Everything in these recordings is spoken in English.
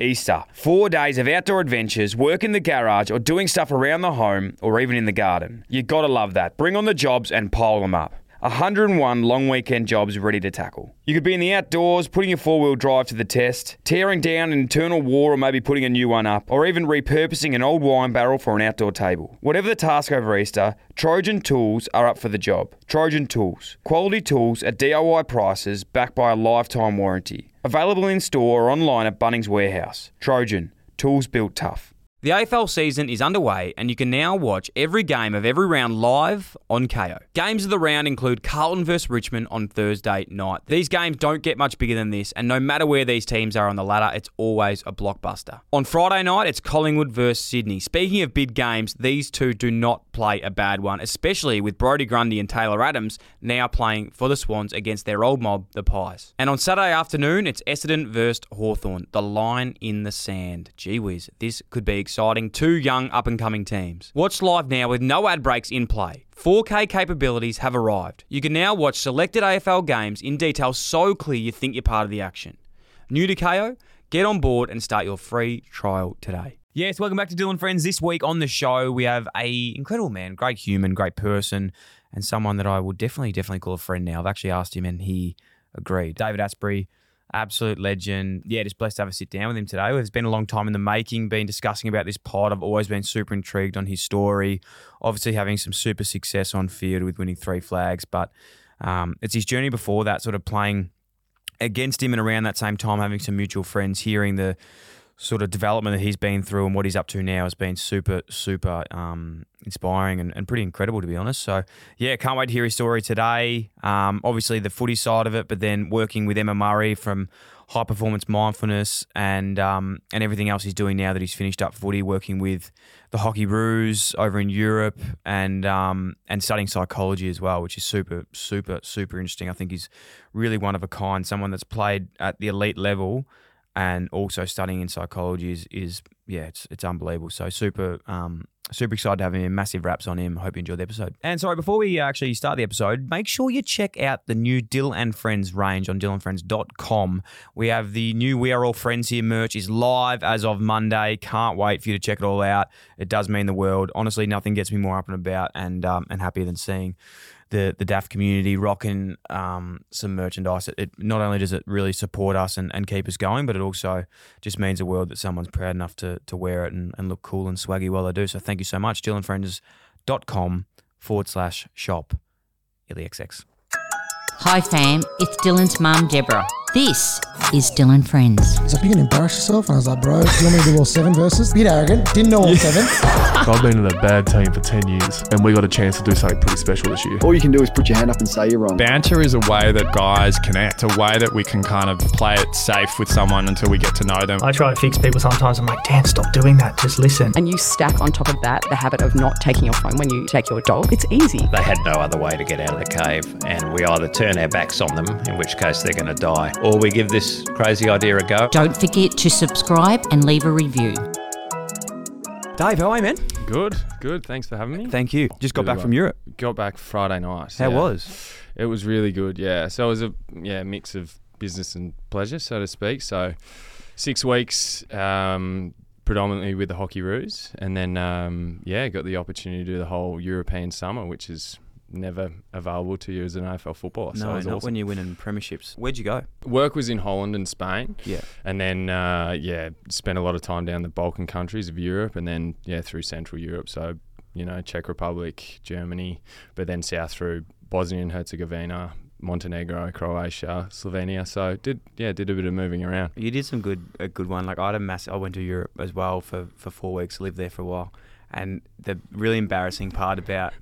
Easter. Four days of outdoor adventures, work in the garage, or doing stuff around the home, or even in the garden. You gotta love that. Bring on the jobs and pile them up. 101 long weekend jobs ready to tackle. You could be in the outdoors, putting your four wheel drive to the test, tearing down an internal wall or maybe putting a new one up, or even repurposing an old wine barrel for an outdoor table. Whatever the task over Easter, Trojan Tools are up for the job. Trojan Tools. Quality tools at DIY prices backed by a lifetime warranty. Available in store or online at Bunnings Warehouse. Trojan. Tools built tough. The AFL season is underway, and you can now watch every game of every round live on Kayo. Games of the round include Carlton vs Richmond on Thursday night. These games don't get much bigger than this, and no matter where these teams are on the ladder, it's always a blockbuster. On Friday night, it's Collingwood vs Sydney. Speaking of big games, these two do not play a bad one, especially with Brodie Grundy and Taylor Adams now playing for the Swans against their old mob, the Pies. And on Saturday afternoon, it's Essendon vs Hawthorn. The line in the sand. Gee whiz, this could be exciting. Two young up and coming teams. Watch live now with no ad breaks in play. 4K capabilities have arrived. You can now watch selected AFL games in detail so clear you think you're part of the action. New to Kayo? Get on board and start your free trial today. Yes, welcome back to Dylan Friends. This week on the show, we have a incredible man, great human, great person, and someone that I would definitely, definitely call a friend now. I've actually asked him and he agreed. David Astbury, absolute legend. Yeah, just blessed to have a sit down with him today. It's been a long time in the making, been discussing about this pod. I've always been super intrigued on his story. Obviously, having some super success on field with winning three flags, but um, it's his journey before that, sort of playing against him and around that same time, having some mutual friends, hearing the sort of development that he's been through and what he's up to now has been super, super um, inspiring and, and, pretty incredible, to be honest. So, yeah, can't wait to hear his story today. Um, obviously, the footy side of it, but then working with Emma Murray from high performance mindfulness and um, and everything else he's doing now that he's finished up footy, working with the Hockeyroos over in Europe and um, and studying psychology as well, which is super, super, super interesting. I think he's really one of a kind, someone that's played at the elite level and also studying in psychology is, is yeah, it's it's unbelievable. So super um, super excited to have him. Massive raps on him. Hope you enjoyed the episode. And sorry, before we actually start the episode, make sure you check out the new Dyl and Friends range on dylandfriends.com. We have the new We Are All Friends Here merch is live as of Monday. Can't wait for you to check it all out. It does mean the world. Honestly, nothing gets me more up and about and um, and happier than seeing the the DAF community rocking um, some merchandise. It, it, not only does it really support us and, and keep us going, but it also just means the world that someone's proud enough to to wear it and, and look cool and swaggy while they do. So thank you so much. DylanFriends.com forward slash shop IllyXX. Hi fam, it's Dylan's mum Deborah. This is Dylan Friends. He's like, you can embarrass yourself? And I was like, bro, do you want me to do all seven verses? Bit arrogant, didn't know all seven. I've been in a bad team for 10 years and we got a chance to do something pretty special this year. All you can do is put your hand up and say you're wrong. Banter is a way that guys connect, a way that we can kind of play it safe with someone until we get to know them. I try to fix people sometimes. I'm like, Dan, stop doing that. Just listen. And you stack on top of that the habit of not taking your phone when you take your dog. It's easy. They had no other way to get out of the cave, and we either turn our backs on them, in which case they're going to die, or we give this crazy idea a go. Don't forget to subscribe and leave a review. Dave, how are you, man? Good, good. Thanks for having me. Thank you. Just got Good back one. from Europe. Got back Friday night. How yeah. was? It was really good, yeah. So it was a yeah mix of business and pleasure, so to speak. So six weeks, um, predominantly with the Hockeyroos, and then um, yeah, got the opportunity to do the whole European summer, which is never available to you as an AFL footballer. so it No, was not awesome. when you're winning premierships. Where'd you go? Work was in Holland and Spain. Yeah. And then, uh, yeah, spent a lot of time down the Balkan countries of Europe and then, yeah, through Central Europe. So, you know, Czech Republic, Germany, but then south through Bosnia and Herzegovina, Montenegro, Croatia, Slovenia. So, did, yeah, did a bit of moving around. You did some good, a good one. Like I had a mass. I went to Europe as well for for four weeks. Lived there for a while, and the really embarrassing part about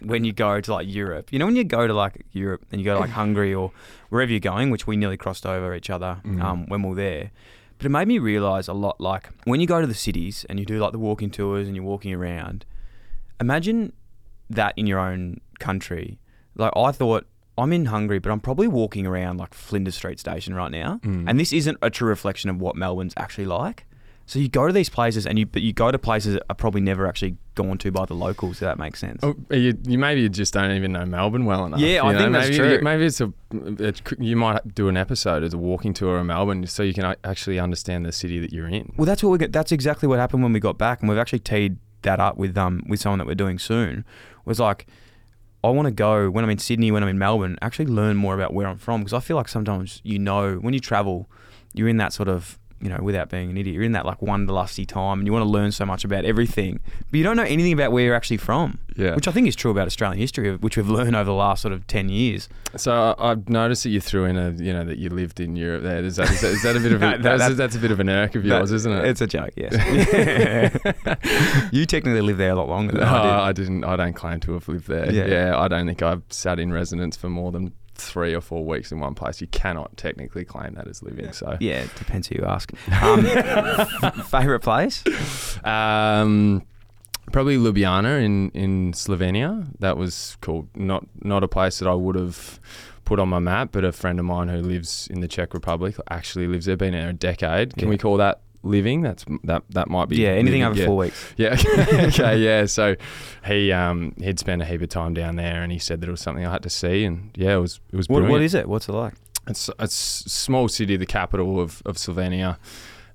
when you go to like Europe, you know, when you go to like Europe and you go to like Hungary or wherever you're going, which we nearly crossed over each other Mm. um, when we were there. But it made me realize a lot. Like when you go to the cities and you do like the walking tours and you're walking around, imagine that in your own country. Like I thought. I'm in Hungary, but I'm probably walking around like Flinders Street Station right now. Mm. And this isn't a true reflection of what Melbourne's actually like. So you go to these places, and you but you go to places that are probably never actually gone to by the locals. If that makes sense. Oh, you, you maybe you just don't even know Melbourne well enough. Yeah, I you think that's maybe, true. Maybe it's a, it, you might do an episode as a walking tour of Melbourne, so you can actually understand the city that you're in. Well, that's what we get. That's exactly what happened when we got back, and we've actually teed that up with um with someone that we're doing soon. Was like, I want to go when I'm in Sydney, when I'm in Melbourne, actually learn more about where I'm from because I feel like sometimes you know when you travel, you're in that sort of you know without being an idiot, you're in that like wanderlusty time, and you want to learn so much about everything, but you don't know anything about where you're actually from. Yeah. which I think is true about Australian history, which we've learned over the last sort of ten years. So I've noticed that you threw in a, you know, that you lived in Europe. There is that, is that, is that a bit of No, that- that's, that's- that's a bit of an irk of yours, isn't it? It's a joke, yes. you technically lived there a lot longer than No, I did. I didn't. I don't claim to have lived there. Yeah. Yeah. I don't think I've sat in residence for more than three or four weeks in one place. You cannot technically claim that as living. So, Yeah, it depends who you ask. Um, favorite place? um, probably Ljubljana in in Slovenia. That was cool. Not not a place that I would have put on my map, but a friend of mine who lives in the Czech Republic actually lives there. Been there a decade. Can Yeah. we call that? Living that's that that might be Yeah, anything living, over yeah. four weeks. Yeah. okay. Yeah. So he um he'd spent a heap of time down there, and he said that it was something I had to see, and yeah, it was it was What, brilliant. what is it? What's it like? It's a small city, the capital of of Slovenia.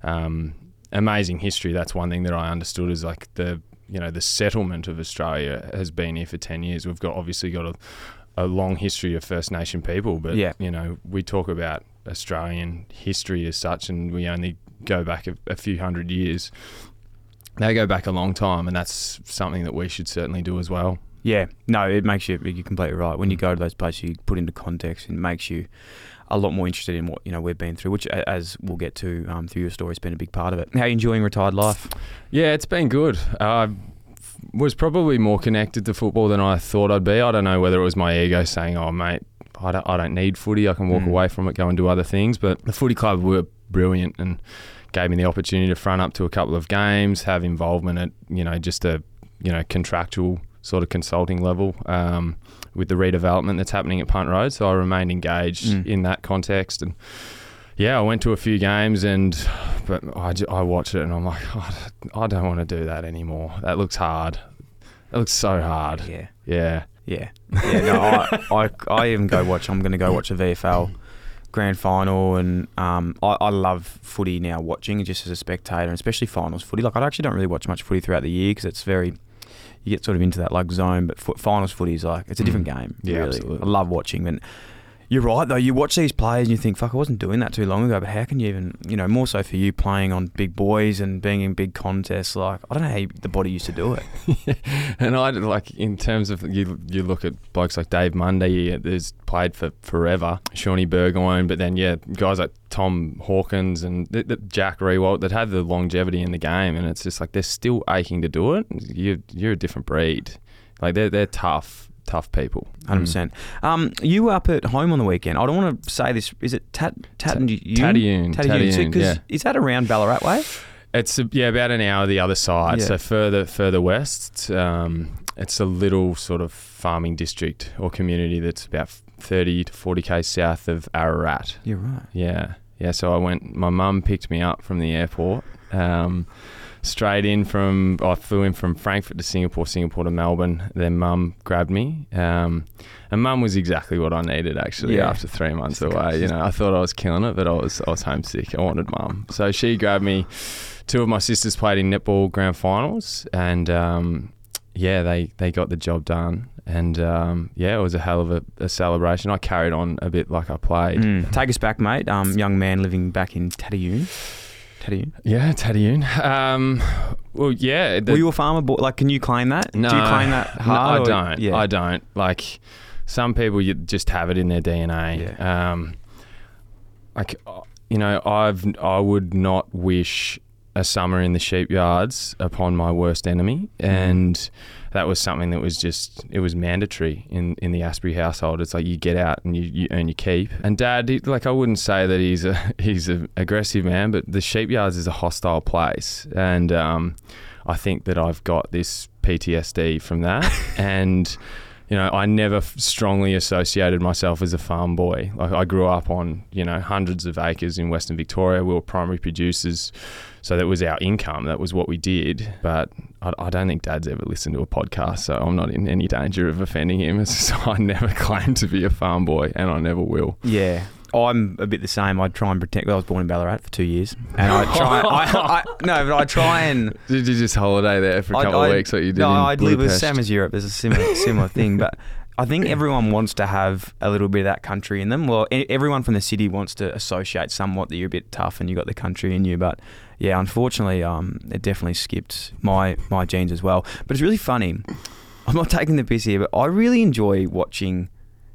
Um, amazing history. That's one thing that I understood is like the you know the settlement of Australia has been here for ten years. We've got obviously got a a long history of First Nation people, but Yeah. you know we talk about Australian history as such, and we only go back a, a few hundred years. They go back a long time, and that's something that we should certainly do as well. Yeah, no, it makes you. You're completely right. When you go to those places, you put into context, and it makes you a lot more interested in what you know we've been through. Which, as we'll get to um, through your story, has been a big part of it. How are you enjoying retired life? Yeah, it's been good. I was probably more connected to football than I thought I'd be. I don't know whether it was my ego saying, "Oh, mate, I don't, I don't need footy. I can walk Mm. away from it, go and do other things." But the footy club were brilliant and gave me the opportunity to front up to a couple of games, have involvement at you know just a you know contractual sort of consulting level um, with the redevelopment that's happening at Punt Road. So I remained engaged Mm. in that context and. Yeah, I went to a few games and, but I, I watched it and I'm like, "Oh, I don't want to do that anymore. That looks hard. That looks so hard. Yeah, Yeah. yeah, yeah. No, I, I, I even go watch. I'm going to go watch a VFL grand final, and um, I, I love footy now. Watching just as a spectator, and especially finals footy. Like I actually don't really watch much footy throughout the year because it's very. You get sort of into that like zone, but finals footy is like it's a different game. Yeah, really. absolutely. I love watching, and you're right though. You watch these players and you think, "Fuck, I wasn't doing that too long ago." But how can you even, you know, more so for you playing on big boys and being in big contests? Like I don't know how you, the body used to do it. and I like in terms of you, you look at blokes like Dave Mundy, who's played for forever, Shaun Burgoyne, but then yeah, guys like Tom Hawkins and th- th- Jack Riewoldt that have the longevity in the game, and it's just like they're still aching to do it. You you're a different breed. Like they're they're tough, tough people. Hundred percent. Um, you were up at home on the weekend. I don't want to say this. Is it Tat Tat Tatyoon, Tatyoon, yeah. Is that around Ballarat way? It's yeah about an hour the other side, Yeah. so further further west. Um, it's a little sort of farming district or community that's about thirty to forty k south of Ararat. You're right. Yeah, yeah. So I went. My mum picked me up from the airport. Um, straight in from I flew in from Frankfurt to Singapore, Singapore to Melbourne. Then mum grabbed me. Um, and mum was exactly what I needed actually Yeah. after three months away. You know, I thought I was killing it, but I was I was homesick. I wanted mum, so she grabbed me. Two of my sisters played in netball grand finals, and um, yeah, they they got the job done. And um, yeah, it was a hell of a, a celebration. I carried on a bit like I played. Mm. Take us back, mate. Um, young man living back in Tatyoon. Tatyoon. Yeah, Tatyoon. Um, well, yeah. the- Were you a farmer boy? Like, can you claim that? no, Do you claim that no, hard? I or- don't. Yeah. I don't. Like some people, you just have it in their DNA. Um, like you know, I've I would not wish a summer in the sheep yards upon my worst enemy, and that was something that was just it was mandatory in in the Astbury household. It's like you get out and you, you earn your keep. And Dad, he, like I wouldn't say that he's a he's an aggressive man, but the sheep yards is a hostile place, and um, I think that I've got this PTSD from that, and you know, I never f- strongly associated myself as a farm boy. Like I grew up on, you know, hundreds of acres in Western Victoria. We were primary producers, so that was our income. That was what we did. But I, I don't think Dad's ever listened to a podcast, so I'm not in any danger of offending him. So I never claimed to be a farm boy, and I never will. Yeah. I'm a bit the same. I try and protect. I was born in Ballarat for two years, and I try. I, I, no, but I try and. Did you just holiday there for a couple I- of weeks, like you did No, I live with same as Europe. There's a similar similar thing, but I think everyone wants to have a little bit of that country in them. Well, everyone from the city wants to associate somewhat that you're a bit tough and you got the country in you, but yeah, unfortunately, um, it definitely skipped my my genes as well. But it's really funny. I'm not taking the piss here, but I really enjoy watching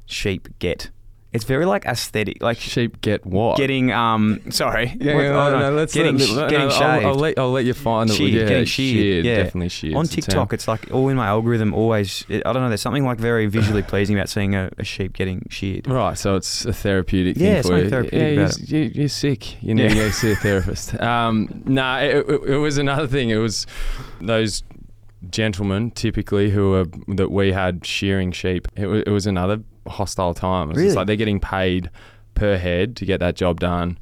sheep get. It's very like aesthetic, like Sheep get what? getting um. Sorry, Yeah, What- yeah, no, no, no, let's getting let, sh- no, getting no, shaved. I'll, I'll let I'll let you find the Sheared, yeah, getting sheared, yeah. definitely sheared. on It's a term. TikTok, it's like all in my algorithm. Always, it, I don't know. There's something like very visually pleasing about seeing a, a sheep getting sheared. Right, so it's a therapeutic Yeah, thing it's for you. therapeutic yeah, about you're, you- you're sick. You need to go see a therapist. Um, nah, it, it, it was another thing. It was those gentlemen, typically, who are that we had shearing sheep. It, wa- it was another hostile time. It was Really? like they're getting paid per head to get that job done.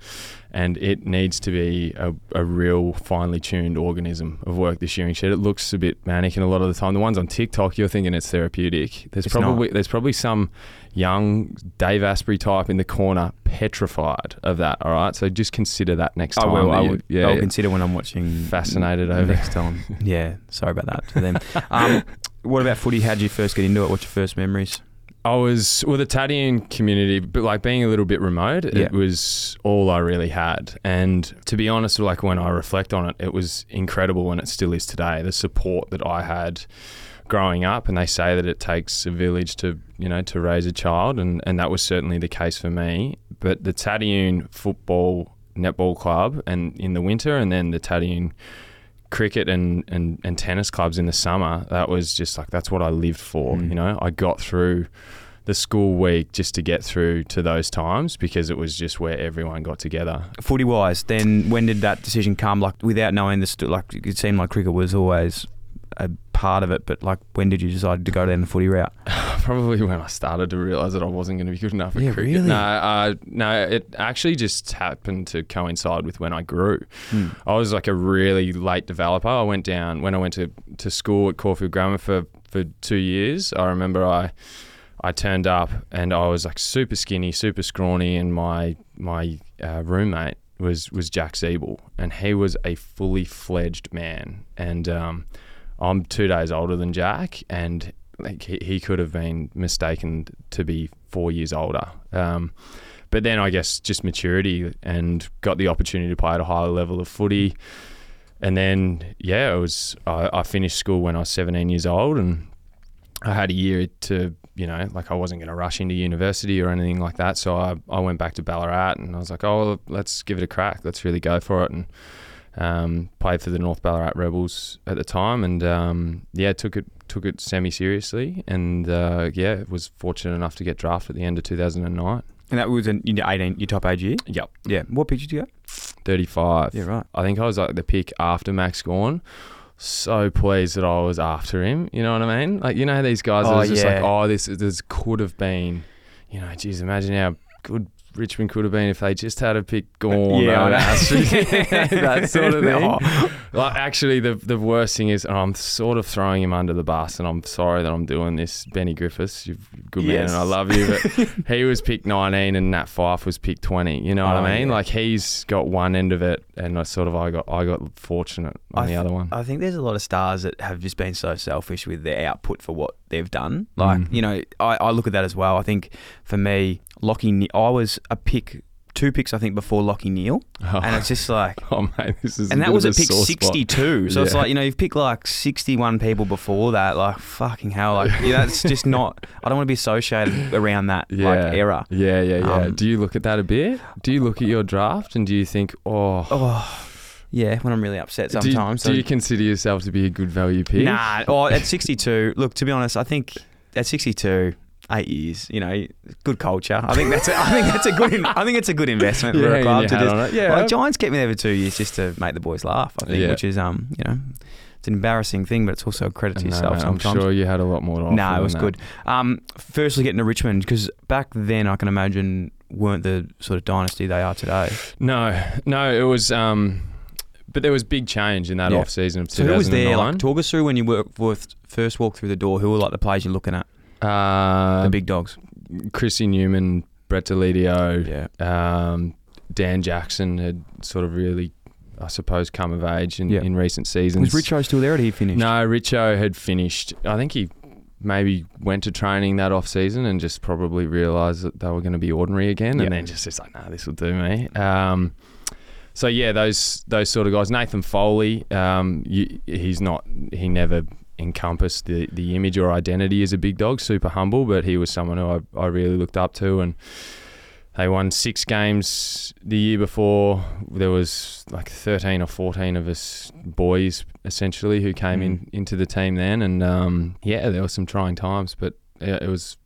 And it needs to be a, a real finely tuned organism of work, the shearing shed. It looks a bit manic and a lot of the time. The ones on TikTok, you're thinking it's therapeutic. There's It's not. probably there's probably some young Dave Astbury type in the corner petrified of that. All right, so just consider that next time. I will. I would. yeah, I'll yeah. consider when I'm watching. Fascinated over next time. Yeah. Sorry about that to them. um, what about footy? How did you first get into it? What's your first memories? I was well, the Tatyoon community, but like being a little bit remote, Yeah. it was all I really had. And to be honest, like when I reflect on it, it was incredible, and it still is today. The support that I had growing up, and they say that it takes a village to you know to raise a child, and and that was certainly the case for me. But the Tatyoon football netball club, and in the winter, and then the Tatyoon cricket and, and, and tennis clubs in the summer, that was just like that's what I lived for. Mm. You know, I got through the school week just to get through to those times because it was just where everyone got together. Footy wise, then when did that decision come? Like without knowing this, like it seemed like cricket was always a part of it, but like when did you decide to go down the footy route? Probably when I started to realize that I wasn't going to be good enough at Yeah, cricket. really? No, uh, no, it actually just happened to coincide with when I grew. Hmm. I was like a really late developer. I went down when I went to, to school at Caulfield Grammar for, for two years. I remember I I turned up and I was like super skinny, super scrawny, and my my uh, roommate was was Jack Ziebell, and he was a fully fledged man. And um, I'm two days older than Jack, and like he, he could have been mistaken to be four years older. Um, but then I guess just maturity and got the opportunity to play at a higher level of footy. And then yeah, it was I, I finished school when I was 17 years old, and I had a year to you know like I wasn't going to rush into university or anything like that. So I, I went back to Ballarat, and I was like, oh, let's give it a crack. Let's really go for it. And um, played for the North Ballarat Rebels at the time, and um, yeah, took it took it semi seriously, and uh, yeah, was fortunate enough to get drafted at the end of 2009. And that was in your 18, your top age year? Yep, Yeah. What pitch did you go? 35. Yeah, right. I think I was like the pick after Max Gawn. So pleased that I was after him. You know what I mean? Like you know how these guys Oh, are just like, oh, this this could have been. You know, geez, imagine how good Richmond could have been if they just had a pick Gawn. Yeah, that sort of thing. Oh. Like actually, the the worst thing is, and I'm sort of throwing him under the bus, and I'm sorry that I'm doing this, Benny Griffiths. You're a good man, and I love you, but he was picked 19, and Nat Fyfe was picked 20. You know what Oh, I mean? yeah. Like he's got one end of it, and I sort of I got I got fortunate on I the th- other one. I think there's a lot of stars that have just been so selfish with their output for what they've done. Like, Mm. you know, I, I look at that as well. I think for me, Lockie, Ne- I was a pick, two picks, I think, before Lachie Neale. Oh. And it's just like, oh mate, this is and that was at a pick spot. 62. So it's like, you know, you've picked like 61 people before that. Like, fucking hell. Like, yeah, that's just not, I don't want to be associated around that yeah. like era. Yeah, yeah, yeah. Um, do you look at that a bit? Do you look at your draft and do you think, oh, Oh, yeah, when I'm really upset do you- sometimes. do you consider yourself to be a good value pick? Nah, oh, at 62, look, to be honest, I think at 62, eight years, you know, good culture. I think that's a, I think that's a good I think it's a good investment Yeah, for a hanging club to just. Yeah. Like Giants kept me there for two years just to make the boys laugh. I think, Yeah. which is um, you know, it's an embarrassing thing, but it's also a credit to No, yourself mate, I'm sure you had a lot more to offer. No, it was good. Um, firstly, getting to Richmond because back then I can imagine weren't the sort of dynasty they are today. No, no, it was. Um, but there was big change in that Yeah. off season of So who was there? 2009. Like, talk us through when you worth, first walked through the door. Who were like the players you're looking at? Uh, The big dogs. Chrissy Newman, Brett Deledio, Yeah. um, Dan Jackson had sort of really, I suppose, come of age in, Yeah. in recent seasons. Was Richo still there? Or did he finish? No, Richo had finished. I think he maybe went to training that off season and just probably realised that they were going to be ordinary again, Yeah. and then just just like, nah, this will do me. Um, so yeah, those those sort of guys. Nathan Foley, um, you, he's not. He never encompassed the the image or identity as a big dog. Super humble, but he was someone who I, I really looked up to and. They won six games the year before. There was like thirteen or fourteen of us boys essentially who came in Mm. into the team then, and um, yeah, there were some trying times, but yeah, it was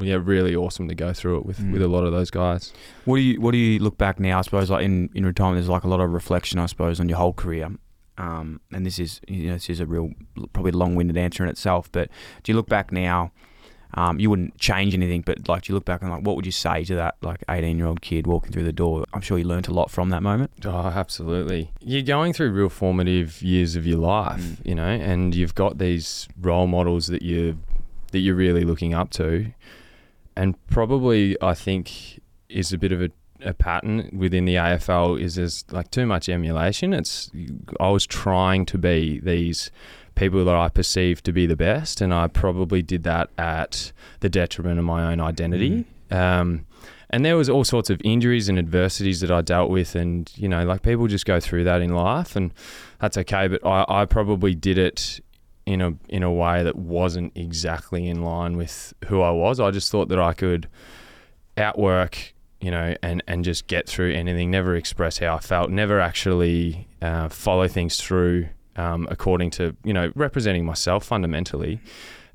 yeah really awesome to go through it with, Mm. with a lot of those guys. What do you What do you look back now? I suppose like in, in retirement, there's like a lot of reflection. I suppose on your whole career. Um, and this is you know this is a real probably long winded answer in itself. But do you look back now? Um, you wouldn't change anything, but like, do you look back and like, what would you say to that like 18 year old kid walking through the door? I'm sure you learnt a lot from that moment. Oh, absolutely. You're going through real formative years of your life, Mm. you know, and you've got these role models that you that you're really looking up to, and probably I think is a bit of a, a pattern within the AFL is there's like too much emulation. It's I was trying to be these people that I perceived to be the best, and I probably did that at the detriment of my own identity. Um, and there was all sorts of injuries and adversities that I dealt with, and you know, like people just go through that in life, and that's okay. But I, I probably did it in a in a way that wasn't exactly in line with who I was. I just thought that I could outwork, you know, and and just get through anything. Never express how I felt. Never actually uh, follow things through um, according to you know representing myself fundamentally.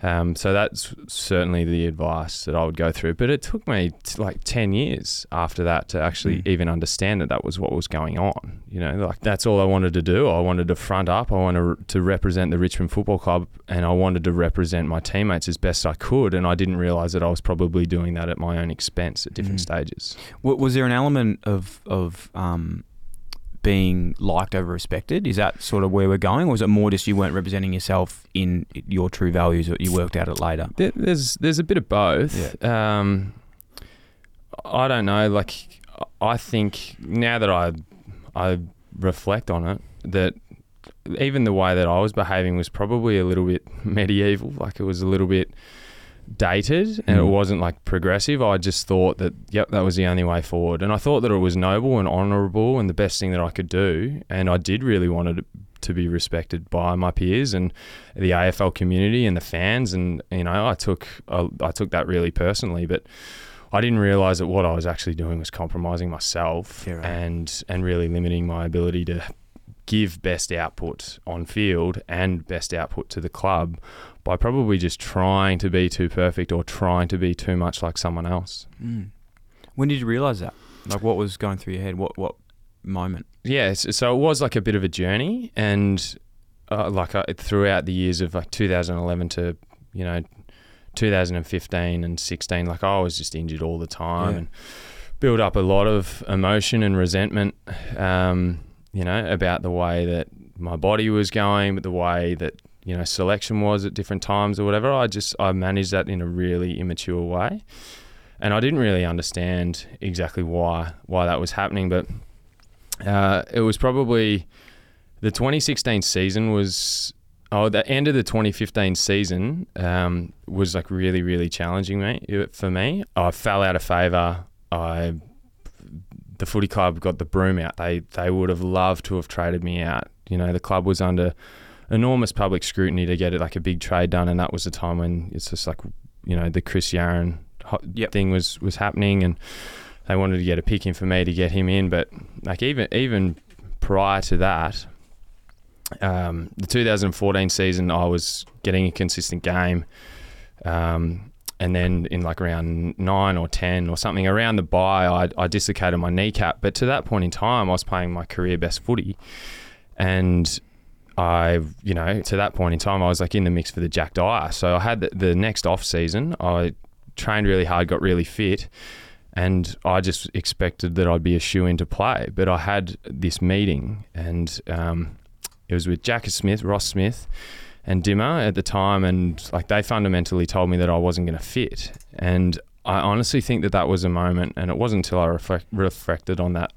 Um, so that's certainly the advice that I would go through. But it took me t- like 10 years after that to actually Mm. even understand that that was what was going on. You know, like that's all I wanted to do. I wanted to front up. I wanted to represent the Richmond Football Club and I wanted to represent my teammates as best I could. And I didn't realize that I was probably doing that at my own expense at different Mm. stages. W- was there an element of of um, being liked over respected? Is that sort of where we're going, or is it more just you weren't representing yourself in your true values, or you worked out it later? There, there's there's a bit of both. Um, I don't know. Like I think now that I I reflect on it, that even the way that I was behaving was probably a little bit medieval. Like it was a little bit dated, and it Mm. wasn't like progressive. I just thought that yep, that was the only way forward, and I thought that it was noble and honourable and the best thing that I could do. And I did really want it to be respected by my peers and the AFL community and the fans. And you know, I took I, I took that really personally, but. I didn't realize that what I was actually doing was compromising myself Yeah, right. and and really limiting my ability to give best output on field and best output to the club by probably just trying to be too perfect or trying to be too much like someone else. Mm. When did you realise that? Like, what was going through your head? What what moment? Yeah, so, it was like a bit of a journey, and uh, like uh, throughout the years of like 2011 to you know 2015 and 16, like I was just injured all the time Yeah. and built up a lot of emotion and resentment, um, you know, about the way that my body was going, but the way that you know selection was at different times or whatever. I just I managed that in a really immature way, and I didn't really understand exactly why why that was happening, but uh, it was probably the 2016 season was oh the end of the 2015 season um, was like really really challenging me for me. I fell out of favour. I the footy club got the broom out. They they would have loved to have traded me out. You know the club was under enormous public scrutiny to get it like a big trade done, and that was the time when it's just like you know the Chris Yarran Yep. thing was was happening and they wanted to get a pick in for me to get him in. But like even even prior to that, um, the 2014 season, I was getting a consistent game. Um, and then in like around nine or 10 or something around the bye, I, I dislocated my kneecap. But to that point in time, I was playing my career best footy. And I, you know, to that point in time, I was like in the mix for the Jack Dyer. So I had the, the next off season. I trained really hard, got really fit, and I just expected that I'd be a shoe in to play. But I had this meeting, and um, it was with Jack Smith, Ross Smith, and Dimmer at the time, and like they fundamentally told me that I wasn't going to fit. And I honestly think that that was a moment, and it wasn't until I reflect, reflected on that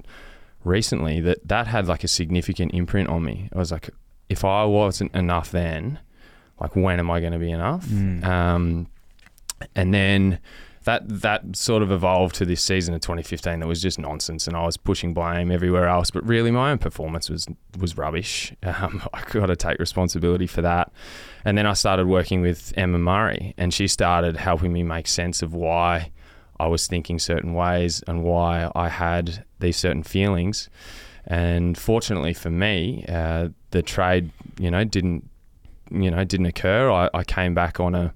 recently that that had like a significant imprint on me. I was like, if I wasn't enough then, like when am I going to be enough? Um, and then that that sort of evolved to this season of 2015 that was just nonsense, and I was pushing blame everywhere else. But really, my own performance was was rubbish. Um, I got to take responsibility for that. And then I started working with Emma Murray, and she started helping me make sense of why I was thinking certain ways and why I had these certain feelings. And fortunately for me, uh, the trade, you know, didn't, you know, didn't occur. I, I came back on a,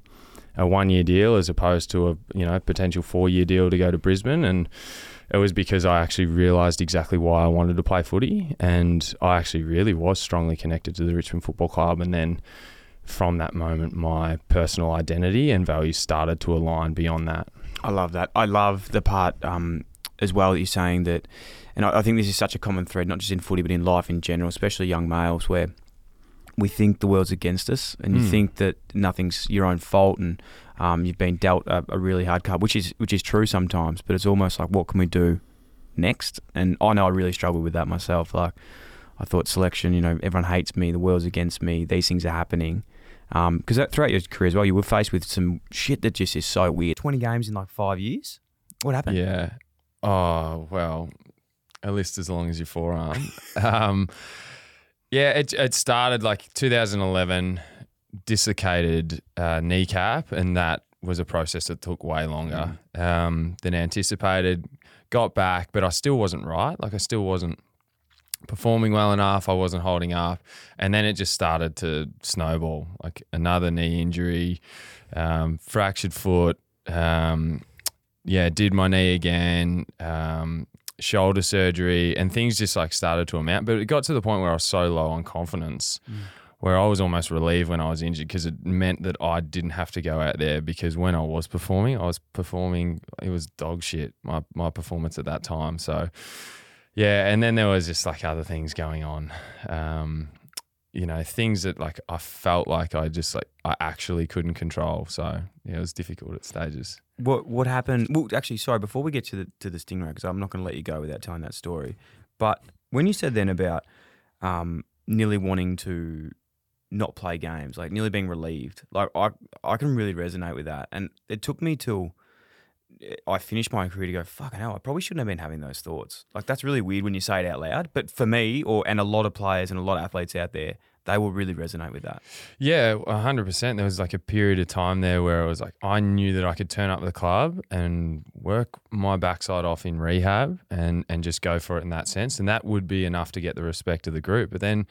a one year deal as opposed to a, you know, potential four year deal to go to Brisbane. And it was because I actually realised exactly why I wanted to play footy. And I actually really was strongly connected to the Richmond Football Club. And then from that moment, my personal identity and values started to align beyond that. I love that. I love the part um, as well that you're saying that, and I, I think this is such a common thread, not just in footy, but in life in general, especially young males, where we think the world's against us, and you Mm. think that nothing's your own fault, and um, you've been dealt a, a really hard card, which is which is true sometimes. But it's almost like, what can we do next? And I know I really struggled with that myself. Like, I thought selection, you know, everyone hates me, the world's against me, these things are happening. Because that throughout your career as well, you were faced with some shit that just is so weird. 20 games in like five years? What happened? Yeah. Oh well, a list as long as your forearm. um, yeah, it it started like 2011, dislocated uh, kneecap, and that was a process that took way longer um, than anticipated. Got back, but I still wasn't right. Like I still wasn't performing well enough. I wasn't holding up, and then it just started to snowball. Like another knee injury, um, fractured foot. Um, yeah, did my knee again, um, shoulder surgery, and things just like started to amount. But it got to the point where I was so low on confidence, where I was almost relieved when I was injured because it meant that I didn't have to go out there. Because when I was performing, I was performing. It was dog shit. My my performance at that time. So yeah, and then there was just like other things going on. Um, you know, things that like I felt like I just like I actually couldn't control. So yeah, it was difficult at stages. What what happened? Well, actually, sorry. Before we get to the to the stingray, because I'm not going to let you go without telling that story. But when you said then about um, nearly wanting to not play games, like nearly being relieved, like I I can really resonate with that. And it took me till I finished my career to go, fucking hell, I probably shouldn't have been having those thoughts. Like that's really weird when you say it out loud. But for me, or and a lot of players and a lot of athletes out there, they will really resonate with that. Yeah, hundred percent. There was like a period of time there where I was like, I knew that I could turn up the club and work my backside off in rehab and and just go for it in that sense, and that would be enough to get the respect of the group. But then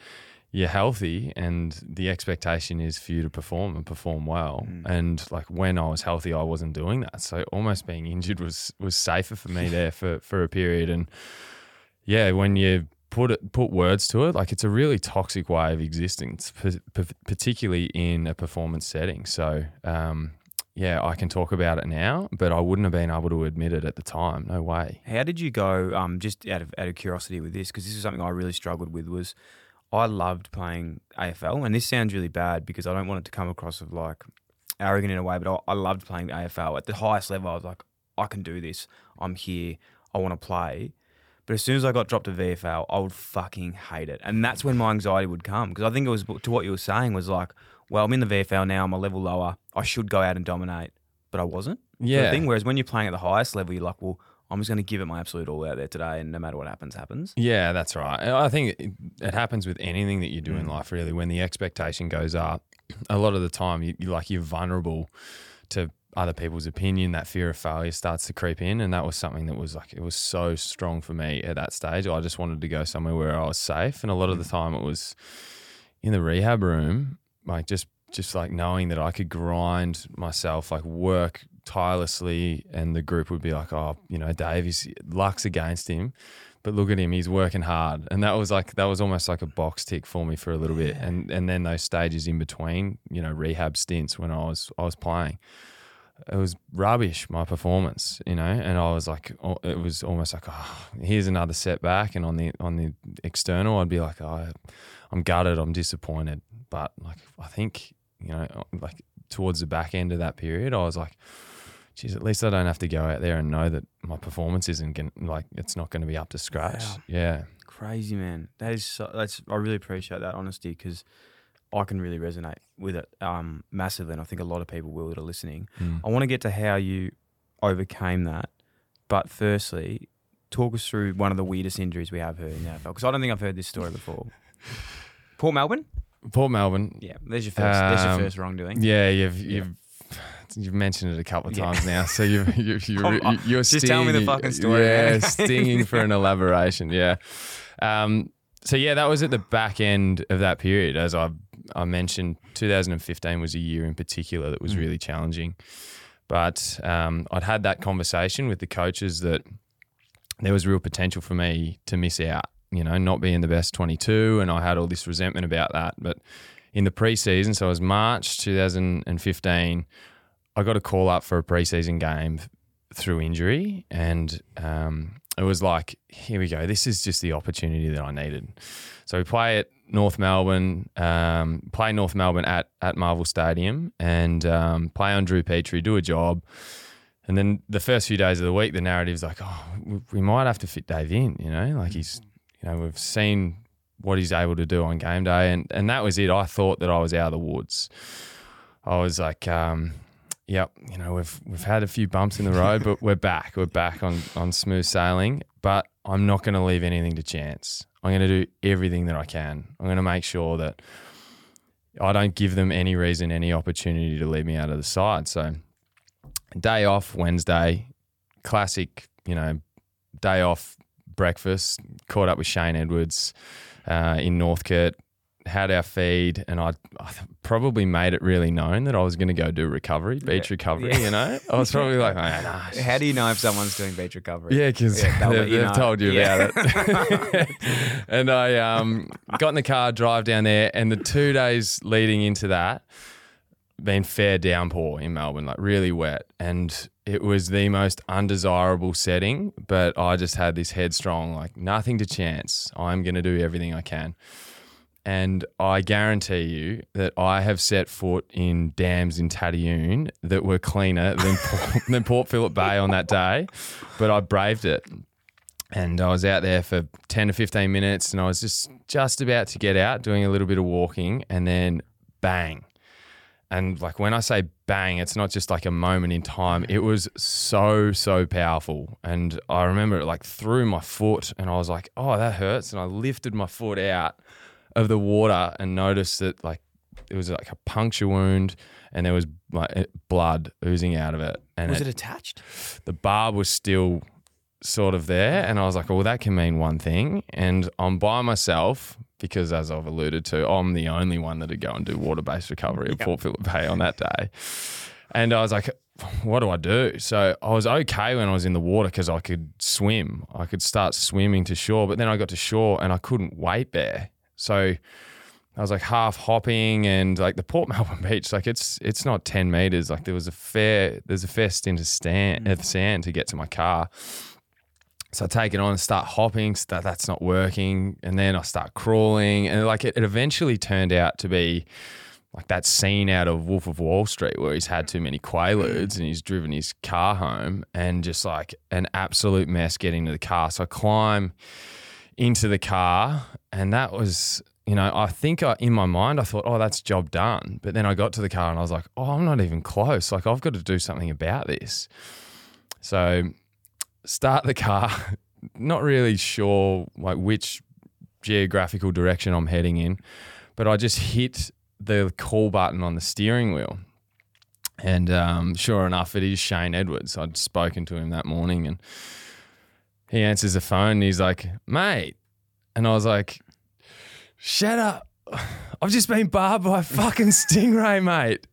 you're healthy, and the expectation is for you to perform and perform well. And like when I was healthy, I wasn't doing that. So almost being injured was was safer for me there for for a period. And yeah, when you put it put words to it, like it's a really toxic way of existence, p- p- particularly in a performance setting. So um, yeah, I can talk about it now, but I wouldn't have been able to admit it at the time. No way. How did you go? Um, just out of out of curiosity with this, because this is something I really struggled with. Was I loved playing AFL, and this sounds really bad because I don't want it to come across of like arrogant in a way, but I, I loved playing AFL at the highest level. I was like, I can do this. I'm here. I want to play. But as soon as I got dropped to VFL, I would fucking hate it, and that's when my anxiety would come because I think it was to what you were saying was like, well, I'm in the VFL now. I'm a level lower. I should go out and dominate, but I wasn't. sort of Yeah. thing. Whereas when you're playing at the highest level, you're like, well, I'm just going to give it my absolute all out there today, and no matter what happens, happens. Yeah, that's right. I think it, it happens with anything that you do in mm. life. Really, when the expectation goes up, a lot of the time you, you like you're vulnerable to other people's opinion. That fear of failure starts to creep in, and that was something that was like it was so strong for me at that stage. I just wanted to go somewhere where I was safe, and a lot of the mm. time it was in the rehab room, like just just like knowing that I could grind myself, like work tirelessly, and the group would be like, "Oh, you know, Dave, luck's against him." but look at him, he's working hard. And that was like that was almost like a box tick for me for a little bit. And and then those stages in between, you know, rehab stints when I was I was playing. It was rubbish, my performance, you know, and I was like, oh, it was almost like, oh, here's another setback, and on the on the external, I'd be like, oh, I'm gutted, I'm disappointed, but like, I think, you know, like towards the back end of that period, I was like, geez, at least I don't have to go out there and know that my performance isn't going like it's not going to be up to scratch. Wow. Yeah. Crazy man. That is so, that's I really appreciate that honesty because I can really resonate with it um, massively, and I think a lot of people will that are listening. Mm. I want to get to how you overcame that, but firstly, talk us through one of the weirdest injuries we have heard in the NFL because I don't think I've heard this story before. Port Melbourne. Port Melbourne. Yeah, there's your first. there's your Um, first wrongdoing. Yeah, you've you've you've mentioned it a couple of Yeah. times now, so you you on, you're just tell me the stinging- fucking story, Yeah, stinging for an elaboration. Yeah. Um. So yeah, that was at the back end of that period, as I I mentioned. 2015 was a year in particular that was Mm. really challenging, but um, I'd had that conversation with the coaches that there was real potential for me to miss out. You know, not being the best 22, and I had all this resentment about that. But in the preseason, so it was March 2015, I got a call up for a preseason game through injury, and um, it was like, here we go. This is just the opportunity that I needed. So we play at North Melbourne, um, play North Melbourne at at Marvel Stadium, and um, play on Drew Petrie, do a job. And then the first few days of the week, the narrative's like, oh, we- might have to fit Dave in, you know, like he's, you know, we've seen what he's able to do on game day. And, and that was it. I thought that I was out of the woods. I was like, um, yep, you know, we've, we've had a few bumps in the road, but we're back. We're back on, on smooth sailing. But I'm not going to leave anything to chance. I'm going to do everything that I can. I'm going to make sure that I don't give them any reason, any opportunity to leave me out of the side. So, day off Wednesday, classic, you know, day off breakfast, caught up with Shane Edwards uh, in Northcote, had our feed, and I, I probably made it really known that I was going to go do recovery, beach recovery, Yeah. you know? I was probably like, oh, nah, How do you know if someone's doing beach recovery? yeah, because let they've, they've told you Yeah. about it. and I um, got in the car, drive down there, and the two days leading into that, been fair downpour in Melbourne, like really wet, and it was the most undesirable setting. But I just had this headstrong, like nothing to chance. I'm going to do everything I can. And I guarantee you that I have set foot in dams in Tatyoon that were cleaner than Port, than Port Phillip Bay on that day, but I braved it. And I was out there for 10 to 15 minutes and I was just just about to get out doing a little bit of walking and then bang. And like when I say bang, it's not just like a moment in time. It was so, so powerful. And I remember it like through my foot and I was like, oh, that hurts. And I lifted my foot out of the water and noticed that like it was like a puncture wound and there was like eh, blood oozing out of it. And Was it- it attached? the barb was still sort of there. And I was like, well, that can mean one thing. And I'm by myself because, as I've alluded to, I'm the only one that'd go and do water based recovery at Port Phillip Bay on that day. And I was like, what do I do? So I was okay when I was in the water because I could swim. I could start swimming to shore. But then I got to shore and I couldn't wait there. So I was like half hopping and like the Port Melbourne beach, like it's it's not ten meters. Like there was a fair there's a fair stint of stand of mm. sand to get to my car. So I take it on and start hopping. so That that's not working, and then I start crawling, and like it, it eventually turned out to be like that scene out of Wolf of Wall Street where he's had too many quaaludes and he's driven his car home, and just like an absolute mess getting to the car. So I climb into the car, and that was, you know, I think I, in my mind I thought, oh, that's job done. But then I got to the car and I was like, oh, I'm not even close. Like I've got to do something about this. So start the car, not really sure like which geographical direction I'm heading in, but I just hit the call button on the steering wheel. And um, sure enough, it is Shane Edwards. I'd spoken to him that morning and he answers the phone and he's like, mate. And I was like, shut up. I've just been barbed by a fucking stingray, mate.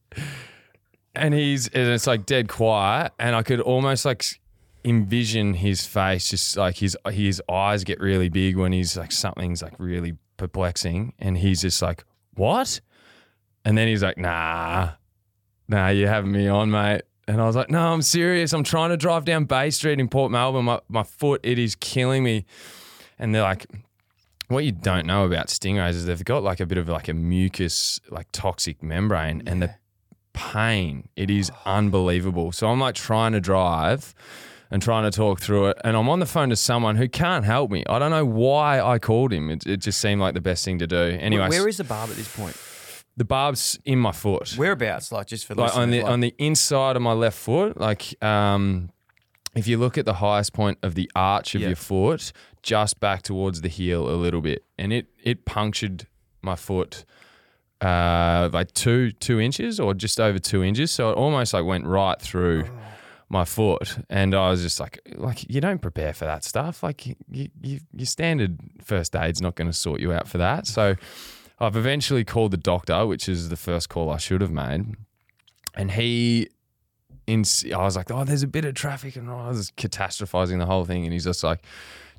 And he's, and it's like dead quiet. And I could almost like envision his face, just like his his eyes get really big when he's like something's like really perplexing, and he's just like, "What?" And then he's like, "Nah, nah, you're having me on, mate." And I was like, "No, I'm serious. I'm trying to drive down Bay Street in Port Melbourne. My my foot, it is killing me." And they're like, what you don't know about stingrays is they've got like a bit of like a mucus, like toxic membrane, and the pain it is unbelievable. So I'm like trying to drive and trying to talk through it, and I'm on the phone to someone who can't help me. I don't know why I called him. It, it just seemed like the best thing to do. Anyway, where is the barb at this point? the barb's in my foot? Whereabouts? Like just for like on the like- on the inside of my left foot, like um, if you look at the highest point of the arch of Yeah. your foot, just back towards the heel a little bit, and it it punctured my foot uh, like two two inches or just over two inches, so it almost like went right through. My foot, and I was just like, like you don't prepare for that stuff. Like you, you, your standard first aid's not going to sort you out for that. So, I've eventually called the doctor, which is the first call I should have made, and he in, I was like, oh, there's a bit of traffic, and I was catastrophizing the whole thing. And he's just like,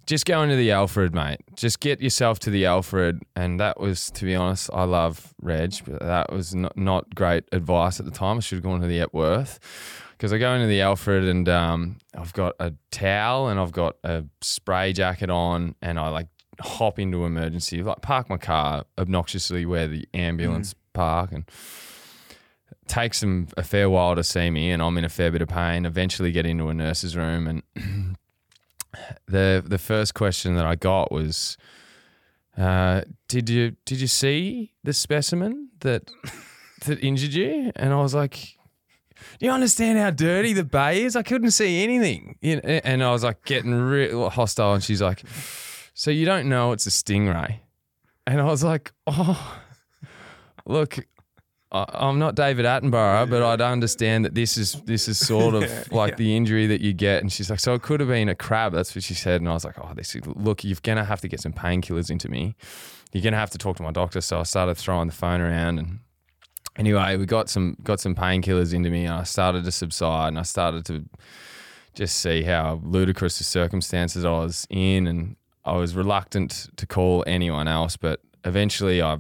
just go into the Alfred, mate. Just get yourself to the Alfred. And that was, to be honest, I love Reg, but that was not, not great advice at the time. I should have gone to the Epworth because I go into the Alfred and um, I've got a towel and I've got a spray jacket on, and I like hop into emergency, like park my car obnoxiously where the ambulance park and takes them a fair while to see me and I'm in a fair bit of pain. Eventually get into a nurse's room and the the first question that I got was uh, did you did you see the specimen that that injured you? And I was like do you understand how dirty the bay is? I couldn't see anything. Know, and I was like getting real hostile and she's like so you don't know it's a stingray? And I was like, "Oh, look, I- I'm not David Attenborough, but I'd understand that this is this is sort of like the injury that you get. And she's like, so it could have been a crab. That's what she said. And I was like, oh, this is, look, you're gonna have to get some painkillers into me. You're gonna have to talk to my doctor. So I started throwing the phone around and. Anyway, we got some got some painkillers into me, and I started to subside, and I started to just see how ludicrous the circumstances I was in, and I was reluctant to call anyone else. But eventually, I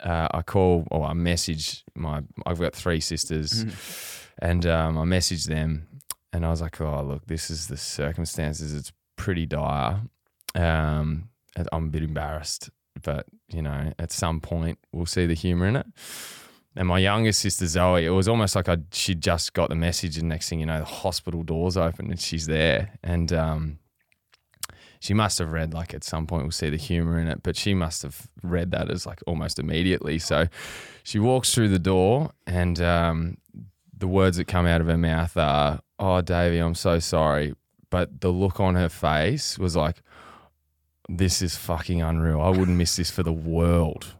uh, I call or I message my. I've got three sisters, and um, I message them, and I was like, "Oh, look, this is the circumstances. It's pretty dire. Um, I'm a bit embarrassed, but you know, at some point, we'll see the humor in it." And my youngest sister Zoe, it was almost like I she just got the message, and next thing you know, the hospital doors open and she's there, and um, she must have read like at some point we'll see the humor in it, but she must have read that as like almost immediately. So she walks through the door, and um, the words that come out of her mouth are, "Oh, Davey, I'm so sorry," but the look on her face was like, "This is fucking unreal. I wouldn't miss this for the world."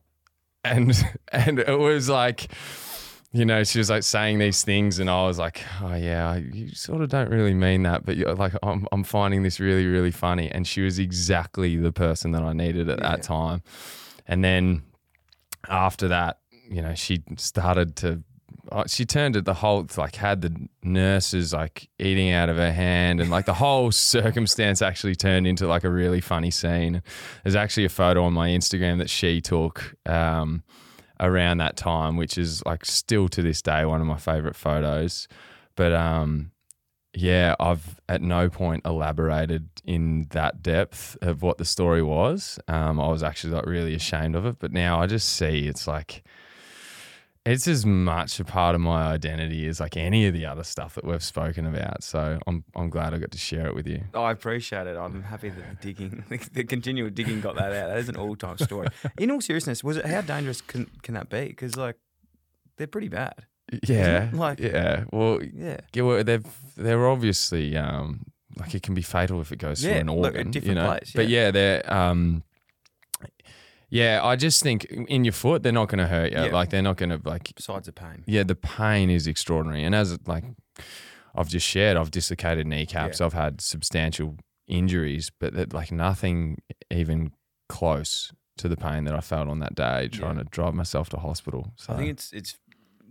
and and it was like you know she was like saying these things and i was like oh yeah you sort of don't really mean that but you're like i'm, I'm finding this really really funny. And she was exactly the person that i needed at that time. And then after that you know she started to uh, she turned it the whole like had the nurses like eating out of her hand and like the whole circumstance actually turned into like a really funny scene. There's actually a photo on my instagram that she took um, around that time which is like still to this day one of my favorite photos. But um yeah i've at no point elaborated in that depth of what the story was. Um, i was actually like really ashamed of it. But now i just see it's like it's as much a part of my identity as like any of the other stuff that we've spoken about. So I'm I'm glad I got to share it with you. Oh, I appreciate it. I'm happy that the digging, the continual digging got that out. That is an all-time story. In all seriousness, was it how dangerous can can that be? Because like they're pretty bad. Yeah, Like- yeah. Well, Yeah. yeah. Well, they've they're obviously um like it can be fatal if it goes Yeah, through an look, a organ. you different know, place, but yeah. yeah, they're um. Yeah, I just think in your foot they're not going to hurt you. Yeah. Like they're not going to like Besides the pain. yeah, the pain is extraordinary. And as like I've just shared, I've dislocated kneecaps. Yeah. I've had substantial injuries, but that like nothing even close to the pain that I felt on that day trying Yeah. to drive myself to hospital. So I think it's it's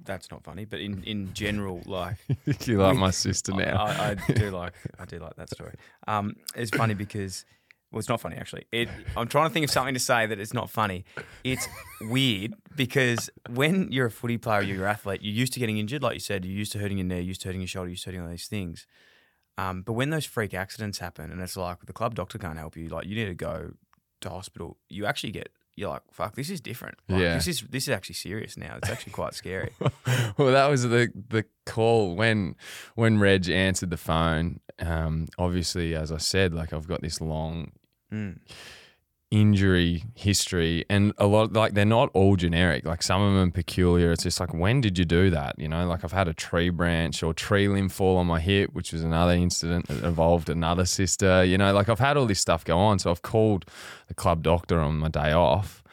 that's not funny, but in, in general, like you like my sister I- now. I, I do like I do like that story. Um, it's funny because well, it's not funny actually. It, I'm trying to think of something to say that it's not funny. It's weird because when you're a footy player, you're an athlete, you're used to getting injured, like you said, you're used to hurting your knee, You're used to hurting your shoulder, you're used to hurting all these things. Um, but when those freak accidents happen, and it's like the club doctor can't help you, like you need to go to hospital. You actually get you're like, fuck, this is different. Like, Yeah. this is this is actually serious now. It's actually quite scary. well, that was the the call when when Reg answered the phone. Um, obviously, as I said, like I've got this long Mm. Injury history, and a lot like they're not all generic. Like some of them are peculiar. It's just like when did you do that? You know, like I've had a tree branch or tree limb fall on my hip, which was another incident that involved another sister. You know, like I've had all this stuff go on. So I've called the club doctor on my day off,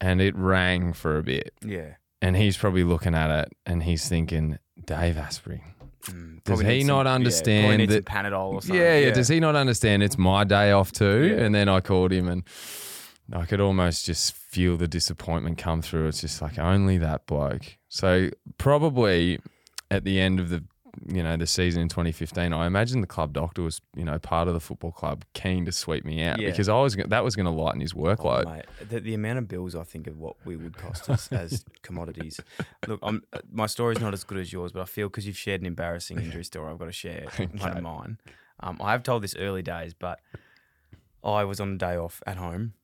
and it rang for a bit Yeah. and he's probably looking at it and he's thinking, Dave Astbury. Mm, Does he not some- understand need that- Panadol or something? Yeah, yeah, Does he not understand it's my day off too? Yeah. And then I called him and I could almost just feel the disappointment come through. It's just like only that bloke. So probably at the end of the you know the season in 2015, I imagine the club doctor was you know part of the football club keen to sweep me out Yeah. because I was that was going to lighten his Oh, workload. mate, the, the amount of bills I think of what we would cost us as commodities. Look, I'm, uh, my story's not as good as yours, but I feel because you've shared an embarrassing injury story, I've got to share one of mine. Um, I have told this early days, but I was on a day off at home,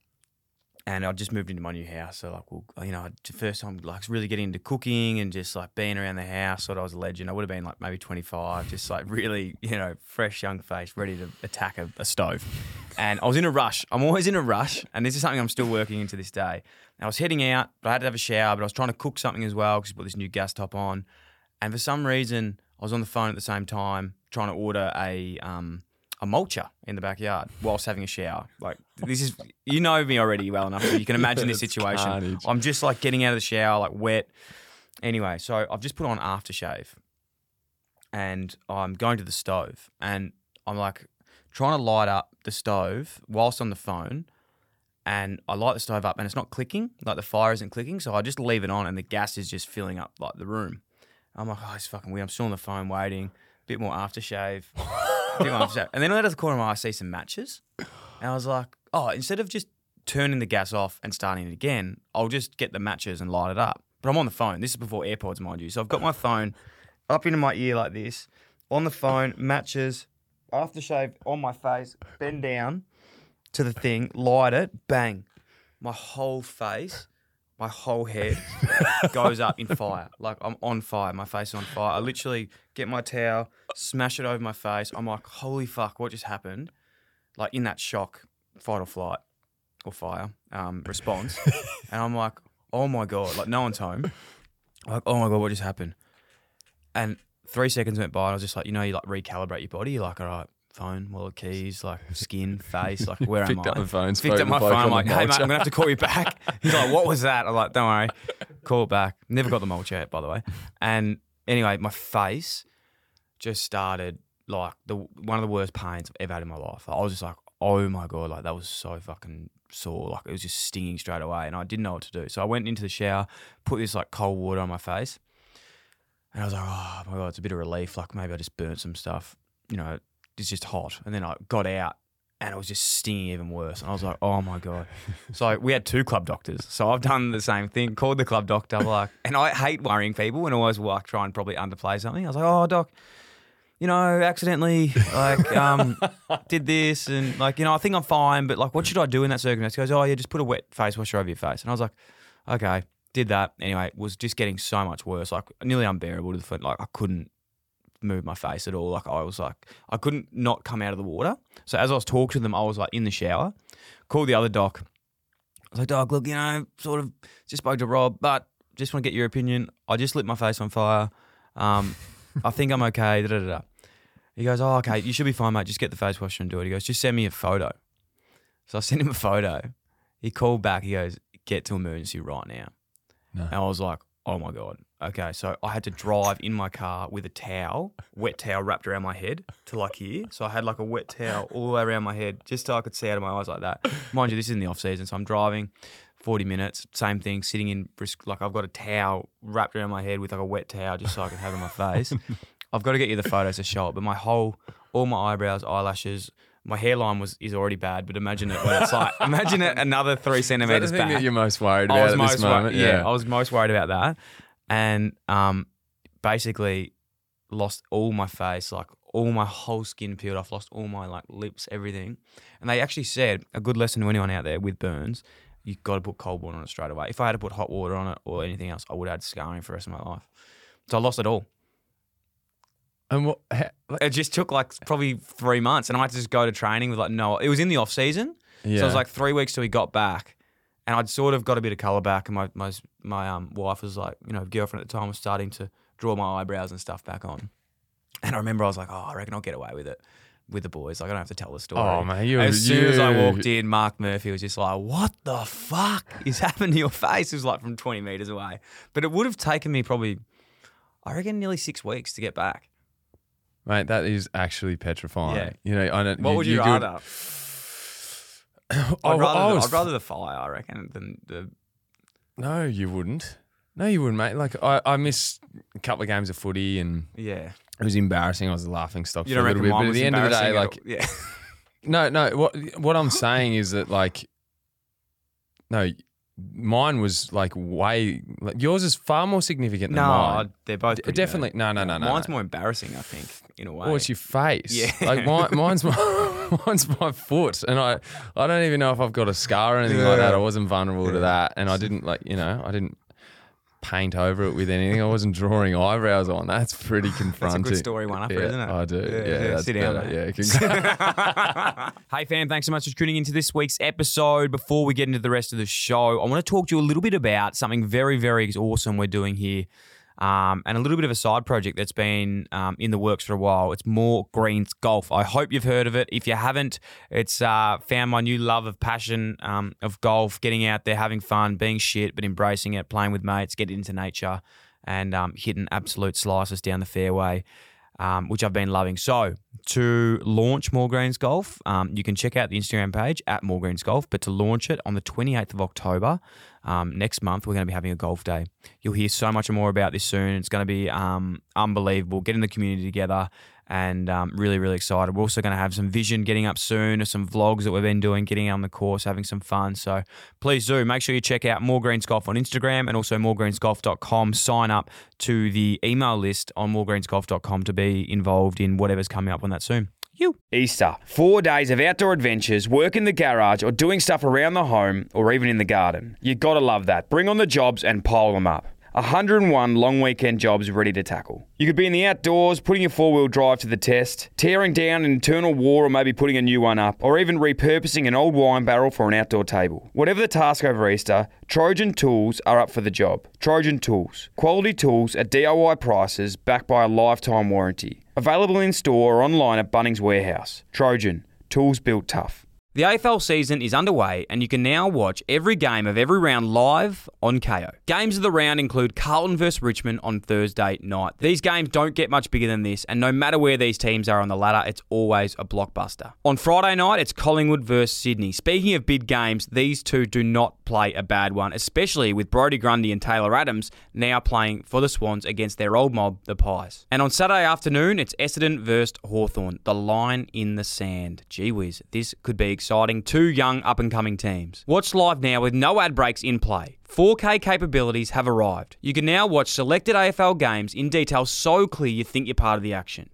and I just moved into my new house. So like, well, you know, the first time like really getting into cooking and just like being around the house. Thought I was a legend. I would have been like maybe 25, just like really, you know, fresh young face, ready to attack a, a stove. And I was in a rush. I'm always in a rush, and this is something I'm still working into this day. And I was heading out, but I had to have a shower. But I was trying to cook something as well because I put this new gas top on. And for some reason, I was on the phone at the same time trying to order a um, a mulcher in the backyard whilst having a shower. Like this is, you know me already well enough, so you can imagine this situation. carnage. I'm just like getting out of the shower, like wet. Anyway, so I've just put on aftershave, and I'm going to the stove, and I'm like trying to light up the stove whilst on the phone. And I light the stove up, and it's not clicking. Like the fire isn't clicking, so I just leave it on, and the gas is just filling up like the room. I'm like, oh, it's fucking weird. I'm still on the phone waiting. Bit more aftershave. aftershave. And then out of the corner of my eye, I see some matches. And I was like, oh, instead of just turning the gas off and starting it again, I'll just get the matches and light it up. But I'm on the phone. This is before AirPods, mind you. So I've got my phone up into my ear like this, on the phone, matches, aftershave on my face, bend down to the thing, light it, bang. My whole face, my whole head goes up in fire. Like I'm on fire. My face is on fire. I literally get my towel, smash it over my face. I'm like, holy fuck, what just happened? Like in that shock, fight or flight or fire um, response. and I'm like, oh my God, like no one's home. Like, oh my God, what just happened? And three seconds went by and I was just like, you know, you like recalibrate your body. You're like, all right, phone, wallet, keys, like skin, face, like where Picked am up I? the phone, Picked up my phone. I'm like, hey mate. I'm gonna have to call you back. He's like, what was that? I'm like, don't worry, call it back. Never got the mulch out, by the way. And anyway, my face just started like the one of the worst pains I've ever had in my life. I was just like, oh my god, like that was so fucking sore. Like it was just stinging straight away, and I didn't know what to do. So I went into the shower, put this like cold water on my face, and I was like, oh my god, it's a bit of relief. Like maybe I just burnt some stuff. You know, it's just hot. And then I got out. And it was just stinging even worse. And I was like, oh my God. So we had two club doctors. So I've done the same thing, called the club doctor, like, and I hate worrying people and always like try and probably underplay something. I was like, oh, doc, you know, accidentally like um did this and like, you know, I think I'm fine, but like what should I do in that circumstance? He goes, Oh yeah, just put a wet face washer over your face. And I was like, Okay, did that. Anyway, was just getting so much worse, like nearly unbearable to the foot. Like I couldn't move my face at all. Like I was like I couldn't not come out of the water. So as I was talking to them, I was like in the shower, called the other doc. I was like, Doc, look, you know, sort of just spoke to Rob, but just want to get your opinion. I just lit my face on fire. Um, I think I'm okay. Da, da, da, da. He goes, Oh, okay, you should be fine, mate. Just get the face washer and do it. He goes, Just send me a photo. So I sent him a photo. He called back. He goes, Get to emergency right now. No. And I was like, Oh my God. Okay. So I had to drive in my car with a towel, wet towel wrapped around my head to like here. So I had like a wet towel all the way around my head just so I could see out of my eyes like that. Mind you, this is in the off season. So I'm driving, 40 minutes, same thing, sitting in, bris- like I've got a towel wrapped around my head with like a wet towel just so I can have it on my face. I've got to get you the photos to show it, but my whole, all my eyebrows, eyelashes, my hairline was is already bad, but imagine it when it's like, imagine it another three Is that the centimeters thing back. that you're most worried about at this wor- moment? yeah, I was most worried about that, and um, basically lost all my face, like all my whole skin peeled off, lost all my like lips, everything. And they actually said a good lesson to anyone out there with burns: You've got to put cold water on it straight away. If I had to put hot water on it or anything else, I would have had scarring for the rest of my life. So I lost it all. And what? ha- It just took like probably three months, and I had to just go to training with like no. It was in the off season, so it was like three weeks till we got back, and I'd sort of got a bit of color back, and my my my um wife was like, you know, girlfriend at the time was starting to draw my eyebrows and stuff back on, and I remember I was like, oh, I reckon I'll get away with it with the boys. Like I don't have to tell the story. Oh, man, you- as soon as I walked in, Marc Murphy was just like, what the fuck is happening to your face? It was like from twenty meters away, but it would have taken me probably, I reckon, nearly six weeks to get back. Mate, that is actually petrifying. Yeah. You know, I don't. What would you, could- rather? I, I'd rather, I the, I'd rather the fire, I reckon, than the. No, you wouldn't. No, you wouldn't, mate. Like I, I missed a couple of games of footy, and Yeah. it was embarrassing. I was a laughing stock You for a little bit. But at the end of the day, like, yeah. no, no. What what I'm saying is that like, no, mine was like way. Like, yours is far more significant than no, mine. they're both D- definitely- bad. no, no, no, no, Mine's no. more embarrassing, I think, in a way. Oh, it's your face. Yeah. Like mine, mine's my mine's my foot, and I I don't even know if I've got a scar or anything like that. I wasn't vulnerable to that, and I didn't like you know I didn't paint over it with anything. I wasn't drawing eyebrows on. That's pretty confronting. That's a good story one up, yeah, isn't it? I do. Yeah, that's sit down. Yeah, hey, fam, thanks so much for tuning into this week's episode. Before we get into the rest of the show, I want to talk to you a little bit about something very, very awesome we're doing here. Um, and a little bit of a side project that's been um, in the works for a while. It's More Greens Golf. I hope you've heard of it. If you haven't, it's uh, found my new love of passion um, of golf, getting out there, having fun, being shit, but embracing it, playing with mates, getting into nature, and um, hitting absolute slices down the fairway um, which I've been loving. So to launch More Greens Golf, um, you can check out the Instagram page at More Greens Golf. But to launch it on the 28th of October um, next month, we're going to be having a golf day. You'll hear so much more about this soon. It's going to be um, unbelievable. Getting the community together. And um, really, really excited. We're also going to have some vision getting up soon, some vlogs that we've been doing, getting on the course, having some fun. So please do make sure you check out More Greens Golf on Instagram and also moregreensgolf.com. Sign up to the email list on moregreensgolf.com to be involved in whatever's coming up on that soon. You. Easter. Four days of outdoor adventures, work in the garage or doing stuff around the home or even in the garden. You gotta love that. Bring on the jobs and pile them up. 101 long weekend jobs ready to tackle. You could be in the outdoors, putting your four wheel drive to the test, tearing down an internal wall or maybe putting a new one up, or even repurposing an old wine barrel for an outdoor table. Whatever the task over Easter, Trojan Tools are up for the job. Trojan Tools. Quality tools at DIY prices backed by a lifetime warranty. Available in store or online at Bunnings Warehouse. Trojan. Tools built tough. The AFL season is underway, and you can now watch every game of every round live on Kayo. Games of the round include Carlton vs Richmond on Thursday night. These games don't get much bigger than this, and no matter where these teams are on the ladder, it's always a blockbuster. On Friday night, it's Collingwood vs Sydney. Speaking of big games, these two do not play a bad one, especially with Brodie Grundy and Taylor Adams now playing for the Swans against their old mob, the Pies. And on Saturday afternoon, it's Essendon vs Hawthorn. The line in the sand. Gee whiz, this could be exciting. Two young up and coming teams. Watch live now with no ad breaks in play. 4K capabilities have arrived. You can now watch selected AFL games in detail so clear you think you're part of the action.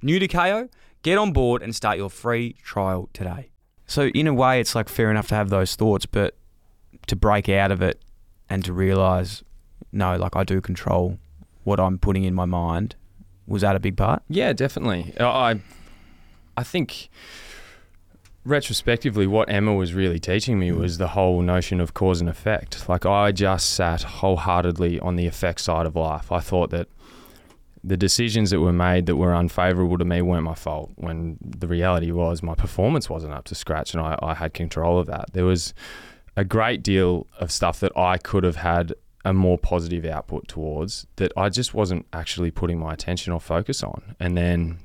New to Kayo? Get on board and start your free trial today. So, in a way, it's like fair enough to have those thoughts, but to break out of it and to realize, no, like I do control what I'm putting in my mind, was that a big part? Yeah, definitely. I, I think retrospectively, what Emma was really teaching me mm. was the whole notion of cause and effect. Like I just sat wholeheartedly on the effect side of life. I thought that the decisions that were made that were unfavourable to me weren't my fault. When the reality was my performance wasn't up to scratch, and I, I had control of that. There was a great deal of stuff that I could have had a more positive output towards that I just wasn't actually putting my attention or focus on. And then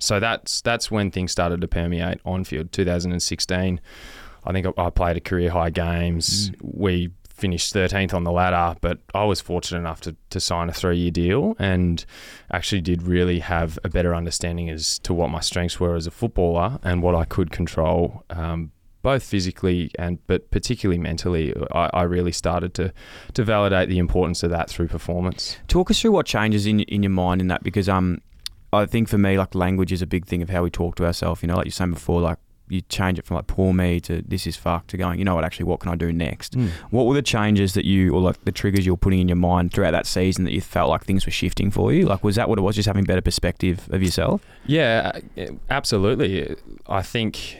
so that's that's when things started to permeate on field. 2016, I think I, played a career high games. We finished 13th on the ladder, but I was fortunate enough to, to sign a three year deal and actually did really have a better understanding as to what my strengths were as a footballer and what I could control. Um, both physically and but particularly mentally, I, I really started to to validate the importance of that through performance. Talk us through what changes in in your mind in that because um, I think for me like language is a big thing of how we talk to ourselves. You know, like you're saying before, like you change it from like poor me to this is fucked to going. You know what? Actually, what can I do next? Mm. What were the changes that you or like the triggers you were putting in your mind throughout that season that you felt like things were shifting for you? Like was that what it was? Just having better perspective of yourself? Yeah, absolutely. I think,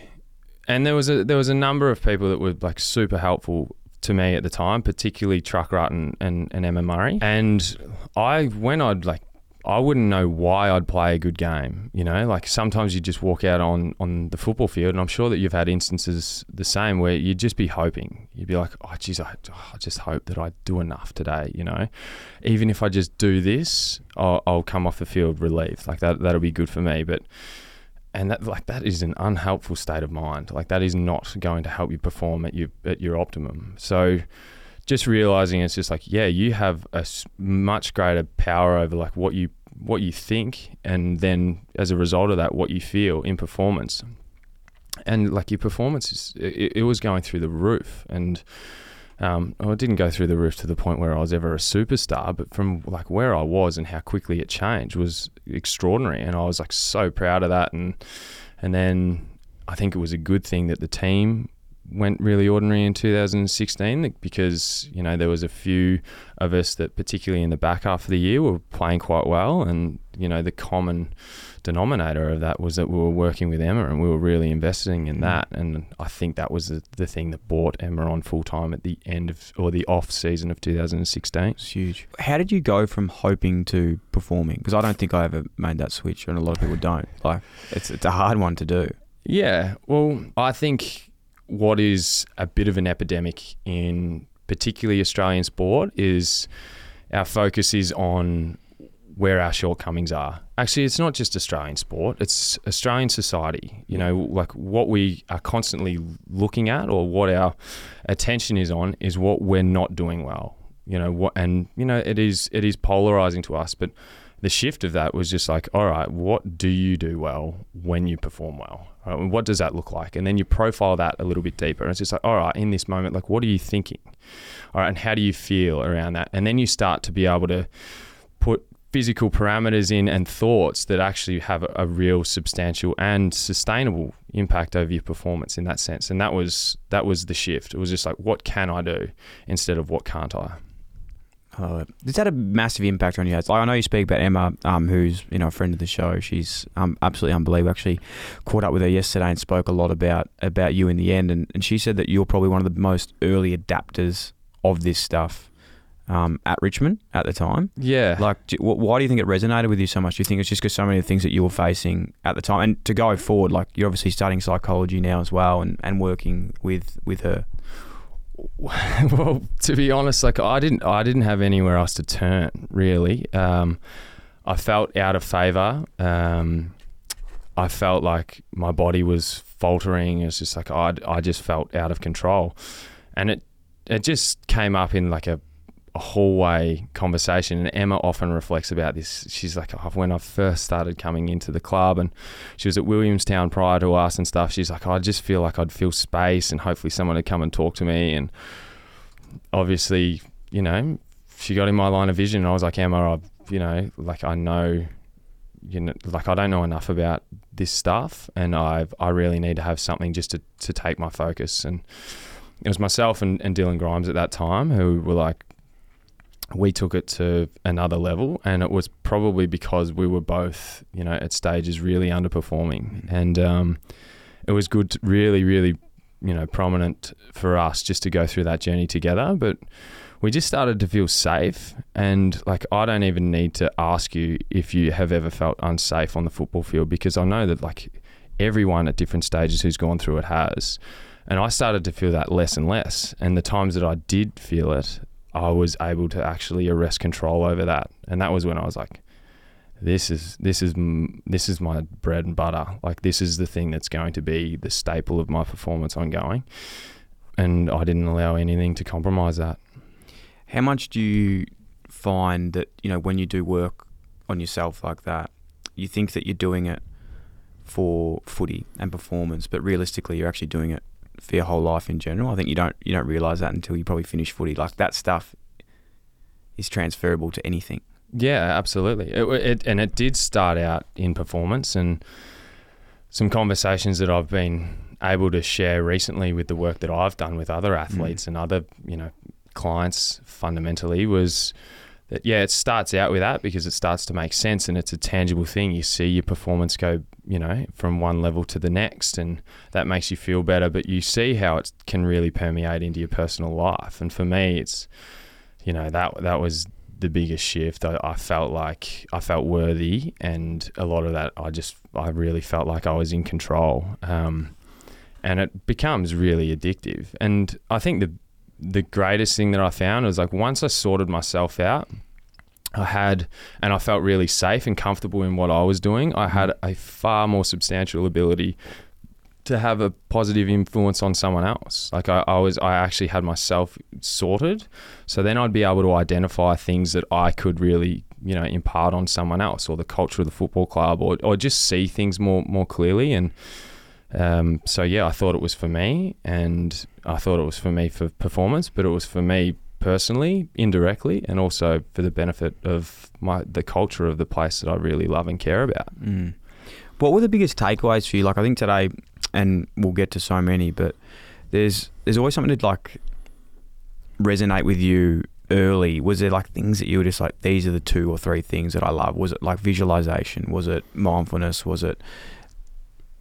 and there was a there was a number of people that were like super helpful to me at the time, particularly Truck Rutt and, and, and Emma Murray. And I when I'd like I wouldn't know why I'd play a good game. You know, like sometimes you just walk out on, on the football field, and I'm sure that you've had instances the same where you'd just be hoping. You'd be like, oh, geez, I, oh, I just hope that I do enough today. You know, even if I just do this, I'll, I'll come off the field relieved. Like that, that'll be good for me. But and that like that is an unhelpful state of mind. Like that is not going to help you perform at your at your optimum. So just realizing it's just like yeah, you have a much greater power over like what you what you think, and then as a result of that, what you feel in performance. And like your performance, is, it, it was going through the roof, and um, well, it didn't go through the roof to the point where I was ever a superstar, but from like where I was and how quickly it changed was extraordinary, and I was like so proud of that. And and then I think it was a good thing that the team went really ordinary in 2016 because you know there was a few of us that particularly in the back half of the year were playing quite well and you know the common denominator of that was that we were working with Emma and we were really investing in mm. that and I think that was the, the thing that brought Emma on full time at the end of or the off season of 2016 It's huge. How did you go from hoping to performing? Because I don't think I ever made that switch, and a lot of people don't. Like it's it's a hard one to do. Yeah, well, I think what is a bit of an epidemic in particularly Australian sport is our focus is on where our shortcomings are. Actually, it's not just Australian sport, it's Australian society. You know, like what we are constantly looking at or what our attention is on is what we're not doing well. You know, what and you know, it is it is polarizing to us, but the shift of that was just like, all right, what do you do well when you perform well? Right? What does that look like? And then you profile that a little bit deeper. And it's just like, all right, in this moment, like, what are you thinking? All right, and how do you feel around that? And then you start to be able to put physical parameters in and thoughts that actually have a real substantial and sustainable impact over your performance in that sense. And that was that was the shift. It was just like, what can I do instead of what can't I? Uh, this had a massive impact on you. Like, I know you speak about Emma, um, who's you know a friend of the show. She's um, absolutely unbelievable. Actually, caught up with her yesterday and spoke a lot about about you in the end. And, and she said that you're probably one of the most early adapters of this stuff um, at Richmond at the time. Yeah. Like, do, wh- why do you think it resonated with you so much? Do you think it's just because so many of the things that you were facing at the time, and to go forward, like you're obviously studying psychology now as well, and, and working with with her. well, to be honest, like I didn't, I didn't have anywhere else to turn. Really, um, I felt out of favor. Um, I felt like my body was faltering. It's just like I, I just felt out of control, and it, it just came up in like a, a hallway conversation. And Emma often reflects about this. She's like, oh, when I first started coming into the club, and she was at Williamstown prior to us and stuff. She's like, oh, I just feel like I'd feel space, and hopefully someone would come and talk to me. And obviously, you know, she got in my line of vision. And I was like, Emma, I, you know, like I know, you know, like I don't know enough about this stuff, and I've I really need to have something just to to take my focus. And it was myself and, and Dylan Grimes at that time who were like, we took it to another level, and it was probably because we were both, you know, at stages really underperforming, and um, it was good, to really, really, you know, prominent for us just to go through that journey together. But we just started to feel safe, and like I don't even need to ask you if you have ever felt unsafe on the football field because I know that like everyone at different stages who's gone through it has. And I started to feel that less and less. And the times that I did feel it, I was able to actually arrest control over that. And that was when I was like, this is this is this is my bread and butter. Like this is the thing that's going to be the staple of my performance ongoing, and I didn't allow anything to compromise that. How much do you find that you know when you do work on yourself like that, you think that you're doing it for footy and performance, but realistically, you're actually doing it for your whole life in general. I think you don't you don't realize that until you probably finish footy. Like that stuff is transferable to anything. Yeah, absolutely. It, it, and it did start out in performance and some conversations that I've been able to share recently with the work that I've done with other mm. athletes and other, you know, clients fundamentally was that yeah, it starts out with that because it starts to make sense and it's a tangible thing. You see your performance go, you know, from one level to the next and that makes you feel better, but you see how it can really permeate into your personal life. And for me, it's you know, that that was the biggest shift. I, I felt like I felt worthy, and a lot of that I just I really felt like I was in control. Um, and it becomes really addictive. And I think the the greatest thing that I found was like once I sorted myself out, I had, and I felt really safe and comfortable in what I was doing. I had a far more substantial ability to have a positive influence on someone else. Like I, I was, I actually had myself sorted. So then I'd be able to identify things that I could really, you know, impart on someone else or the culture of the football club or, or just see things more, more clearly. And um, so, yeah, I thought it was for me and I thought it was for me for performance, but it was for me personally, indirectly, and also for the benefit of my the culture of the place that I really love and care about. Mm. What were the biggest takeaways for you? Like I think today, and we'll get to so many, but there's there's always something to like resonate with you early. Was there like things that you were just like these are the two or three things that I love? Was it like visualization? Was it mindfulness? Was it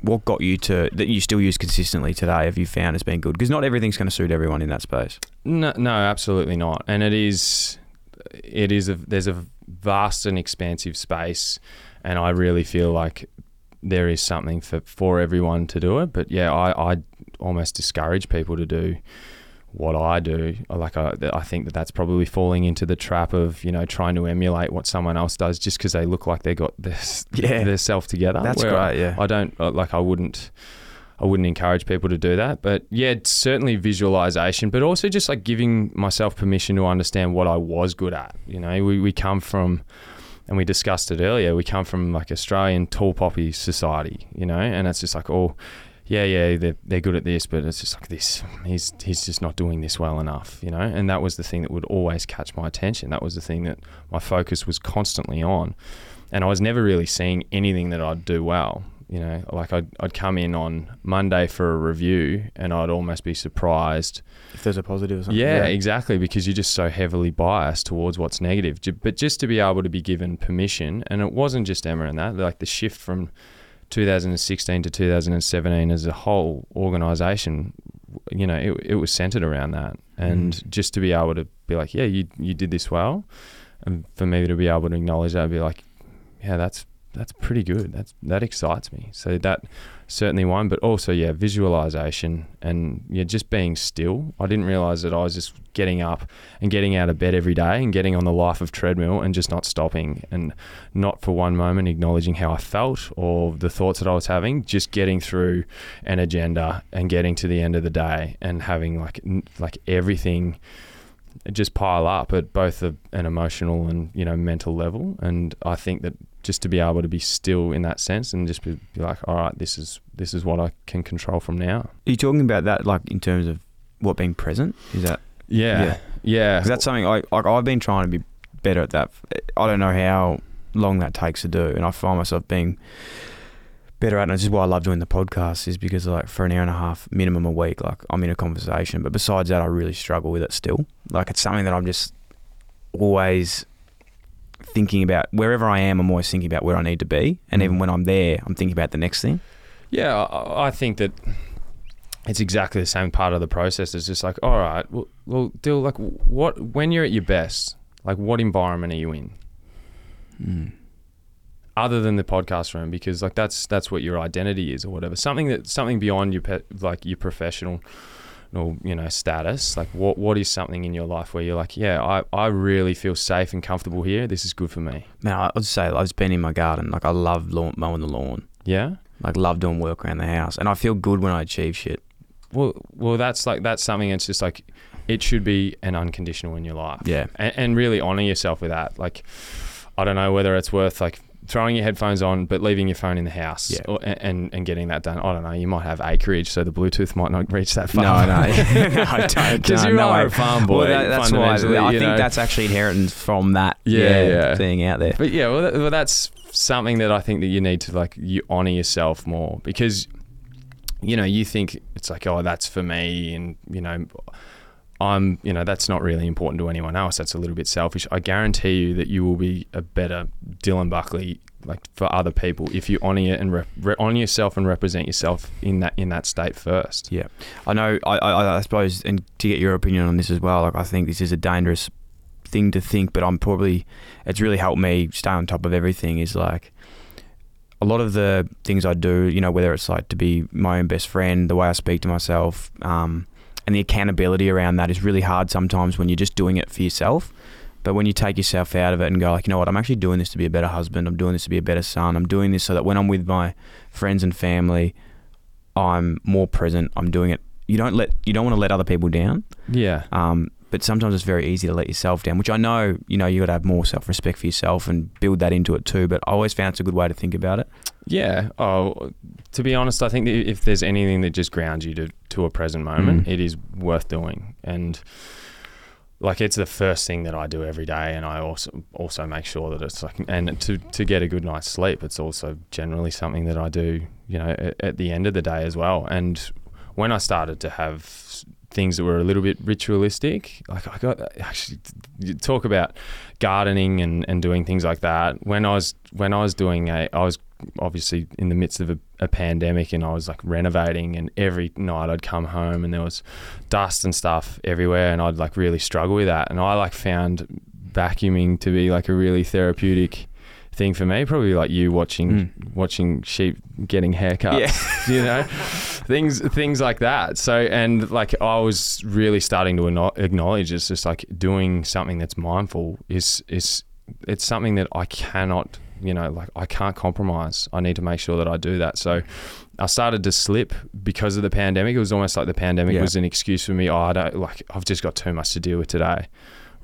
what got you to that you still use consistently today? Have you found has been good? Because not everything's going to suit everyone in that space. No, no, absolutely not. And it is, it is a there's a vast and expansive space, and I really feel like there is something for for everyone to do it. But yeah, I I almost discourage people to do what I do. Like I, I think that that's probably falling into the trap of you know trying to emulate what someone else does just because they look like they got their Yeah. their self together. That's Where great, yeah. I don't uh, like. I wouldn't. I wouldn't encourage people to do that, but yeah, it's certainly visualization, but also just like giving myself permission to understand what I was good at. You know, we, we come from, and we discussed it earlier, we come from like Australian tall poppy society, you know, and it's just like, oh, yeah, yeah, they're, they're good at this, but it's just like this. He's he's just not doing this well enough, you know. And that was the thing that would always catch my attention. That was the thing that my focus was constantly on, and I was never really seeing anything that I'd do well. You know, like I'd I'd come in on Monday for a review, and I'd almost be surprised. If there's a positive or something. Yeah, exactly, because you're just so heavily biased towards what's negative. But just to be able to be given permission, and it wasn't just Emma and that, like the shift from 2016 to 2017 as a whole organization, you know, it, it was centered around that. And mm. just to be able to be like, yeah, you, you did this well. And for me to be able to acknowledge that, would be like, yeah, that's that's pretty good. That's that excites me. So that certainly one, but also yeah, visualization and yeah, just being still. I didn't realize that I was just getting up and getting out of bed every day and getting on the life of treadmill and just not stopping and not for one moment acknowledging how I felt or the thoughts that I was having. Just getting through an agenda and getting to the end of the day and having like like everything just pile up at both a, an emotional and you know mental level and i think that just to be able to be still in that sense and just be, be like all right this is this is what i can control from now Are you talking about that like in terms of what being present? Is that yeah Yeah. yeah, that's something I like I've been trying to be better at that. I don't know how long that takes to do, and I find myself being better at. it. And this is why I love doing the podcast, is because like for an hour and a half minimum a week, like I'm in a conversation. But besides that, I really struggle with it still. Like it's something that I'm just always thinking about. Wherever I am, I'm always thinking about where I need to be, and Mm. even when I'm there, I'm thinking about the next thing. Yeah, I, I think that it's exactly the same part of the process. It's just like, all right, well, well, Dyl, like, what when you're at your best, like, what environment are you in? Other than the podcast room, because like that's that's what your identity is or whatever. Something that something beyond your pe- like your professional or you know status like what what is something in your life where you're like yeah I, I really feel safe and comfortable here this is good for me Man, I- I'd say I've been in my garden. Like I love lawn, mowing the lawn. yeah Like love doing work around the house, and I feel good when I achieve shit. well well that's like that's something that's just like it should be an unconditional in your life Yeah. and, and really honor yourself with that like I don't know whether it's worth like throwing your headphones on but leaving your phone in the house Yeah. or, and and getting that done I don't know you might have acreage so the Bluetooth might not reach that far No, no, I don't. because no, you no, are I- a farm boy Well, that, that's why I think know. that's actually inheritance from that. Yeah, yeah. thing out there. But yeah, well, that, well, that's something that I think that you need to like you honor yourself more because you know you think it's like oh that's for me and you know I'm you know that's not really important to anyone else. That's a little bit selfish. I guarantee you that you will be a better Dylan Buckley like for other people if you honor it and re- honor yourself and represent yourself in that in that state first. Yeah, I know. I, I, I suppose, and to get your opinion on this as well, like I think this is a dangerous thing to think, but I'm probably it's really helped me stay on top of everything. Is like a lot of the things I do, you know, whether it's like to be my own best friend, the way I speak to myself, um, and the accountability around that is really hard sometimes when you're just doing it for yourself. But when you take yourself out of it and go like, you know what, I'm actually doing this to be a better husband. I'm doing this to be a better son. I'm doing this so that when I'm with my friends and family, I'm more present. I'm doing it. You don't let you don't want to let other people down. Yeah. Um, but sometimes it's very easy to let yourself down, which I know, you know, you got to have more self respect for yourself and build that into it too. But I always found it's a good way to think about it. Yeah. Oh, to be honest, I think if there's anything that just grounds you to, to a present moment, Mm. it is worth doing. And like it's the first thing that I do every day, and I also also make sure that it's like and to to get a good night's sleep, it's also generally something that I do, you know, at, at the end of the day as well. And when I started to have things that were a little bit ritualistic, like I got actually you talk about gardening and, and doing things like that. When I was when I was doing a, I was obviously in the midst of a, a pandemic and I was like renovating and every night I'd come home and there was dust and stuff everywhere and I'd like really struggle with that and I like found vacuuming to be like a really therapeutic thing for me probably like you watching hmm. watching sheep getting haircuts you know? Things things like that. So and like I was really starting to acknowledge it's just like doing something that's mindful is is it's something that I cannot you know like I can't compromise. I need to make sure that I do that. So I started to slip because of the pandemic. It was almost like the pandemic Yeah. was an excuse for me. Oh I don't like I've just got too much to deal with today.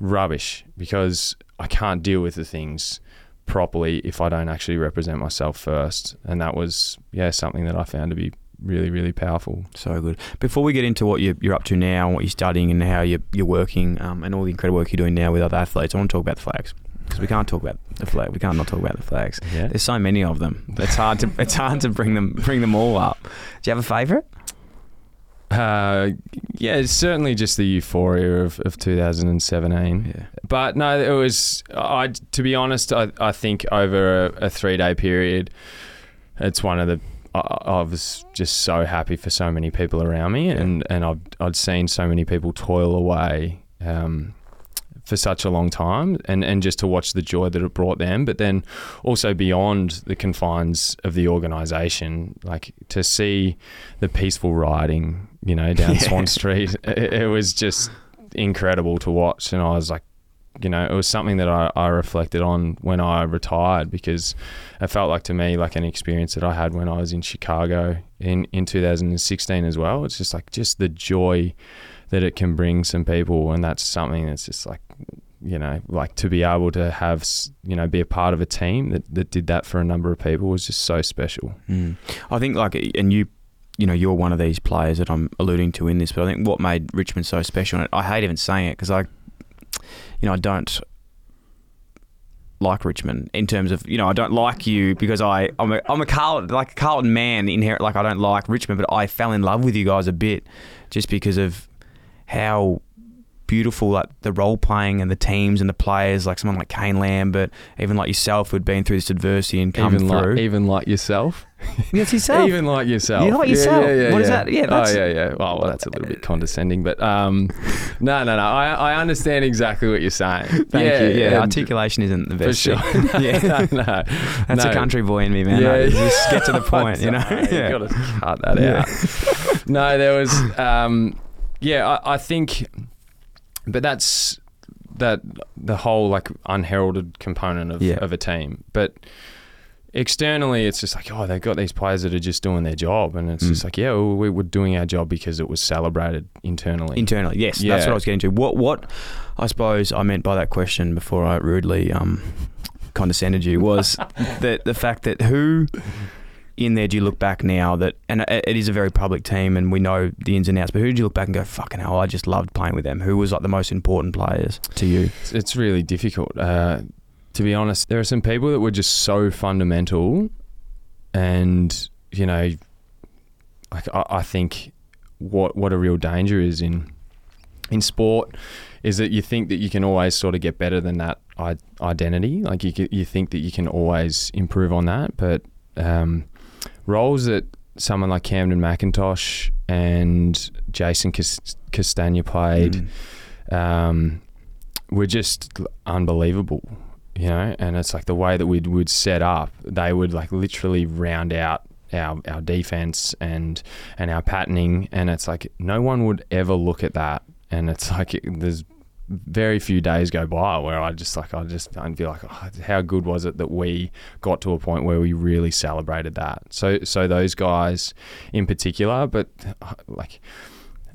Rubbish because I can't deal with the things properly if I don't actually represent myself first and that was yeah something that I found to be really really powerful So good. Before we get into what you're, you're up to now and what you're studying and how you're, you're working um, and all the incredible work you're doing now with other athletes, I want to talk about the flags because we can't talk about the flag. We can't not talk about the flags. Yeah. There's so many of them. It's hard to it's hard to bring them bring them all up. Do you have a favourite? Uh, yeah, it's certainly just the euphoria of, of 2017. Yeah. But no, it was. I to be honest, I, I think over a, a three day period, it's one of the. I, I was just so happy for so many people around me, and and I've I'd seen so many people toil away. Um, for such a long time and, and just to watch the joy that it brought them but then also beyond the confines of the organization like to see the peaceful riding you know down Yeah. Swan Street it, it was just incredible to watch. And I was like you know it was something that I, I reflected on when I retired because it felt like to me like an experience that I had when I was in Chicago in, in 2016 as well. It's just like just the joy that it can bring some people. And that's something that's just like you know like to be able to have you know be a part of a team that, that did that for a number of people was just so special Mm. I think like, and you, you know, you're one of these players that I'm alluding to in this, but I think what made Richmond so special, and I hate even saying it because I, you know, I don't like Richmond in terms of, you know, I don't like you because I, I'm a, I'm a Carlton, like a Carlton man inherent, like I don't like Richmond, but I fell in love with you guys a bit just because of how beautiful like the role playing and the teams and the players like someone like Kane Lambert even like yourself who'd been through this adversity and come even through like even like yourself Yes, yourself. even like yourself You like Yeah, yourself. yeah, yeah, What is yeah. that? Yeah, that's- oh yeah yeah well, well that's a little bit condescending but um no no no I, I understand exactly what you're saying Thank you. Yeah, articulation isn't the for best. sure yeah, no, no that's no. a country boy in me, man. Yeah, I just get to the point, you know. Yeah. You got to cut that Yeah. out. no, there was. Um, yeah, I, I think, but that's that the whole like unheralded component of, Yeah. of a team. But externally, it's just like, oh, they've got these players that are just doing their job, and it's Mm. just like, yeah, well, we were doing our job because it was celebrated internally. Internally, yes, that's what I was getting to. What what I suppose I meant by that question before I rudely um, condescended you was that the fact that who in there do you look back now that and it is a very public team and we know the ins and outs, but who do you look back and go, fucking hell, I just loved playing with them? Who was like the most important players to you? It's, it's really difficult. Uh, to be honest, there are some people that were just so fundamental, and you know, like I, I think what what a real danger is in in sport is that you think that you can always sort of get better than that identity. Like you you think that you can always improve on that, but um, roles that someone like Kamdyn McIntosh and Jason Cas- Castagna played Mm. um, were just unbelievable, you know. And it's like the way that we would set up, they would like literally round out our our defense and and our patterning, and it's like no one would ever look at that, and it's like there's very few days go by where I just like I just I'd be like, oh, how good was it that we got to a point where we really celebrated that? So so those guys in particular, but uh, like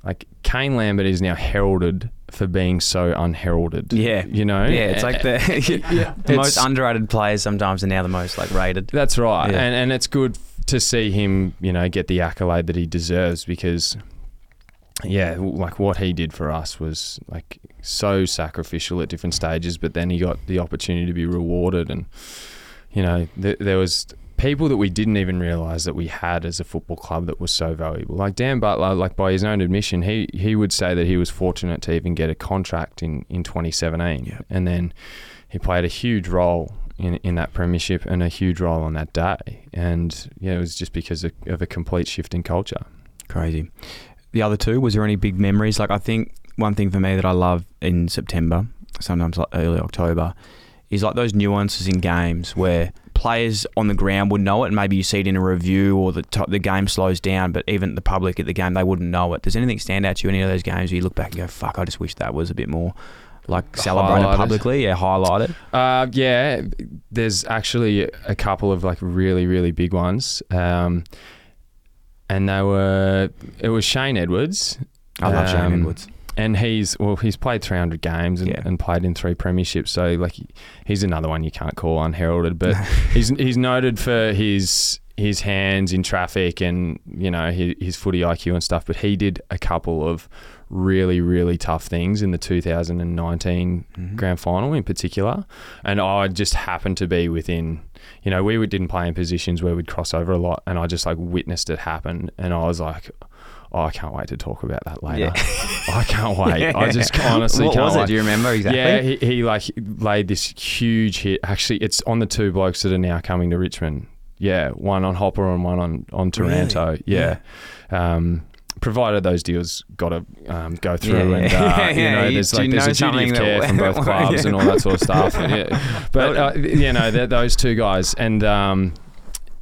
like Kane Lambert is now heralded for being so unheralded. Yeah. you know. Yeah, it's like the, the most underrated players sometimes are now the most like rated. That's right, Yeah. and and it's good to see him, you know, get the accolade that he deserves because, yeah, like what he did for us was like so sacrificial at different stages, but then he got the opportunity to be rewarded, and you know, th- there was people that we didn't even realize that we had as a football club that was so valuable. Like Dan Butler, like by his own admission, he he would say that he was fortunate to even get a contract in in 2017, Yep. and then he played a huge role in, in that premiership and a huge role on that day. And yeah, it was just because of, of a complete shift in culture. Crazy. The other two, was there any big memories? Like I think one thing for me that I love in September, sometimes like early October, is like those nuances in games where players on the ground would know it, and maybe you see it in a review or the to- the game slows down, but even the public at the game they wouldn't know it. Does anything stand out to you? Any of those games where you look back and go, "Fuck, I just wish that was a bit more." Like celebrated Highlighted. publicly, yeah, highlighted. Uh, yeah, there's actually a couple of like really, really big ones. Um, and they were, it was Shane Edwards. I love Shane Um, Edwards. And he's well, he's played 300 games and, Yeah. and played in three premierships. So like, he's another one you can't call unheralded. But he's he's noted for his his hands in traffic and you know his, his footy IQ and stuff. But he did a couple of really really tough things in the 2019 Mm-hmm. grand final in particular, and I just happened to be within. You know, we didn't play in positions where we'd cross over a lot, and I just like witnessed it happen, and I was like. Oh, I can't wait to talk about that later. I can't wait. I just honestly what can't was it? Do you remember exactly? Yeah, he, he like laid this huge hit. Actually, it's on the two blokes that are now coming to Richmond. Yeah, one on Hopper and one on on Taranto. Yeah. Um, provided those deals got to um, go through, Yeah, and yeah. uh, you know, you- there's like there's a duty of care from both clubs and all that sort of stuff. Yeah. But uh, you know, those two guys, and um,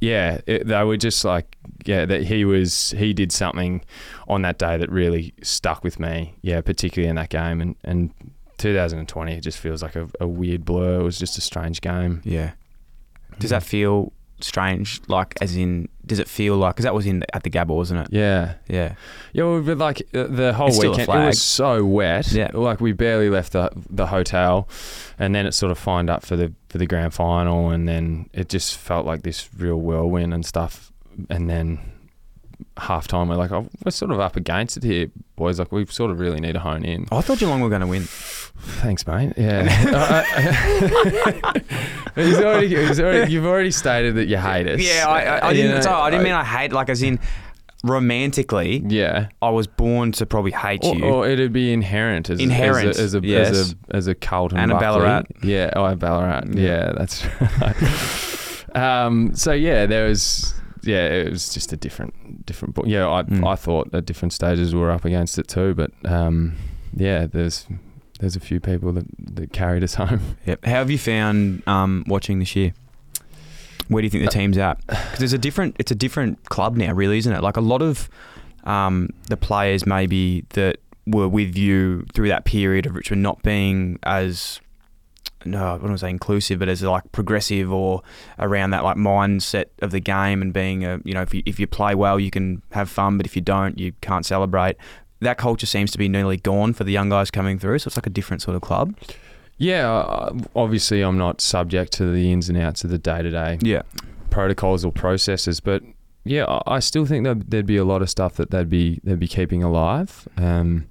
yeah, it, they were just like, yeah, that he was he did something on that day that really stuck with me. Yeah, particularly in that game, and and 2020, it just feels like a, a weird blur. It was just a strange game. Yeah. Does that feel strange? Like, as in, does it feel like? Because that was in at the Gabba, wasn't it? Yeah, Yeah. yeah. Well, but like uh, the whole It's still a weekend, it flag. was so wet. Yeah. like we barely left the the hotel, and then it sort of fined up for the for the grand final, and then it just felt like this real whirlwind and stuff. And then half time, we're like, oh, we're sort of up against it here, boys. Like we sort of really need to hone in. I thought Geelong were going to win. Thanks, mate. Yeah. he's already, he's already, you've already stated that you hate us. Yeah, I, I, I You didn't. know, so I didn't mean I hate. Like, as in, romantically, Yeah. I was born to probably hate Or, you. or it'd be inherent as Inherent, as a as a, yes. as a, as a Carlton And a. Ballarat. Yeah, oh, a Ballarat. Yeah. That's right. um, so yeah, there was yeah, it was just a different different. bo- Yeah, I Mm. I thought at different stages we were up against it too, but um, yeah, there's there's a few people that, that carried us home. Yep. How have you found um, watching this year? Where do you think the team's at? Because there's a different. It's a different club now, really, isn't it? Like a lot of um, the players maybe that were with you through that period of Richmond not being as no, I wouldn't say inclusive, but as like progressive or around that like mindset of the game and being a you know if you if you play well you can have fun, but if you don't you can't celebrate. That culture seems to be nearly gone for the young guys coming through, so it's like a different sort of club. Yeah, uh, obviously I'm not subject to the ins and outs of the day to day Yeah, protocols or processes, but yeah, I- still think that there'd be a lot of stuff that they'd be they'd be keeping alive. Um,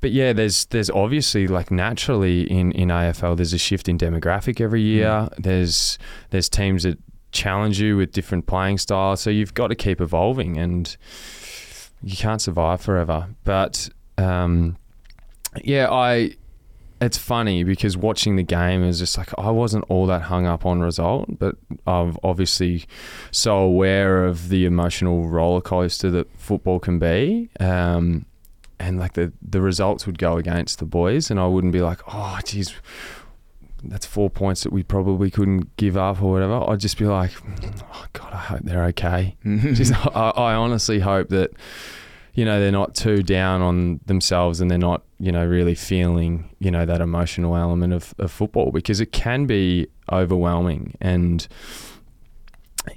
but yeah, there's there's obviously like naturally in, in AFL there's a shift in demographic every year. There's there's teams that challenge you with different playing styles, so you've got to keep evolving, and you can't survive forever. But um, yeah, I it's funny because watching the game is just like I wasn't all that hung up on result, but I'm obviously so aware of the emotional roller coaster that football can be. Um, and like the the results would go against the boys, and I wouldn't be like, oh, geez, that's four points that we probably couldn't give up or whatever. I'd just be like, oh God, I hope they're okay. just, I, I honestly hope that you know they're not too down on themselves and they're not you know really feeling you know that emotional element of, of football because it can be overwhelming and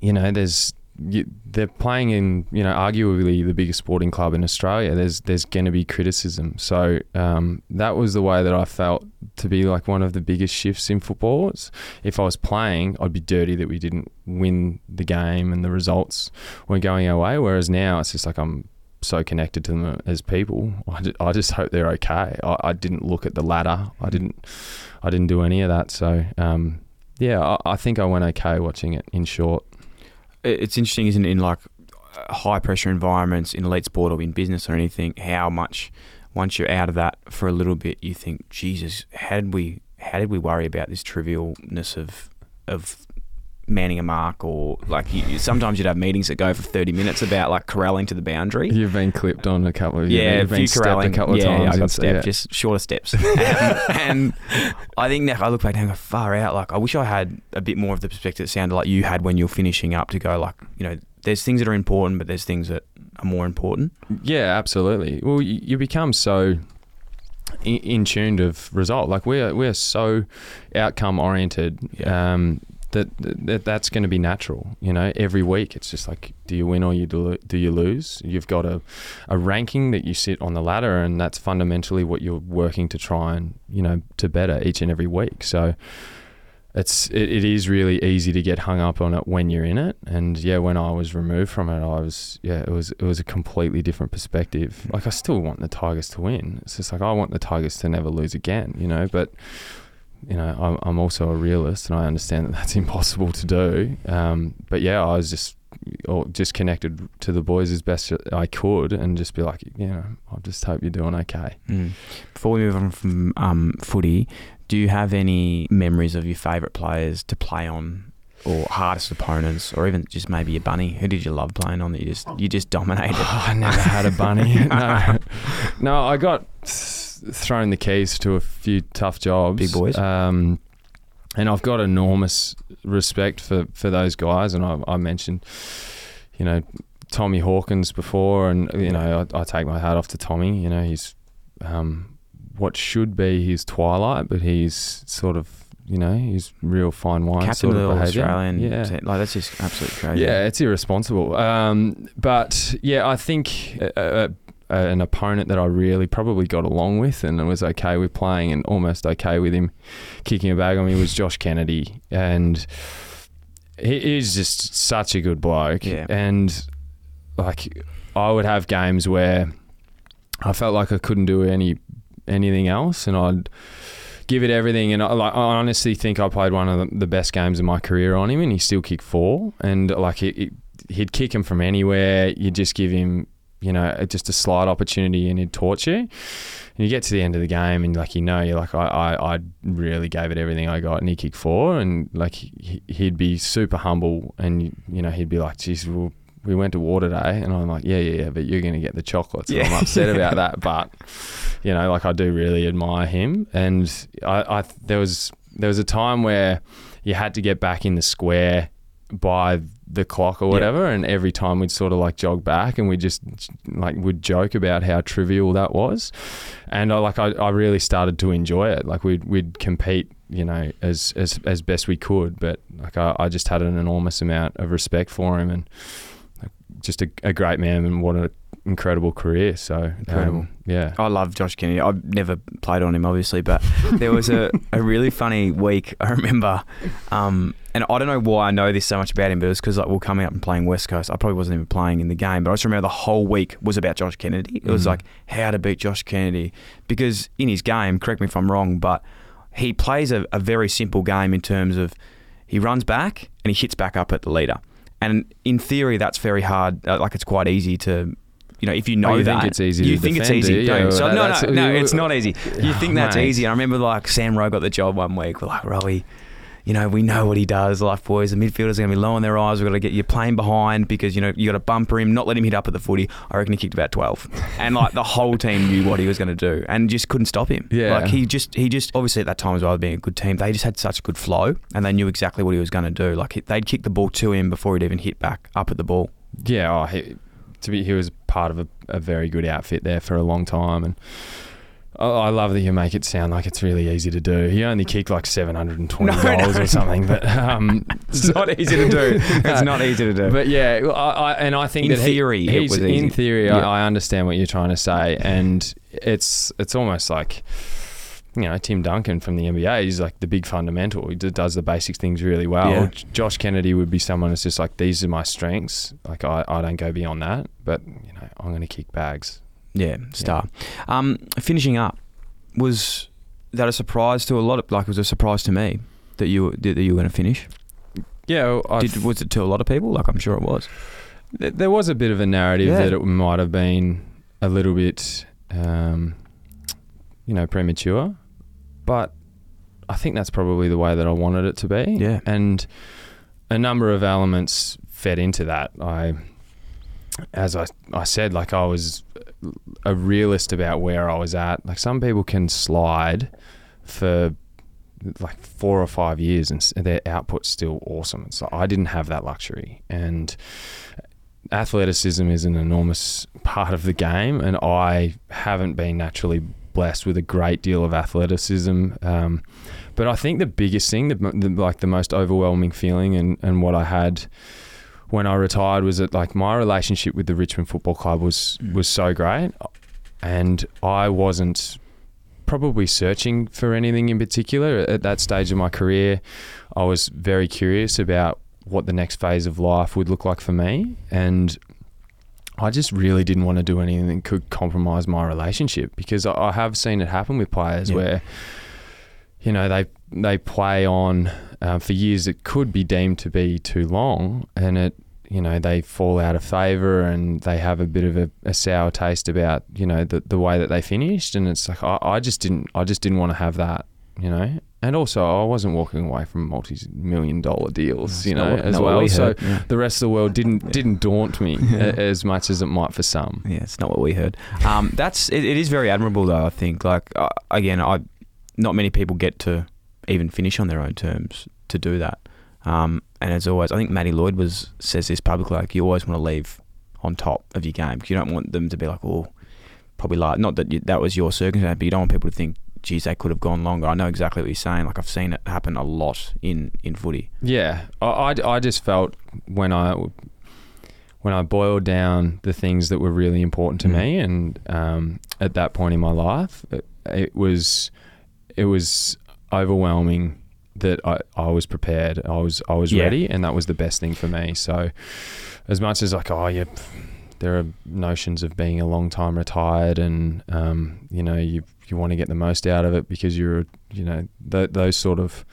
you know there's they're playing in you know arguably the biggest sporting club in Australia. There's there's going to be criticism. So um, that was the way that I felt to be like one of the biggest shifts in football. It's, if I was playing, I'd be dirty that we didn't win the game and the results weren't going our way. Whereas now it's just like I'm so connected to them as people. I just, I just hope they're okay. I, I didn't look at the ladder. I didn't I didn't do any of that. So um, yeah, I, I think I went okay watching it. In short. It- it's interesting, isn't it, in like high pressure environments in elite sport or in business or anything, how much once you're out of that for a little bit, you think, Jesus, how did we how did we worry about this trivialness of of manning a mark or like you, sometimes you'd have meetings that go for 30 minutes about like corralling to the boundary. You've been clipped on a couple of Yeah, you've a been few stepped corralling. a couple of yeah, times. I got stepped, yeah. just shorter steps. and, and I think now I look back and go far out. Like I wish I had a bit more of the perspective that sounded like you had when you're finishing up to go like you know there's things that are important, but there's things that are more important. Yeah, absolutely. Well, you, you become so in, in tuned of result. Like we're we're so outcome oriented. Yeah. Um, that, that that's going to be natural, you know. Every week, it's just like, do you win or you do, do you lose? You've got a, a ranking that you sit on the ladder, and that's fundamentally what you're working to try and you know to better each and every week. So, it's it, it is really easy to get hung up on it when you're in it and yeah when i was removed from it i was yeah it was it was a completely different perspective like i still want the tigers to win it's just like i want the tigers to never lose again you know but you know i'm, I'm also a realist and i understand that that's impossible to do um, but yeah i was just or just connected to the boys as best I could, and just be like, you know, I just hope you're doing okay. Mm. Before we move on from um, footy, do you have any memories of your favourite players to play on, or hardest opponents, or even just maybe your bunny? Who did you love playing on that you just you just dominated? Oh, I never had a bunny. no, no, I got thrown the keys to a few tough jobs. Big boys. Um, and I've got enormous respect for, for those guys. And I, I mentioned, you know, Tommy Hawkins before, and you know, I, I take my hat off to Tommy. You know, he's um, what should be his twilight, but he's sort of. You know, he's real fine wine Captain sort of behaviour. Australian, yeah. like that's just absolutely crazy. Yeah, it's irresponsible. Um, but yeah, I think uh, an opponent that I really probably got along with and was okay with playing and almost okay with him kicking a bag on me was Josh Kennedy, and he is just such a good bloke. Yeah. And like, I would have games where I felt like I couldn't do any anything else, and I'd give it everything. And I, like, I honestly think I played one of the, best games of my career on him, and he still kicked four. And like, it, he'd kick him from anywhere. You just give him, you know, just a slight opportunity, and he'd torch you. And you get to the end of the game, and like you know, you're like, I, I, I really gave it everything I got, and he kicked four, and like he, he'd be super humble, and you know, he'd be like, geez, well, we went to war today, and I'm like, yeah, yeah, yeah, but you're going to get the chocolates. And I'm upset about that, but you know, like I do really admire him, and I, I there was there was a time where you had to get back in the square by the clock or whatever, and every time we'd sort of like jog back and we just like would joke about how trivial that was, and I like I, I really started to enjoy it. Like we'd we'd compete, you know, as as as best we could, but like I, I just had an enormous amount of respect for him and just a, a great man and what an incredible career. So Incredible. um, yeah. I love Josh Kennedy. I've never played on him, obviously, but there was a, a really funny week. I remember, um, and I don't know why I know this so much about him, but it was because like we are coming up and playing West Coast. I probably wasn't even playing in the game, but I just remember the whole week was about Josh Kennedy. It was Mhm. like how to beat Josh Kennedy because in his game, correct me if I'm wrong, but he plays a, a very simple game in terms of he runs back and he hits back up at the leader. And in theory, that's very hard. Uh, like it's quite easy to, you know, if you know Oh, you that think it's easy you to think it's easy. you? don't you? So no, no, no, it's not easy. You think that's Mate. easy. I remember like Sam Rowe got the job one week. We're like, Rowie, you know, we know what he does. Like, boys, the midfielders are going to be low on their eyes. We've got to get you playing behind because, you know, you got to bumper him, not let him hit up at the footy. I reckon he kicked about 12. And, like, the whole team knew what he was going to do and just couldn't stop him. Yeah. Like, he just, he just, obviously at that time as well, being a good team, they just had such a good flow and they knew exactly what he was going to do. Like, they'd kick the ball to him before he'd even hit back up at the ball. Yeah, oh, he, to be he was part of a, a very good outfit there for a long time, and I, I love that you make it sound like it's really easy to do. He only kicked like seven hundred and twenty goals no, or something, but um, It's not easy to do. It's not easy to do. But yeah, I, I, and I think In that he- theory, it was easy. in theory. Yeah. I, I understand what you're trying to say, and it's it's almost like you know Tim Duncan from the NBA. He's like the big fundamental. He does the basic things really well. Yeah. Josh Kennedy would be someone that's just like these are my strengths. Like I, I don't go beyond that, but you know I'm going to kick bags. Yeah, star. Um, finishing up, was that a surprise to a lot of like? It was a surprise to me that you that you were going to finish? Yeah, well, I Did, was it to a lot of people? Like I'm sure it was. Th- There was a bit of a narrative Yeah. that it might have been a little bit, um, you know, premature, but I think that's probably the way that I wanted it to be. Yeah. and a number of elements fed into that. I, as I, I said, like I was a realist about where I was at. Like some people can slide for like four or five years and their output's still awesome. Like I didn't have that luxury, and athleticism is an enormous part of the game, and I haven't been naturally blessed with a great deal of athleticism. Um, but I think the biggest thing, the, the, like the most overwhelming feeling, and, and what I had when I retired was that like my relationship with the Richmond Football Club was mm. was so great, and I wasn't probably searching for anything in particular at that stage of my career. I was very curious about what the next phase of life would look like for me, and I just really didn't want to do anything that could compromise my relationship because I I have seen it happen with players Yeah. where you know they they play on um, for years it could be deemed to be too long, and it you know they fall out of favour and they have a bit of a, a sour taste about you know the the way that they finished, and it's like I, I just didn't I just didn't want to have that, you know. And also, I wasn't walking away from multi-million dollar deals, you know, what- as well. we So yeah. the rest of the world didn't didn't daunt me a- as much as it might for some. Yeah, it's not what we heard. Um, that's it, it is very admirable though. I think like uh, again, I not many people get to even finish on their own terms to do that. Um, and as always, I think Matty Lloyd was says this publicly. Like you always want to leave on top of your game because you don't want them to be like, oh, probably like not that you, that was your circumstance, but you don't want people to think, geez, they could have gone longer. I know exactly what you're saying. Like I've seen it happen a lot in in footy. Yeah, I, I, I just felt when I when I boiled down the things that were really important to Mm. me, and um, at that point in my life, it, it was it was overwhelming that I, I was prepared. I was I was Yeah. ready, and that was the best thing for me. So, as much as like, oh yeah, there are notions of being a long time retired, and um, you know you you want to get the most out of it because you're you know th- those sort of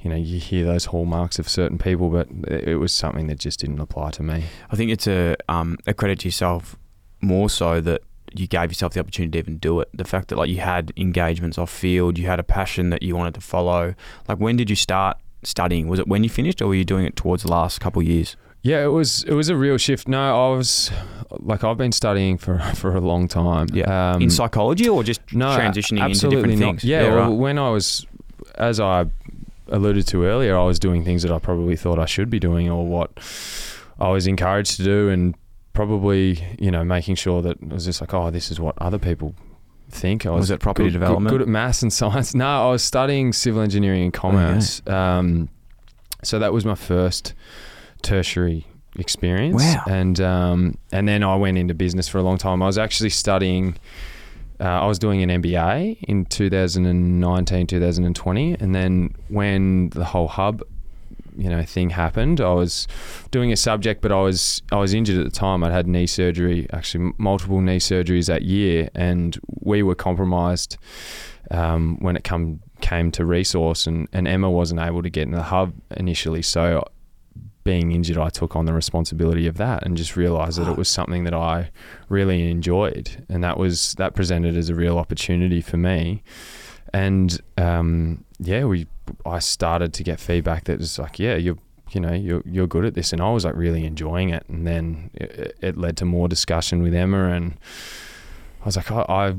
you know you hear those hallmarks of certain people, but it it was something that just didn't apply to me. I think it's a um, a credit to yourself more so that you gave yourself the opportunity to even do it. The fact that like you had engagements off field, you had a passion that you wanted to follow. Like when did you start studying? Was it when you finished, or were you doing it towards the last couple of years? Yeah, it was it was a real shift. No, I was like I've been studying for for a long time. Yeah, um, in psychology or just no, transitioning into different not. things. Yeah, well, right. when I was as I alluded to earlier, I was doing things that I probably thought I should be doing or what I was encouraged to do, and probably you know making sure that it was just like, oh, this is what other people think. I Was it property good, good- development? Good, at maths and science. No, I was studying civil engineering and commerce. Um, so that was my first tertiary experience. Wow. And um, and then I went into business for a long time. I was actually studying. Uh, I was doing an MBA in 2019, 2020, and then when the whole hub, you know, thing happened, I was doing a subject, but I was I was injured at the time. I'd had knee surgery, actually m- multiple knee surgeries that year, and we were compromised um, when it come came to resource, and, and Emma wasn't able to get in the hub initially. So, being injured, I took on the responsibility of that, and just realised that it was something that I really enjoyed, and that was that presented as a real opportunity for me. And um, yeah, we I started to get feedback that was like, yeah, you're you know you're you're good at this, and I was like really enjoying it. And then it, it led to more discussion with Emma, and I was like, I, I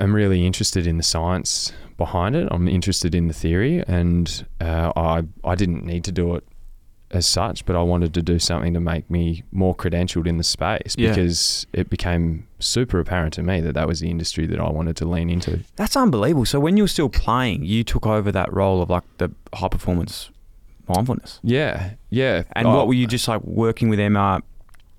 am really interested in the science behind it. I'm interested in the theory, and uh, I I didn't need to do it as such, but I wanted to do something to make me more credentialed in the space Yeah. because it became super apparent to me that that was the industry that I wanted to lean into. That's unbelievable. So when you were still playing, you took over that role of like the high performance mindfulness. Yeah, yeah. And Oh, what were you uh, just like working with Emma,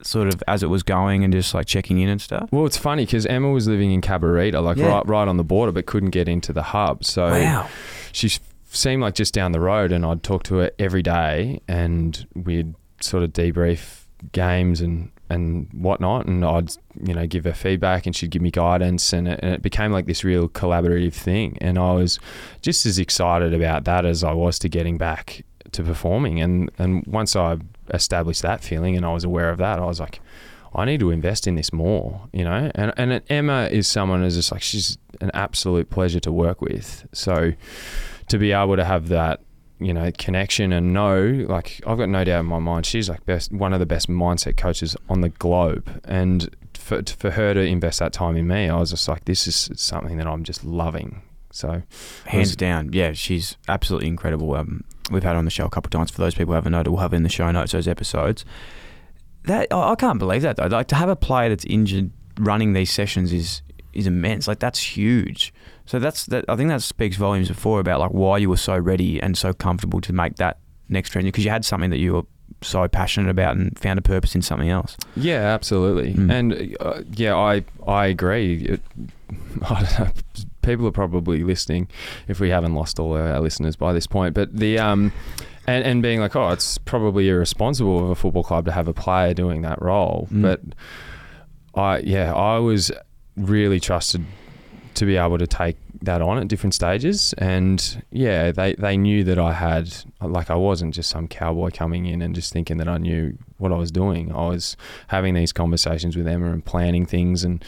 sort of as it was going, and just like checking in and stuff? Well, it's funny because Emma was living in Cabarita, like Yeah. right, right on the border, but couldn't get into the hub. So Wow. she s- seemed like just down the road, and I'd talk to her every day, and we'd sort of debrief games and and whatnot, and I'd you know give her feedback, and she'd give me guidance, and it, and it became like this real collaborative thing. And I was just as excited about that as I was to getting back to performing. And and once I established that feeling, and I was aware of that, I was like. I need to invest in this more, you know. And and Emma is someone who's just like she's an absolute pleasure to work with. So to be able to have that, you know, connection and know, like I've got no doubt in my mind, she's like best one of the best mindset coaches on the globe. And for for her to invest that time in me, I was just like, this is something that I'm just loving. So Hands down, yeah, she's absolutely incredible. Um, we've had her on the show a couple of times. For those people who haven't noted, we'll have in the show notes those episodes. That I I can't believe that though. Like to have a player that's injured running these sessions is is immense. Like that's huge. So that's that. I think that speaks volumes before about like why you were so ready and so comfortable to make that next transition because you had something that you were so passionate about and found a purpose in something else. Yeah, absolutely. Mm. And uh, yeah, I I agree. It, I don't know, people are probably listening if we haven't lost all our listeners by this point. But the um, and and being like, oh, it's probably irresponsible of a football club to have a player doing that role. Mm. But I yeah, I was really trusted to be able to take that on at different stages. And yeah they they knew that I had like I wasn't just some cowboy coming in and just thinking that I knew what I was doing. I was having these conversations with Emma and planning things and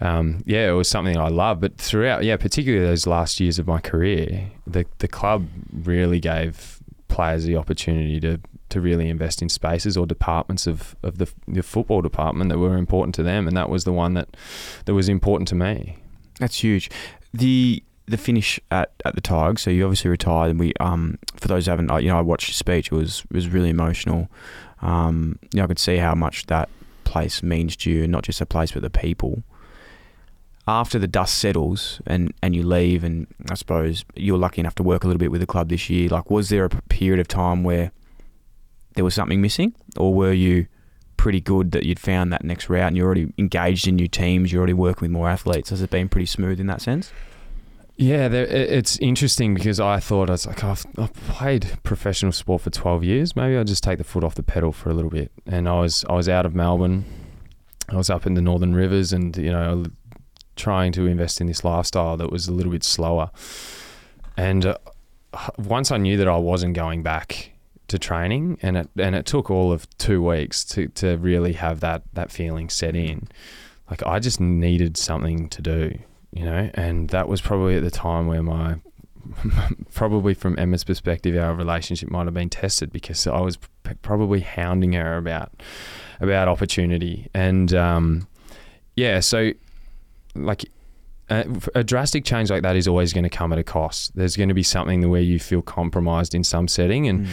um, yeah it was something I loved. But throughout yeah particularly those last years of my career the the club really gave players the opportunity to to really invest in spaces or departments of, of the, the football department that were important to them. And that was the one that that was important to me That's huge. The the finish at, at the Tigers. So you obviously retired, and we um for those who haven't, you know, I watched your speech. It was it was really emotional. Um, you know, I could see how much that place means to you, and not just the place but the people. After the dust settles and, and you leave, and I suppose you were lucky enough to work a little bit with the club this year. Like, was there a period of time where there was something missing, or were you pretty good that you'd found that next route and you're already engaged in new teams, you're already working with more athletes? Has it been pretty smooth in that sense? Yeah, there, it's interesting because I thought I was like, I've, I've played professional sport for twelve years. Maybe I'll just take the foot off the pedal for a little bit. And I was I was out of Melbourne. I was up in the Northern Rivers, and you know, trying to invest in this lifestyle that was a little bit slower. And uh, once I knew that I wasn't going back to training, and it and it took all of two weeks to to really have that that feeling set in. Like I just needed something to do you know, and that was probably at the time where my probably from Emma's perspective, our relationship might have been tested because I was p- probably hounding her about about opportunity, and um, yeah, so like a, a drastic change like that is always going to come at a cost. There's going to be something where you feel compromised in some setting, and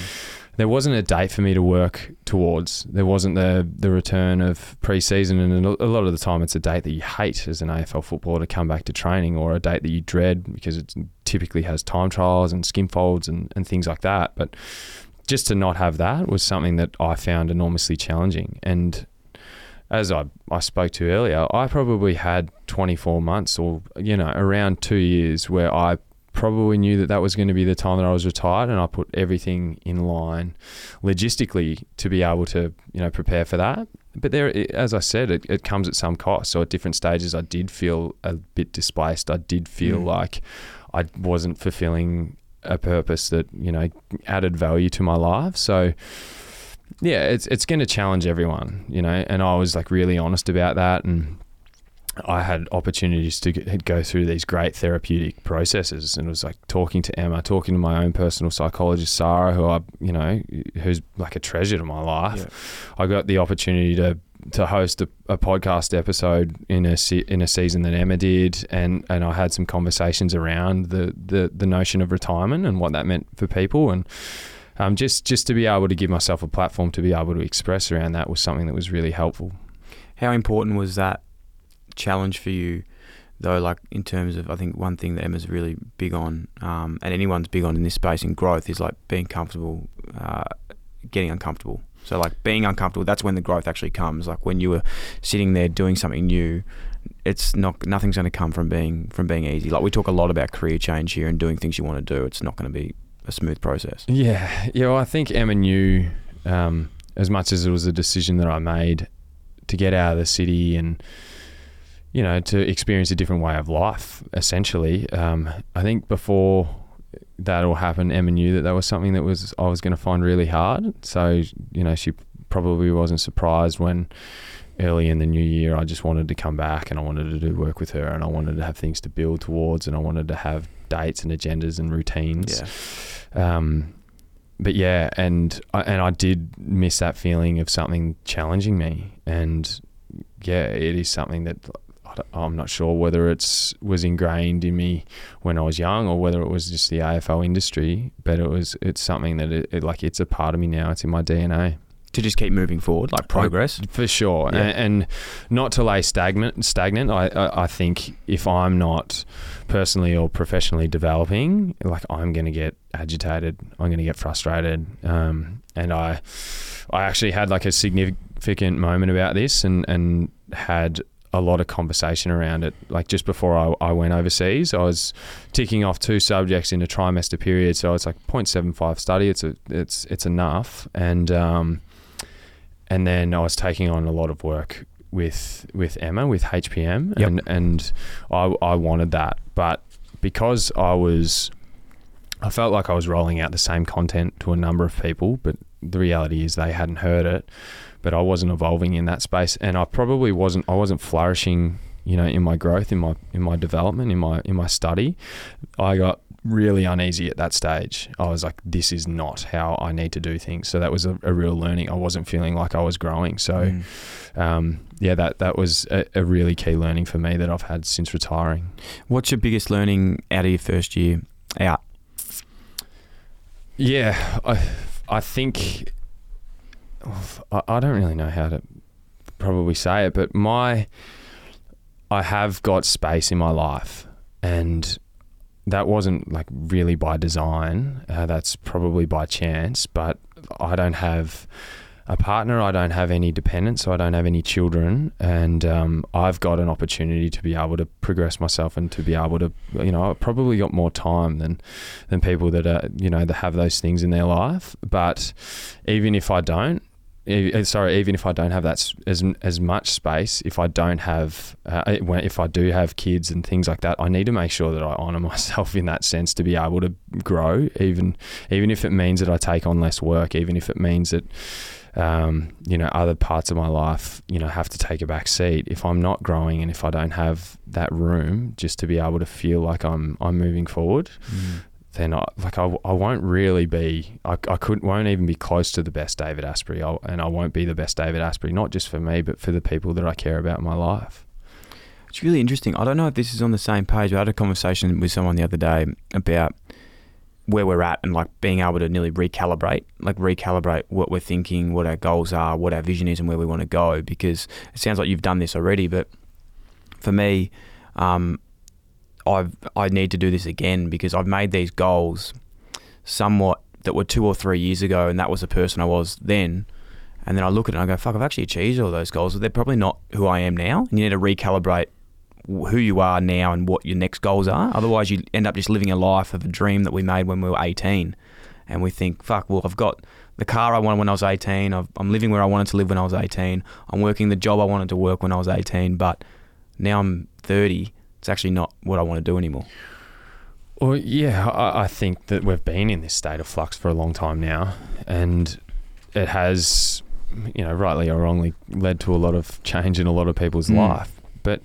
there wasn't a date for me to work towards. There wasn't the the return of preseason, and a lot of the time it's a date that you hate as an AFL footballer to come back to training, or a date that you dread because it typically has time trials and skin folds and, and things like that. But just to not have that was something that I found enormously challenging. And as I, I spoke to earlier, I probably had 24 months or, you know, around two years where I probably knew that that was going to be the time that I was retired and I put everything in line logistically to be able to, you know, prepare for that. But there, as I said, it, it comes at some cost. So at different stages, I did feel a bit displaced. I did feel Mm. like I wasn't fulfilling a purpose that, you know, added value to my life. So, yeah, it's it's going to challenge everyone, you know. And I was like really honest about that, and I had opportunities to g- go through these great therapeutic processes, and it was like talking to Emma, talking to my own personal psychologist Sarah, who I, you know, who's like a treasure to my life. I got the opportunity to to host a, a podcast episode in a se- in a season that Emma did, and and I had some conversations around the the the notion of retirement and what that meant for people, and um, just just to be able to give myself a platform to be able to express around that was something that was really helpful. How important was that challenge for you, though? Like in terms of, I think one thing that Emma's really big on, um, and anyone's big on in this space in growth, is like being comfortable, uh, getting uncomfortable. So like being uncomfortable, that's when the growth actually comes. Like when you were sitting there doing something new, it's not nothing's going to come from being from being easy. Like we talk a lot about career change here and doing things you want to do. It's not going to be a smooth process. Yeah, yeah. Well, I think Emma knew um, as much as it was a decision that I made to get out of the city and you know to experience a different way of life. Essentially, um, I think before that all happened, Emma knew that that was something that was I was going to find really hard. So you know, she probably wasn't surprised when early in the new year I just wanted to come back and I wanted to do work with her and I wanted to have things to build towards and I wanted to have dates and agendas and routines. Yeah. Um, but yeah, and I, and I did miss that feeling of something challenging me, and yeah, it is something that I'm not sure whether it's was ingrained in me when I was young or whether it was just the AFL industry, but it was it's something that it, it like it's a part of me now. It's in my DNA To just keep moving forward, like progress. for sure, Yeah. and, and not to lay stagnant. Stagnant. I, I I think if I'm not personally or professionally developing, like I'm going to get agitated. I'm going to get frustrated. Um, and I I actually had like a significant moment about this, and and had a lot of conversation around it. Like just before I, I went overseas, I was ticking off two subjects in a trimester period, so it's like 0.75 study. It's a it's it's enough, and um, and then I was taking on a lot of work with with Emma with HPM, Yep. and and I I wanted that, but because I was, I felt like I was rolling out the same content to a number of people, but the reality is they hadn't heard it, but I wasn't evolving in that space, and I probably wasn't I wasn't flourishing, you know, in my growth, in my in my development, in my in my study. I got really uneasy at that stage. I was like, this is not how I need to do things. So that was a, a real learning. I wasn't feeling like I was growing. So, um, yeah, that that was a, a really key learning for me that I've had since retiring. What's your biggest learning out of your first year out? Yeah, I I think I, don't really know how to probably say it, but my I have got space in my life, and that wasn't like really by design. Uh, that's probably by chance, but I don't have a partner. I don't have any dependents. So I don't have any children, and um, I've got an opportunity to be able to progress myself and to be able to, you know, I've probably got more time than than people that are, you know, that have those things in their life. But even if I don't. E- Sorry, even if I don't have that as as much space, if I don't have, uh, if I do have kids and things like that, I need to make sure that I honour myself in that sense to be able to grow, even even if it means that I take on less work, even if it means that um, you know, other parts of my life, you know, have to take a back seat. If I'm not growing and if I don't have that room just to be able to feel like I'm I'm moving forward, then I like I, I won't really be I, I couldn't won't even be close to the best David Astbury I'll, and I won't be the best David Astbury not just for me but for the people that I care about in my life. It's really interesting. I don't know if this is on the same page. I had a conversation with someone the other day about where we're at and like being able to nearly recalibrate, like recalibrate what we're thinking, what our goals are, what our vision is, and where we want to go. Because it sounds like you've done this already, but for me, um, I've I need to do this again because I've made these goals somewhat that were two or three years ago, and that was the person I was then. And then I look at it and I go, fuck, I've actually achieved all those goals, but they're probably not who I am now. And you need to recalibrate who you are now and what your next goals are. Otherwise, you end up just living a life of a dream that we made when we were 18. And we think, fuck, well, I've got the car I wanted when I was 18. i am living where I wanted to live when I was 18. I'm working the job I wanted to work when I was 18. But now I'm 30. It's actually not what I want to do anymore. Well, yeah, I, I think that we've been in this state of flux for a long time now. And it has, you know, rightly or wrongly, led to a lot of change in a lot of people's mm. life. But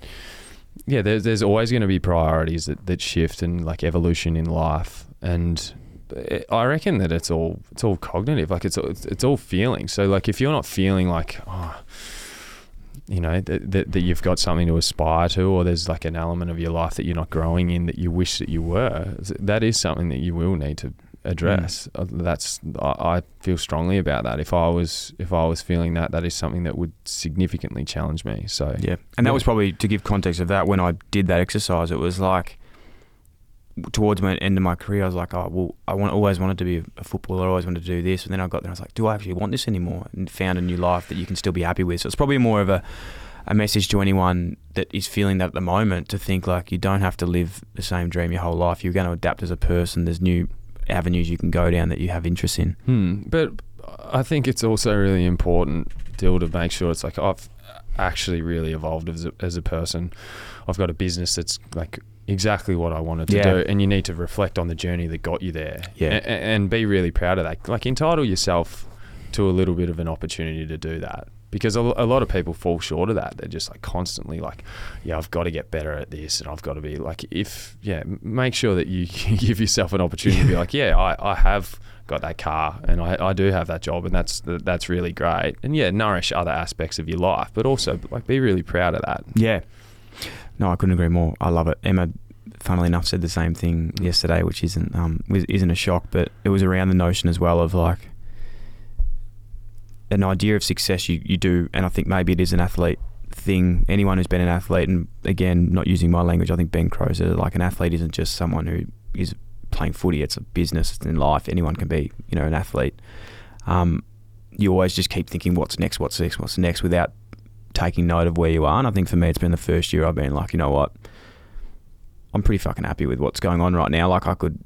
yeah, there's there's always going to be priorities that, that shift and like evolution in life, and I reckon that it's all it's all cognitive, like it's it's, it's all feeling. So like if you're not feeling like oh, you know that, that that you've got something to aspire to, or there's like an element of your life that you're not growing in that you wish that you were, that is something that you will need to address. Mm. That's I, I, feel strongly about that. If I was if I was feeling that, that is something that would significantly challenge me. So yeah, and that was probably to give context of that. When I did that exercise, it was like towards the end of my career, I was like, oh well, I want always wanted to be a footballer. I always wanted to do this, and then I got there. I was like, do I actually want this anymore? And found a new life that you can still be happy with. So it's probably more of a a message to anyone that is feeling that at the moment to think like you don't have to live the same dream your whole life. You're going to adapt as a person. There's new avenues you can go down that you have interest in. Hmm. But I think it's also really important, Dyl, to make sure it's like I've actually really evolved as a, as a person. I've got a business that's like exactly what I wanted to yeah. do, and you need to reflect on the journey that got you there. Yeah. And, and be really proud of that. Like entitle yourself to a little bit of an opportunity to do that because a, a, lot of people fall short of that. They're just like constantly like, yeah, I've got to get better at this, and I've got to be like, if yeah, make sure that you give yourself an opportunity to be like, yeah, I, I have got that car and I, I do have that job and that's that's really great and yeah nourish other aspects of your life but also like be really proud of that yeah no I couldn't agree more I love it Emma funnily enough said the same thing yesterday which isn't um isn't a shock but it was around the notion as well of like an idea of success you, you do, and I think maybe it is an athlete thing. Anyone who's been an athlete, and again, not using my language, I think Ben said like an athlete isn't just someone who is playing footy; it's a business. In life. Anyone can be, you know, an athlete. Um, you always just keep thinking, what's next? What's next? What's next? Without taking note of where you are. And I think for me, it's been the first year I've been like, you know what, I'm pretty fucking happy with what's going on right now. Like I could,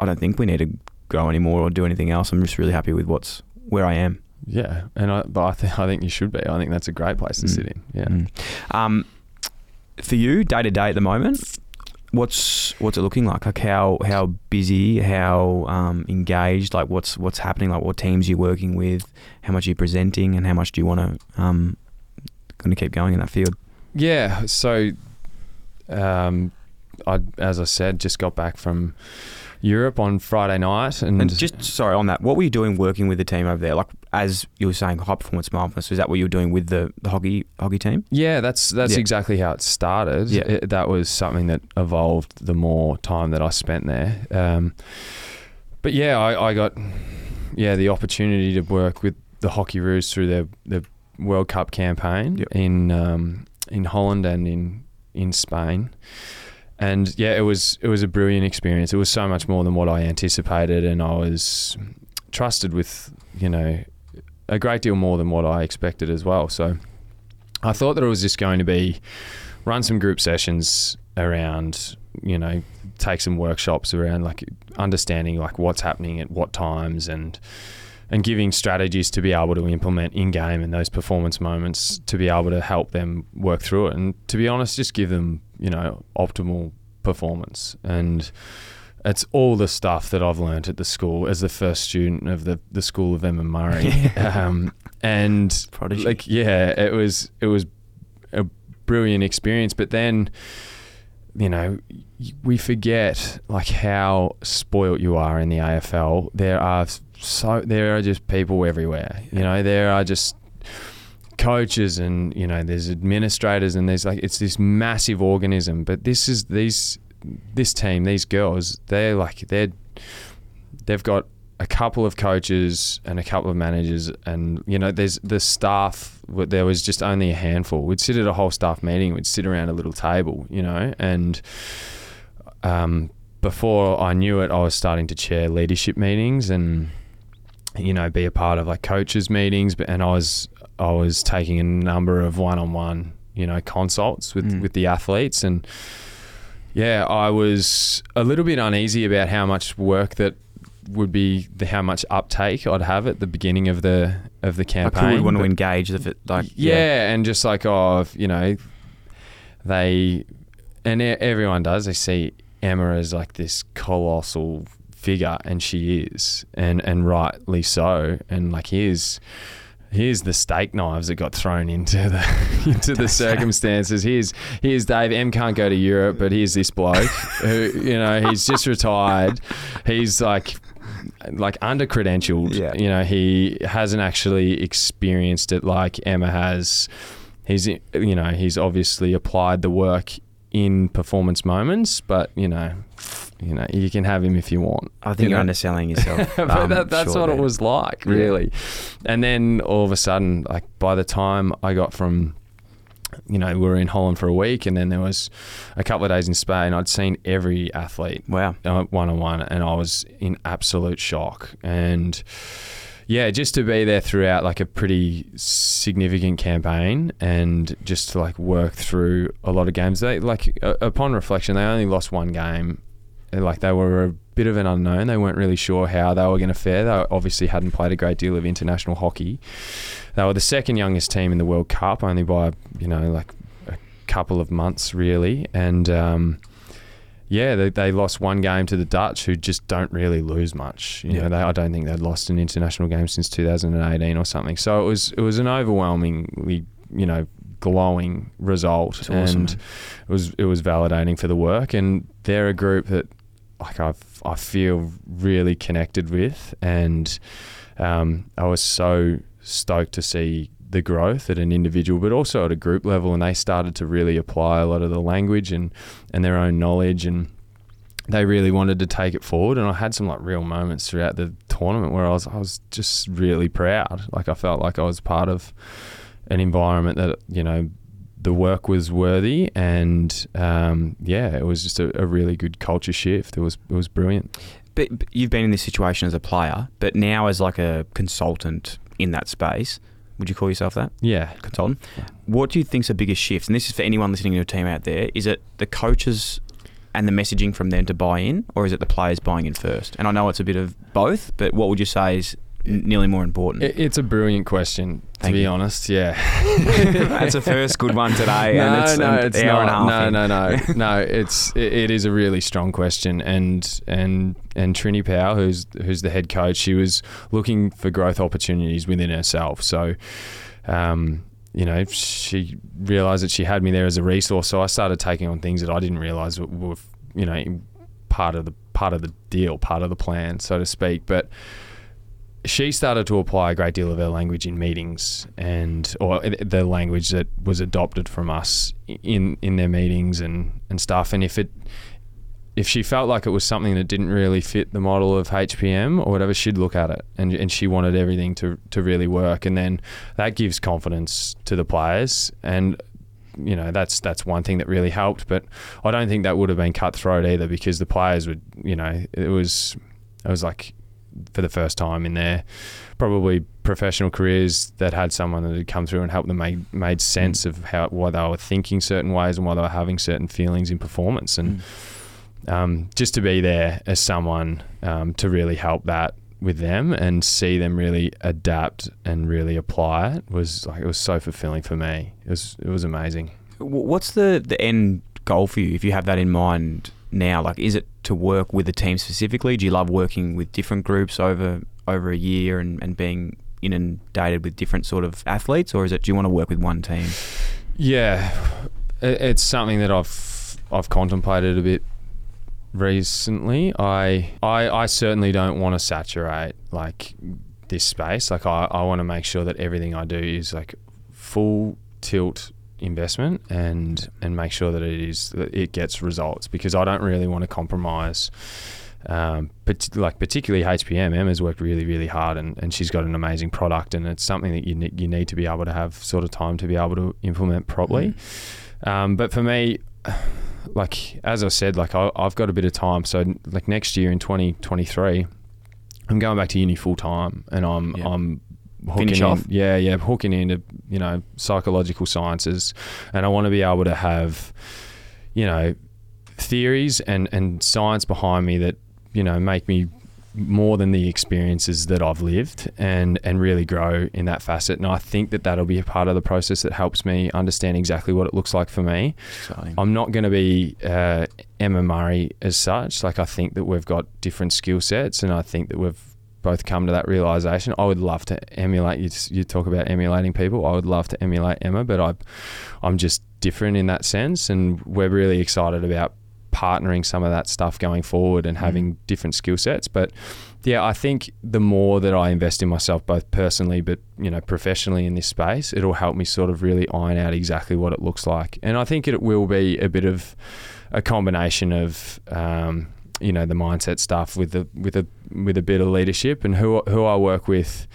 I don't think we need to grow anymore or do anything else. I'm just really happy with what's where I am. Yeah, and I, but I, th- I think you should be. I think that's a great place to mm. sit in. Yeah. Mm. Um, for you, day to day at the moment, what's what's it looking like? Like how how busy, how um, engaged? Like what's what's happening? Like what teams you're working with? How much you're you presenting, and how much do you want to um, going to keep going in that field? Yeah. So, um, I as I said, just got back from Europe on Friday night. And, and, just sorry on that, what were you doing working with the team over there? Like as you were saying, high performance mindfulness. Is that what you were doing with the, the hockey hockey team? Yeah, that's that's yeah. exactly how it started. Yeah. It, that was something that evolved the more time that I spent there. Um, but yeah, I, I got yeah the opportunity to work with the Hockeyroos through their their World Cup campaign yep. in um, in Holland and in in Spain and yeah, it was it was a brilliant experience. It was so much more than what I anticipated, and I was trusted with you know a great deal more than what I expected as well. So I thought that it was just going to be run some group sessions around you know take some workshops around like understanding like what's happening at what times and and giving strategies to be able to implement in game and those performance moments to be able to help them work through it and to be honest just give them you know, optimal performance. And it's all the stuff that I've learned at the school as the first student of the, the school of Emma Murray. um, and Prodigy. like, yeah, it was, it was a brilliant experience. But then, you know, we forget like how spoilt you are in the AFL. There are so, there are just people everywhere, you know, there are just coaches and you know there's administrators and there's like it's this massive organism but this is these this team these girls they're like they're they've got a couple of coaches and a couple of managers and you know there's the staff there was just only a handful. We'd sit at a whole staff meeting we'd sit around a little table you know and um, before I knew it I was starting to chair leadership meetings and you know be a part of like coaches meetings but and I was I was taking a number of one-on-one you know consults with Mm. with the athletes and yeah I was a little bit uneasy about how much work that would be the how much uptake I'd have at the beginning of the of the campaign who would want to engage if it like yeah, and just like oh, you know, they and everyone does. They see Emma as like this colossal figure, and she is, and and rightly so. And like here's here's the steak knives that got thrown into the into the circumstances. Here's here's Dave. M can't go to Europe, but here's this bloke who you know he's just retired. He's like like under credentialed. Yeah. You know, he hasn't actually experienced it like Emma has. He's you know he's obviously applied the work in performance moments, but you know, you know you can have him if you want. I think you are underselling yourself. but um, that, that's sure what it was like, Yeah. really. And then all of a sudden, like by the time I got from, you know, we were in Holland for a week, and then there was a couple of days in Spain. I'd seen every athlete Wow. one on one, and I was in absolute shock. And yeah, just to be there throughout like a pretty significant campaign, and just to like work through a lot of games. They like uh, upon reflection, they only lost one game. Like they were a bit of an unknown. They weren't really sure how they were going to fare. They obviously hadn't played a great deal of international hockey. They were the second youngest team in the World Cup, only by you know like a couple of months really, and. Um, yeah, they, they lost one game to the Dutch, who just don't really lose much. You Yeah. know, they, I don't think they'd lost an international game since 2018 or something. So it was it was an overwhelmingly you know glowing result, It's and it was it was validating for the work. And they're a group that like I I feel really connected with, and um, I was so stoked to see the growth at an individual, but also at a group level. And they started to really apply a lot of the language and, and their own knowledge, and they really wanted to take it forward. And I had some like real moments throughout the tournament where I was I was just really proud. Like I felt like I was part of an environment that you know the work was worthy, and um, yeah, it was just a, a really good culture shift. It was it was brilliant. But, but you've been in this situation as a player, but now as like a consultant in that space. Would you call yourself that? Yeah, consultant. What do you think's the biggest shift? And this is for anyone listening to a team out there. Is it the coaches and the messaging from them to buy in, or is it the players buying in first? And I know it's a bit of both, but what would you say is nearly more important? It, it's a brilliant question, to Thank be you. honest. Yeah, That's a first good one today, no, and it's no, an it's hour not. and a half. no, in. no, no, no. It's it, it is a really strong question, and and and Trini Powell, who's who's the head coach, she was looking for growth opportunities within herself. So, um, you know, she realised that she had me there as a resource. So I started taking on things that I didn't realise were, were you know part of the part of the deal, part of the plan, so to speak. But she started to apply a great deal of her language in meetings and or the language that was adopted from us in in their meetings and and stuff. And if it if she felt like it was something that didn't really fit the model of HPM or whatever she'd look at it. And and she wanted everything to to really work. And then that gives confidence to the players. And you know that's that's one thing that really helped. But I don't think that would have been cutthroat either because the players would you know it was it was like for the first time in their probably professional careers that had someone that had come through and helped them make made sense of how why they were thinking certain ways and why they were having certain feelings in performance and um, just to be there as someone um, to really help that with them and see them really adapt and really apply it was like it was so fulfilling for me. It was it was amazing. What's the the end goal for you if you have that in mind now? Like, is it to work with a team specifically? Do you love working with different groups over over a year and, and being inundated with different sort of athletes, or is it do you want to work with one team? Yeah, it's something that I've I've contemplated a bit recently. I I, I certainly don't want to saturate like this space. Like I, I want to make sure that everything I do is like full tilt investment and and make sure that it is that it gets results because I don't really want to compromise. Um, but like particularly HPM, Emma's worked really, really hard, and, and she's got an amazing product, and it's something that you ne- you need to be able to have sort of time to be able to implement properly. Um, but for me, like as I said, like I, I've got a bit of time, so like next year in twenty twenty three, I'm going back to uni full time, and I'm. I'm hooking in, off. yeah, yeah, hooking into you know psychological sciences, and I want to be able to have, you know, theories and and science behind me that you know make me more than the experiences that I've lived and and really grow in that facet. And I think that that'll be a part of the process that helps me understand exactly what it looks like for me. Exciting. I'm not going to be uh, Emma Murray as such. Like I think that we've got different skill sets and I think that we've both come to that realization I would love to emulate you, you talk about emulating people I would love to emulate Emma but I I'm just different in that sense and we're really excited about partnering some of that stuff going forward and having different skill sets. But yeah, I think the more that I invest in myself, both personally but you know professionally in this space, it'll help me sort of really iron out exactly what it looks like. And I think it will be a bit of a combination of. Um, you know the mindset stuff with the with a with a bit of leadership and who who I work with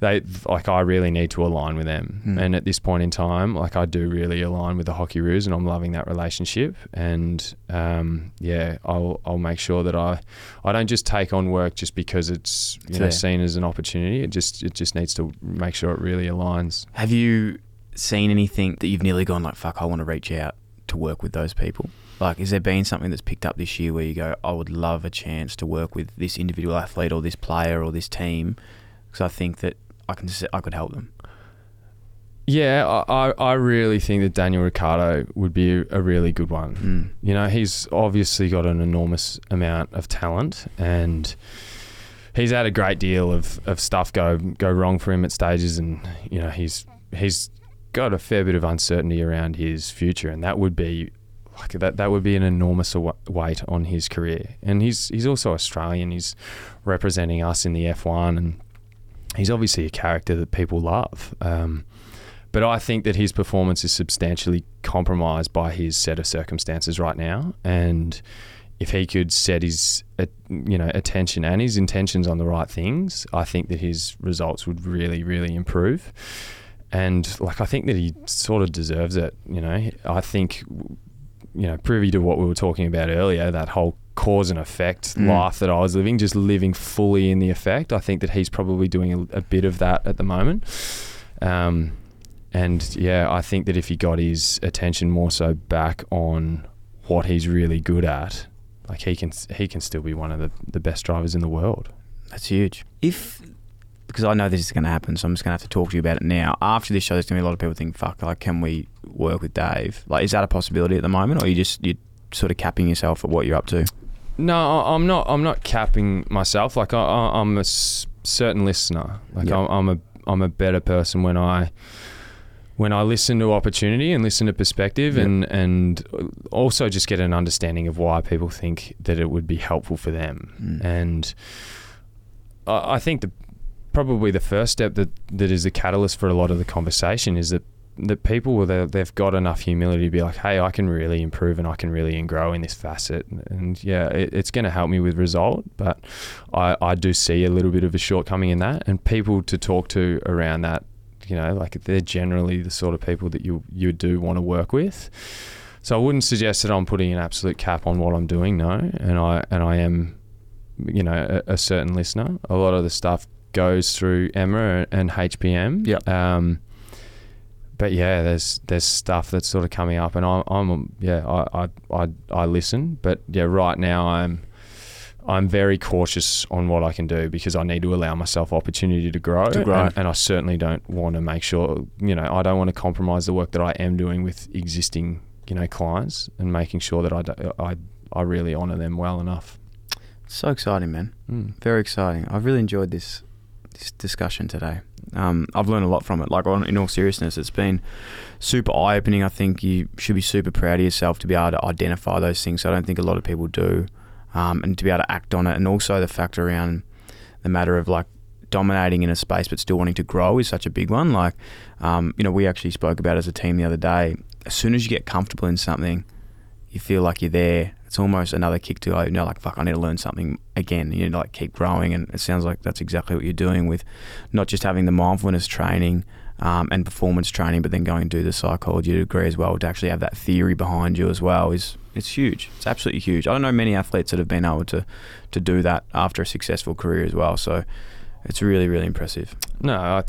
they like I really need to align with them. Mm. And at this point in time, like I do really align with the Hockeyroos, and I'm loving that relationship. And um, yeah, I'll I'll make sure that I I don't just take on work just because it's you know seen as an opportunity. It just it just needs to make sure it really aligns. Have you seen anything that you've nearly gone like, fuck, I want to reach out to work with those people? Like, has there been something that's picked up this year where you go, I would love a chance to work with this individual athlete or this player or this team because I think that I can I could help them. Yeah, I, I really think that Daniel Ricciardo would be a, a really good one. Mm. You know, he's obviously got an enormous amount of talent and he's had a great deal of, of stuff go go wrong for him at stages and you know, he's he's got a fair bit of uncertainty around his future and that would be like that that would be an enormous weight on his career. And he's he's also Australian. He's representing us in the F1 and he's obviously a character that people love. Um, but I think that his performance is substantially compromised by his set of circumstances right now. And if he could set his, you know, attention and his intentions on the right things, I think that his results would really, really improve. And like, I think that he sort of deserves it. You know, I think, you know, privy to what we were talking about earlier, that whole cause and effect Mm. life that I was living, just living fully in the effect. I think that he's probably doing a, a bit of that at the moment. Um, and yeah, I think that if he got his attention more so back on what he's really good at, like he can he can still be one of the, the best drivers in the world. That's huge. If because I know this is going to happen, so I'm just going to have to talk to you about it now. After this show, there's going to be a lot of people think, "Fuck, like, can we work with Dave?" Like, is that a possibility at the moment, or you just you sort of capping yourself at what you're up to? No, I- I'm not. I'm not capping myself. Like I, I'm a certain listener. Like Yeah. I'm, I'm a I'm a better person when I when I listen to opportunity and listen to perspective and and also just get an understanding of why people think that it would be helpful for them. Mm. And I, I think the probably the first step that that is the catalyst for a lot of the conversation is that that people they've got enough humility to be like, hey, I can really improve and I can really grow in this facet, and yeah, it, it's going to help me with result, but I I do see a little bit of a shortcoming in that, and people to talk to around that, you know, like they're generally the sort of people that you you do want to work with. So I wouldn't suggest that I'm putting an absolute cap on what I'm doing, no, and I and I am, you know, a, a certain listener. A lot of the stuff goes through Emma and HPM. Yeah. Um, but yeah, there's there's stuff that's sort of coming up, and I'm, I'm yeah, I, I I I listen, but yeah, right now I'm I'm very cautious on what I can do because I need to allow myself opportunity to grow, To grow. And, and I certainly don't want to make sure you know I don't want to compromise the work that I am doing with existing you know clients and making sure that I do, I I really honour them well enough. So exciting, man. Mm. Very exciting. I've really enjoyed this this discussion today. Um, I've learned a lot from it. Like, on, in all seriousness, it's been super eye opening. I think you should be super proud of yourself to be able to identify those things. I don't think a lot of people do, um, and to be able to act on it. And also the fact around the matter of like, dominating in a space but still wanting to grow is such a big one. Like, um, you know, we actually spoke about as a team the other day. As soon as you get comfortable in something, you feel like you're there. It's almost another kick to go, you know, like, fuck, I need to learn something again. You need to like keep growing. And it sounds like that's exactly what you're doing with not just having the mindfulness training um, and performance training, but then going and do the psychology degree as well to actually have that theory behind you as well is it's huge. It's absolutely huge. I don't know many athletes that have been able to to do that after a successful career as well. So it's really really impressive. No, I'm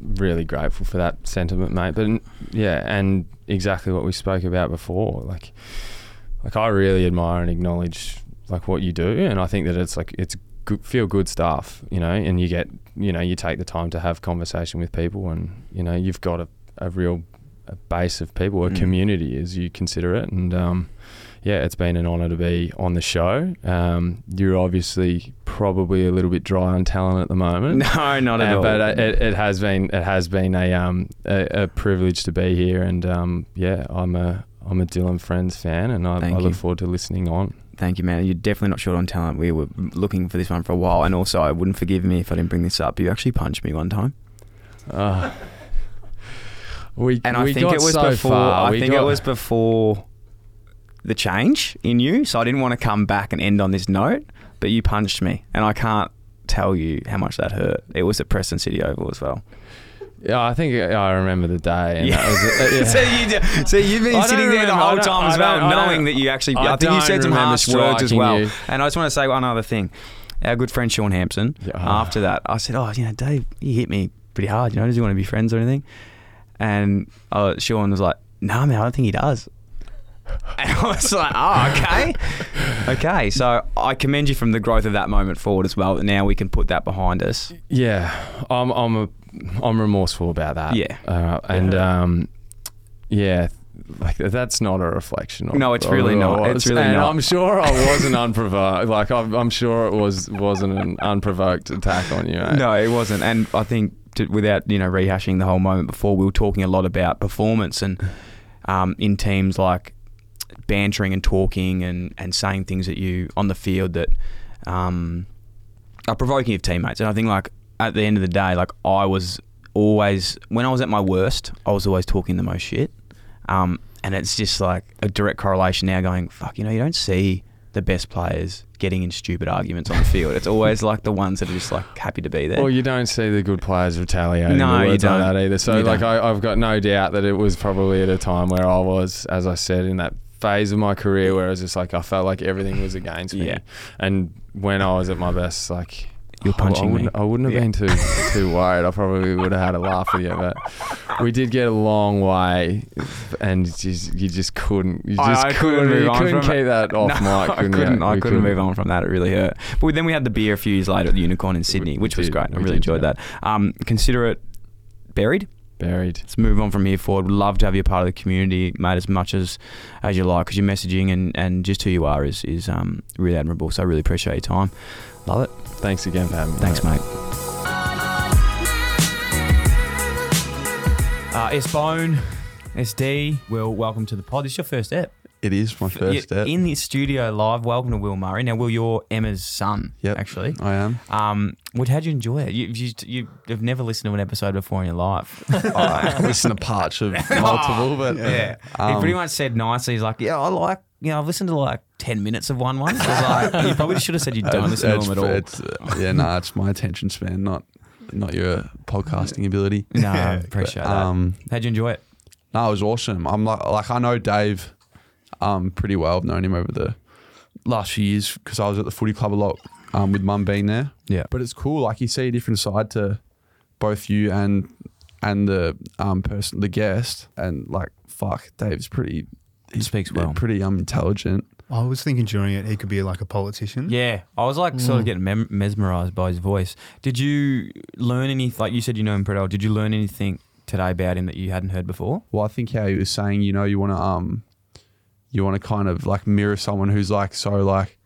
really grateful for that sentiment, mate. But yeah, and exactly what we spoke about before. Like, like I really admire and acknowledge like what you do, and I think that it's like it's good, feel good stuff, you know. And you get, you know, you take the time to have conversation with people, and you know, you've got a, a real a base of people, a Mm. community as you consider it, and um, yeah, it's been an honour to be on the show. Um, you're obviously probably a little bit dry on talent at the moment. No, not at Uh, all. But uh, it, it has been it has been a um a, a privilege to be here, and um yeah, I'm a I'm a Dyl and Friends fan, and I, I look forward to listening on. Thank you, man. You're definitely not short on talent. We were looking for this one for a while, and also I wouldn't forgive me if I didn't bring this up. You actually punched me one time, Uh, we and I we think it was so before. far. I We think got- it was before the change in you. So I didn't want to come back and end on this note, but you punched me, and I can't tell you how much that hurt. It was at Preston City Oval as well. Yeah, I think I remember the day. And that was, uh, yeah. so you, so you've been sitting there the whole time as well, knowing that you actually. I, I think you said some remember harsh words as well. you. And I just want to say one other thing. Our good friend Sean Hampson. Yeah. After that, I said, "Oh, you know, Dave, you hit me pretty hard. You know, does he want to be friends or anything?" And uh, Sean was like, "No, man, I don't think he does." And I was like, "Oh, okay, okay." So I commend you from the growth of that moment forward as well. Now we can put that behind us. Yeah, I'm I'm a I'm remorseful about that. Yeah. uh, and um, yeah, like that's not a reflection. Of, No, it's really not. It's really and not. I'm sure I wasn't unprovoked. Like I'm, I'm sure it was wasn't an unprovoked attack on you. Mate. No, it wasn't. And I think to, without you know rehashing the whole moment before, we were talking a lot about performance and um, in teams like bantering and talking and, and saying things at you on the field that um, are provoking of teammates. And I think like at the end of the day, like I was always when I was at my worst, I was always talking the most shit. Um, and it's just like a direct correlation now. Going fuck, you know, you don't see the best players getting in stupid arguments on the field. It's always like the ones that are just like happy to be there. Well, you don't see the good players retaliating. No, you don't. that either. So, You like, don't. I, I've got no doubt that it was probably at a time where I was, as I said, in that phase of my career where it was just like I felt like everything was against me. Yeah. And when I was at my best, like. You're I- punching I me. wouldn't, I wouldn't have Yeah. been too too worried. I probably would have had a laugh with you, but we did get a long way, and you just, you just couldn't. You I- just I couldn't couldn't. you couldn't from it. keep that off No, mic. I couldn't you? couldn't. I couldn't move on from that. It really hurt. But then we had the beer a few years later at the Unicorn in Sydney, We which was did, great. I really did, enjoyed yeah. that. Um, consider it buried. Buried. Let's move on from here forward. We'd love to have you a part of the community, mate, as much as as you like, because your messaging and, and just who you are is is um, really admirable. So I really appreciate your time. Love it. Thanks again for having me. Thanks, mate. Uh, S Bone, SD. Will, welcome to the pod. This is your first ep. It is my first step. In the studio live. Welcome to Will Murray. Now, Will, you're Emma's son. Yep. Actually. I am. Um, what, how'd you enjoy it? You, you, you, you've never listened to an episode before in your life. I listen to parts of multiple, but Yeah. he um, pretty much said nicely, he's like, yeah, I like, you know, I've listened to like 10 minutes of one once. Like, you probably should have said you don't it's- listen to them at all. It's, uh, yeah, no, it's my attention span, not not your podcasting ability. no, I appreciate that. Um, How'd you enjoy it? no, it was awesome. I'm like, like I know Dave, um, pretty well. I've known him over the last few years because I was at the footy club a lot, um, with Mum being there. Yeah. But it's cool. Like you see a different side to both you and and the um person, the guest, and like fuck, Dave's pretty. He speaks well. Pretty um intelligent. I was thinking during it he could be like a politician. Yeah, I was like sort of getting mem- mesmerized by his voice. Did you learn any? Like you said, you know him pretty well. Did you learn anything today about him that you hadn't heard before? Well, I think how he was saying, you know, you want to um, you want to kind of like mirror someone who's like so like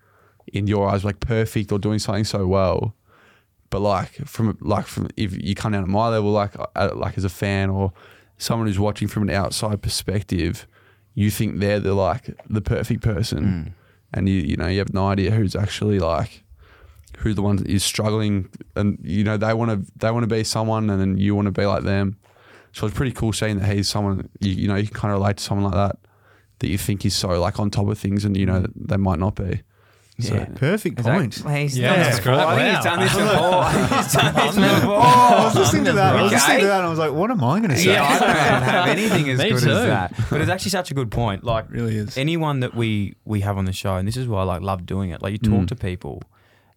in your eyes like perfect or doing something so well, but like from like from if you come down at my level, like uh, like as a fan or someone who's watching from an outside perspective, you think they're the like the perfect person, and you you know you have no idea who's actually like who the one is struggling, and you know they want to they want to be someone, and then you want to be like them. So it's pretty cool seeing that he's someone you, you know you can kind of relate to someone like that that you think is so like on top of things, and you know they might not be. So, Yeah. Perfect Exactly. point. He's Yeah, done that's this before. I think great. he's done this before. I think he's done this before. Oh, I was listening to that. I was Okay. listening to that and I was like, what am I going to say? Yeah, I don't have anything as Me good too. as that. But it's actually such a good point. Like, really is. anyone that we we have on the show, and this is why I like love doing it. Like, you talk Mm. to people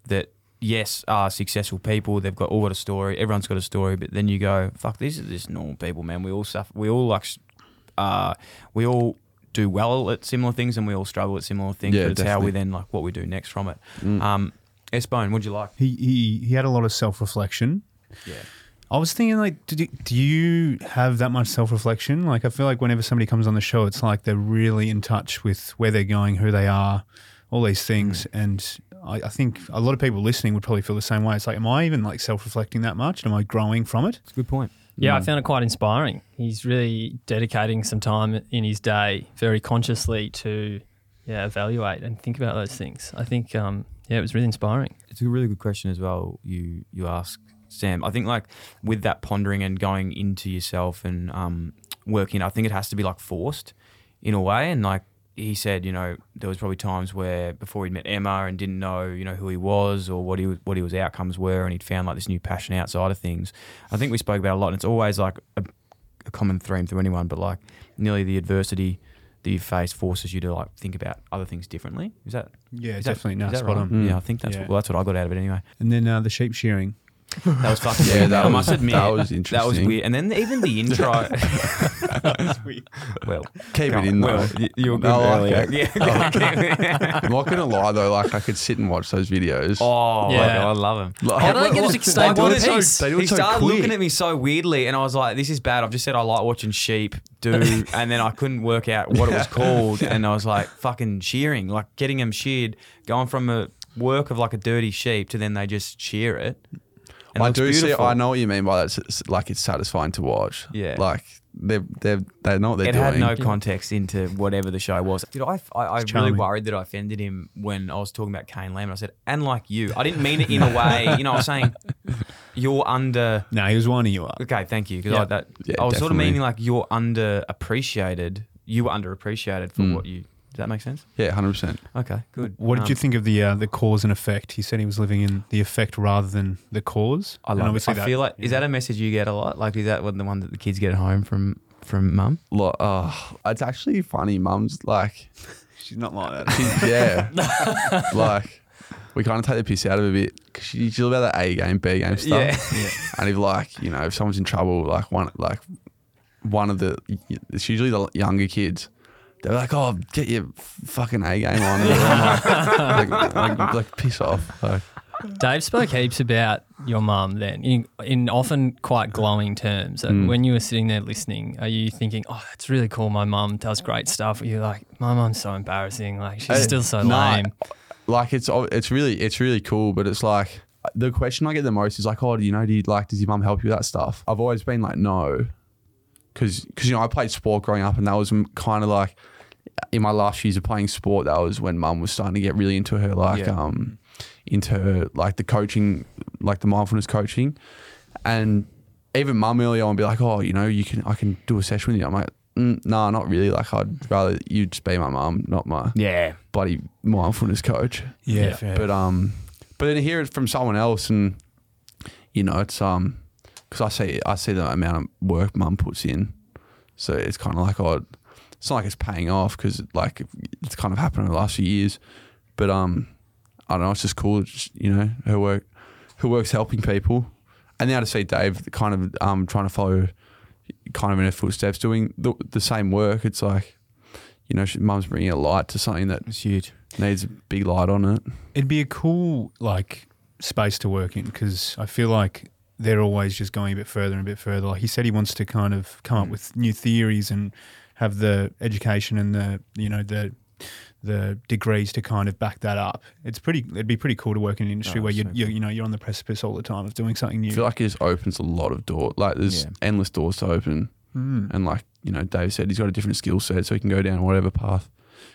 that yes are successful people. They've got all got a story. Everyone's got a story. But then you go, fuck, these are just normal people, man. We all suffer. We all like, s- uh, we all do well at similar things, and we all struggle at similar things. Yeah, but it's how we then like what we do next from it. Mm. Um, S Bone, what'd you like? He, he, he had a lot of self reflection. Yeah. I was thinking, like, do, do you have that much self reflection? Like, I feel like whenever somebody comes on the show, it's like they're really in touch with where they're going, who they are, all these things. And I, I think a lot of people listening would probably feel the same way. It's like, am I even like self reflecting that much? Am I growing from it? It's a good point. Yeah, I found it quite inspiring. He's really dedicating some time in his day very consciously to yeah, evaluate and think about those things. I think um, yeah, it was really inspiring. It's a really good question as well. You you ask Sam. I think like with that pondering and going into yourself and um, working, I think it has to be like forced in a way. And like he said, you know, there was probably times where before he'd met Emma and didn't know, you know, who he was or what he was, what his outcomes were, and he'd found like this new passion outside of things. I think we spoke about a lot, and it's always like a, a common theme through anyone, but like nearly the adversity that you face forces you to like think about other things differently. Is that Yeah, is that- definitely. No, is that spot right? on. Yeah, I think that's Yeah. what, well, that's what I got out of it anyway. And then uh, the sheep shearing. That was fucking Yeah, weird. that I must admit, that was interesting. That was weird. And then even the intro. well, Keep it in on. though. Well, you were good No, earlier. Like yeah, I'm not gonna lie though, like I could sit and watch those videos. Oh, Yeah. I love them. Like- How do they get us Like, to stay they one so- piece? They do it he so started quick. looking at me so weirdly, and I was like, "This is bad." I've just said I like watching sheep do, and then I couldn't work out what it was called, and I was like, "Fucking shearing, like getting them sheared, going from a work of like a dirty sheep to then they just shear it." And I looks do see. I know what you mean by that. It's- it's- like it's satisfying to watch. Yeah. Like they they they know what they're it doing. had no context into whatever the show was. Did I? I, I really worried that I offended him when I was talking about Kane Lamb. I said, "And like you, I didn't mean it in a way. You know, I was saying you're under." No, he was winding you up. Okay, thank you. Because Yeah. I, that, Yeah, I was sort of meaning like you're underappreciated. You were underappreciated for Mm. what you. Does that make sense? Yeah, hundred percent. Okay, good. What did Um, you think of the uh, the cause and effect? He said he was living in the effect rather than the cause. I And love it. obviously I that- feel like is that a message you get a lot? Like is that what the one that the kids get at home from from mum? Like, oh, it's actually funny. Mum's like, she's not like that. she's, yeah, like we kind of take the piss out of her a bit because she, she's all about that A game, B game stuff. Yeah. And if like you know if someone's in trouble, like one like one of the it's usually the younger kids. They're like, "Oh, get your fucking A game on!" And I'm like, like, like, like, piss off. Like, Dave spoke heaps about your mum then, in, in often quite glowing terms. And Mm. When you were sitting there listening, are you thinking, "Oh, that's really cool. My mum does great stuff." Or you're like, "My mum's so embarrassing. Like she's Uh, still so nah, lame." Like it's it's really it's really cool, but it's like the question I get the most is like, oh, do you know? Do you like? Does your mum help you with that stuff? I've always been like, no, because you know I played sport growing up, and that was kind of like in my last years of playing sport. That was when mum was starting to get really into her like Yeah. um into her like the coaching, like the mindfulness coaching, and even mum early on would be like, oh, you know, you can I can do a session with you. I'm like. Mm, nah, not really. Like I'd rather you just be my mum, not my Yeah. bloody mindfulness coach. Yeah, Yeah. fair. But um, but then to hear it from someone else, and you know, it's um, because I see I see the amount of work mum puts in, so it's kind of like oh, it's not like it's paying off because like it's kind of happened in the last few years, but um, I don't know, it's just cool. It's just, you know, her work, her work's helping people, and now to see Dave kind of um trying to follow, kind of in her footsteps, doing the the same work. It's like. You know, she, mum's bringing a light to something that It's huge. needs a big light on it. It'd be a cool like space to work in because I feel like they're always just going a bit further and a bit further. Like he said, he wants to kind of come up with new theories and have the education and the you know the the degrees to kind of back that up. It's pretty. It'd be pretty cool to work in an industry Oh, where you so you cool. you know you're on the precipice all the time of doing something new. I feel like it just opens a lot of doors. Like there's Yeah. endless doors to open, Mm. and like you know, Dave said he's got a different skill set, so he can go down whatever path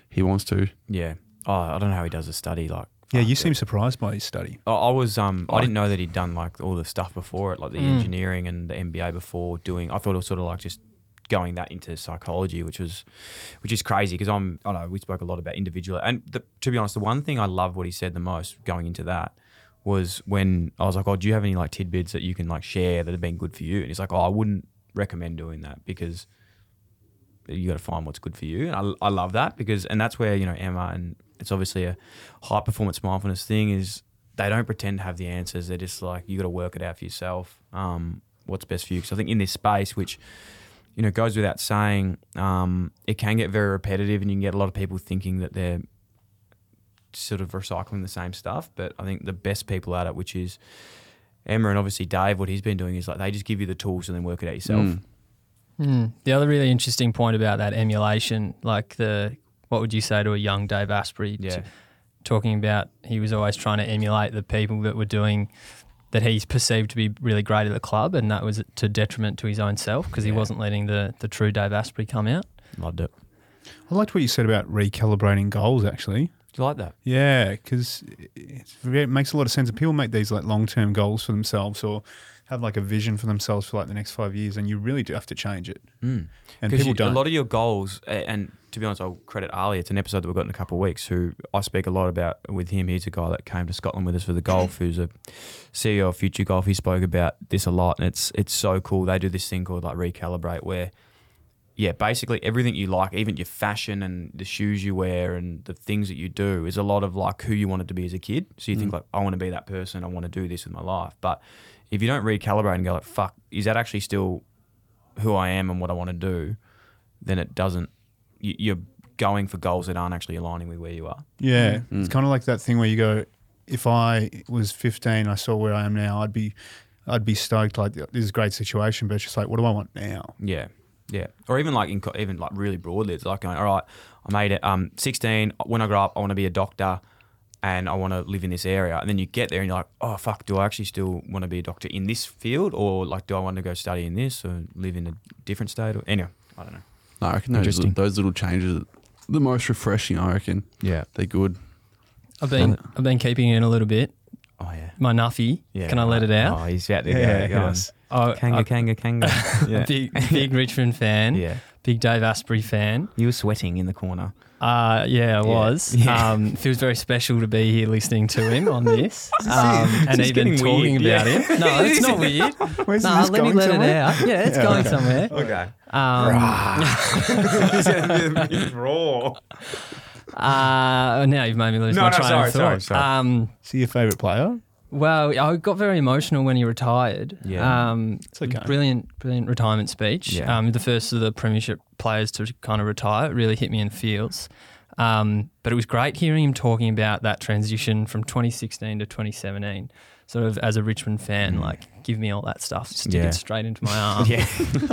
he wants to. Yeah. Oh, I don't know how he does a study like Yeah, you seem surprised by his study. I, I was um I didn't know that he'd done like all the stuff before it, like the Mm. engineering and the MBA before doing. I thought it was sort of like just going that into psychology, which was which is crazy because I'm I know we spoke a lot about individual and the, to be honest, the one thing I love what he said the most going into that was when I was like, oh, do you have any like tidbits that you can like share that have been good for you? And he's like, oh, I wouldn't recommend doing that because you got to find what's good for you. And I, I love that because, and that's where, you know, Emma, and it's obviously a high performance mindfulness thing is they don't pretend to have the answers. They're just like, you got to work it out for yourself. Um, what's best for you? Because I think in this space, which, you know, it goes without saying, um, it can get very repetitive and you can get a lot of people thinking that they're sort of recycling the same stuff. But I think the best people at it, which is Emma and obviously Dave, what he's been doing is like they just give you the tools and then work it out yourself. Mm. Mm. The other really interesting point about that emulation, like the what would you say to a young Dave Astbury? Yeah. t- talking about he was always trying to emulate the people that were doing that he's perceived to be really great at the club, and that was to detriment to his own self because he Yeah. wasn't letting the the true Dave Astbury come out. Loved it. I liked what you said about recalibrating goals. Actually, Do you like that? yeah, because it makes a lot of sense. And people make these like long term goals for themselves, or have like a vision for themselves for like the next five years, and you really do have to change it. Mm. And people you- don't. A lot of your goals, and to be honest, I'll credit Ali. It's an episode that we've got in a couple of weeks. Who I speak a lot about with him. He's a guy that came to Scotland with us for the golf. Who's a CEO of Future Golf. He spoke about this a lot, and it's it's so cool. They do this thing called like recalibrate, where yeah, basically everything you like, even your fashion and the shoes you wear and the things that you do, is a lot of like who you wanted to be as a kid. So you think Mm. like, I want to be that person. I want to do this with my life. But if you don't recalibrate and go like, fuck, is that actually still who I am and what I want to do? Then it doesn't. you- You're going for goals that aren't actually aligning with where you are. Yeah, Mm. it's kind of like that thing where you go, if I was 15, I saw where I am now, I'd be, I'd be stoked. Like this is a great situation, but it's just like, what do I want now? Yeah, yeah. Or even like in, co- even like really broadly, it's like going, all right, I made it. Um, sixteen. When I grow up, I want to be a doctor, and I want to live in this area. And then you get there, and you're like, oh fuck, do I actually still want to be a doctor in this field, or like do I want to go study in this or live in a different state? Or anyway, I don't know. No, I reckon those, Interesting. those little changes are the most refreshing. I reckon. Yeah, they're good. I've been I've been keeping in a little bit. Oh yeah, my nuffy. Yeah, Can I let it out? Oh, he's out there. Yeah, Yeah, go on. yes. Oh, Kanga, I- kanga, kanga. Yeah. big big Richmond fan. Yeah. Big Dave Astbury fan. You were sweating in the corner. Uh, yeah, I Yeah. was. Yeah. Um, feels very special to be here listening to him on this, This um, and is even getting talking weird, about yeah. him. No, it's not weird. Where's no, this let me going let somewhere? it out. Yeah, it's Yeah, going okay. somewhere. Okay. Um, raw. uh, now you've made me lose No, my no, train sorry, of sorry, thought. sorry. Um, See your favourite player? Well, I got very emotional when he retired. Yeah. Um, It's okay. Brilliant, brilliant retirement speech. Yeah. Um, the first of the premiership players to kind of retire. It really hit me in the feels. Um, but it was great hearing him talking about that transition from 2016 to 2017. Sort of as a Richmond fan, like give me all that stuff, stick Yeah. it straight into my arm. Yeah.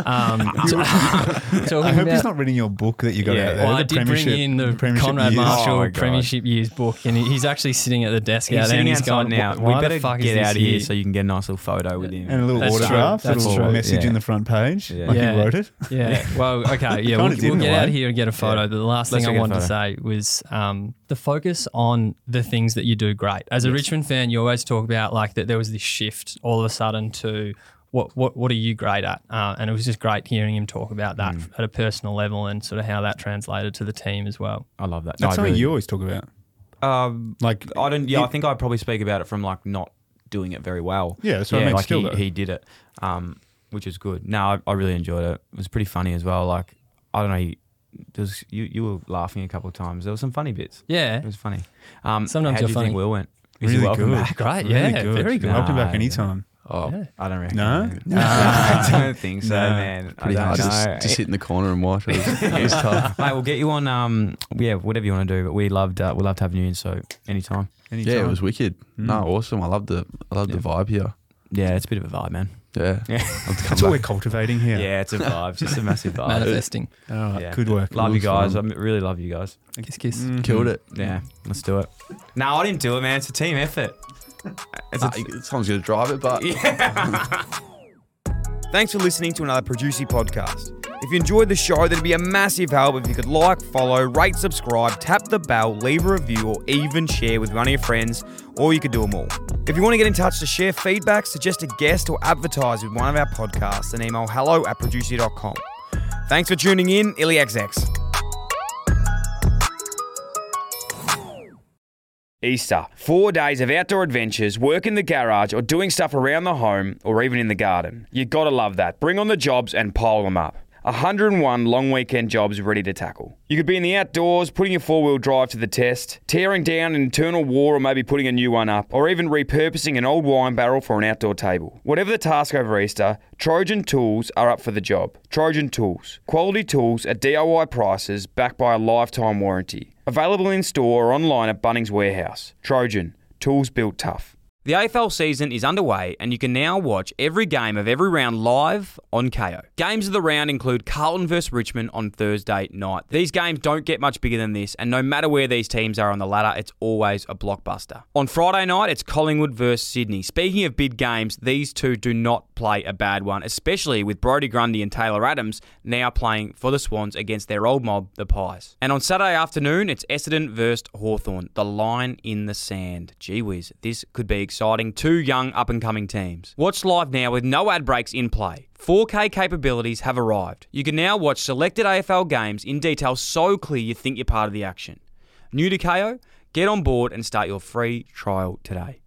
Um, I talking hope he's not reading your book that you got Yeah. out there. well, I did bring in the Premiership Konrad years. Marshall Oh, my God. Premiership Years book, and he's actually sitting at the desk He's out there, and sitting he's outside going, now. "Why we better the fuck get is out of here here?" so you can get a nice little photo with him. And a little That's true. autograph, a little true. message Yeah. in the front page, Yeah. like Yeah. he wrote it. Yeah. Well, okay. Yeah, we'll, we'll get out way. here and get a photo. The last thing I wanted to say was um, the focus on the things that you do great. As a Richmond fan, you always talk about like that there was this shift all of a sudden to what what what are you great at? Uh, and it was just great hearing him talk about that Mm. at a personal level and sort of how that translated to the team as well. I love that. That's No, something really- you always talk about. Um, Like, I don't. Yeah, I think I probably speak about it from like not doing it very well. Yeah, that's what I mean, Like still he, though. he did it, um, which is good. No, I, I really enjoyed it. It was pretty funny as well. Like I don't know. He, was, you you were laughing a couple of times. There were some funny bits. Yeah. It was funny. Um, Sometimes how you're do you funny. think Will went? Is he Really welcome good. back? Great, Really yeah, good. very good. Welcome back anytime. Oh, Yeah. I don't reckon. No? Nah, I don't think so, No. man. I pretty hard to, know. s- to sit in the corner and watch. It was, it was tough. Mate, we'll get you on. Um, yeah, whatever you want to do. But we loved. Uh, we loved having you in. So anytime. Anytime. Yeah, it was wicked. No, awesome. I love the I love the vibe here. Yeah, it's a bit of a vibe, man. Yeah, Yeah. That's what we're cultivating here. Yeah, it's a vibe. It's just a massive vibe. Manifesting. All right, Yeah. good work. Love you guys. fun. I really love you guys. Kiss, kiss. Mhm. killed it. Yeah, let's do it. No, I didn't do it, man. It's a team effort. It's a Ah, someone's gonna drive it, but Yeah. Thanks for listening to another Producey podcast. If you enjoyed the show, then it'd be a massive help if you could like, follow, rate, subscribe, tap the bell, leave a review, or even share with one of your friends, or you could do them all. If you want to get in touch to share feedback, suggest a guest, or advertise with one of our podcasts, then email hello at producey.com. Thanks for tuning in, IllyXX. Easter. Four days of outdoor adventures, work in the garage, or doing stuff around the home, or even in the garden. You gotta love that. Bring on the jobs and pile them up. 101 long weekend jobs ready to tackle. You could be in the outdoors, putting your four wheel drive to the test, tearing down an internal wall or maybe putting a new one up, or even repurposing an old wine barrel for an outdoor table. Whatever the task over Easter, Trojan Tools are up for the job. Trojan Tools. Quality tools at DIY prices backed by a lifetime warranty. Available in store or online at Bunnings Warehouse. Trojan. Tools built tough. The AFL season is underway, and you can now watch every game of every round live on Kayo. Games of the round include Carlton vs Richmond on Thursday night. These games don't get much bigger than this, and no matter where these teams are on the ladder, it's always a blockbuster. On Friday night, it's Collingwood vs Sydney. Speaking of big games, these two do not play a bad one, especially with Brodie Grundy and Taylor Adams now playing for the Swans against their old mob, the Pies. And on Saturday afternoon, it's Essendon vs Hawthorn. The line in the sand. Gee whiz, this could be exciting. Two young up and coming teams. Watch live now with no ad breaks in play. 4K capabilities have arrived. You can now watch selected AFL games in detail so clear you think you're part of the action. New to Kayo? Get on board and start your free trial today.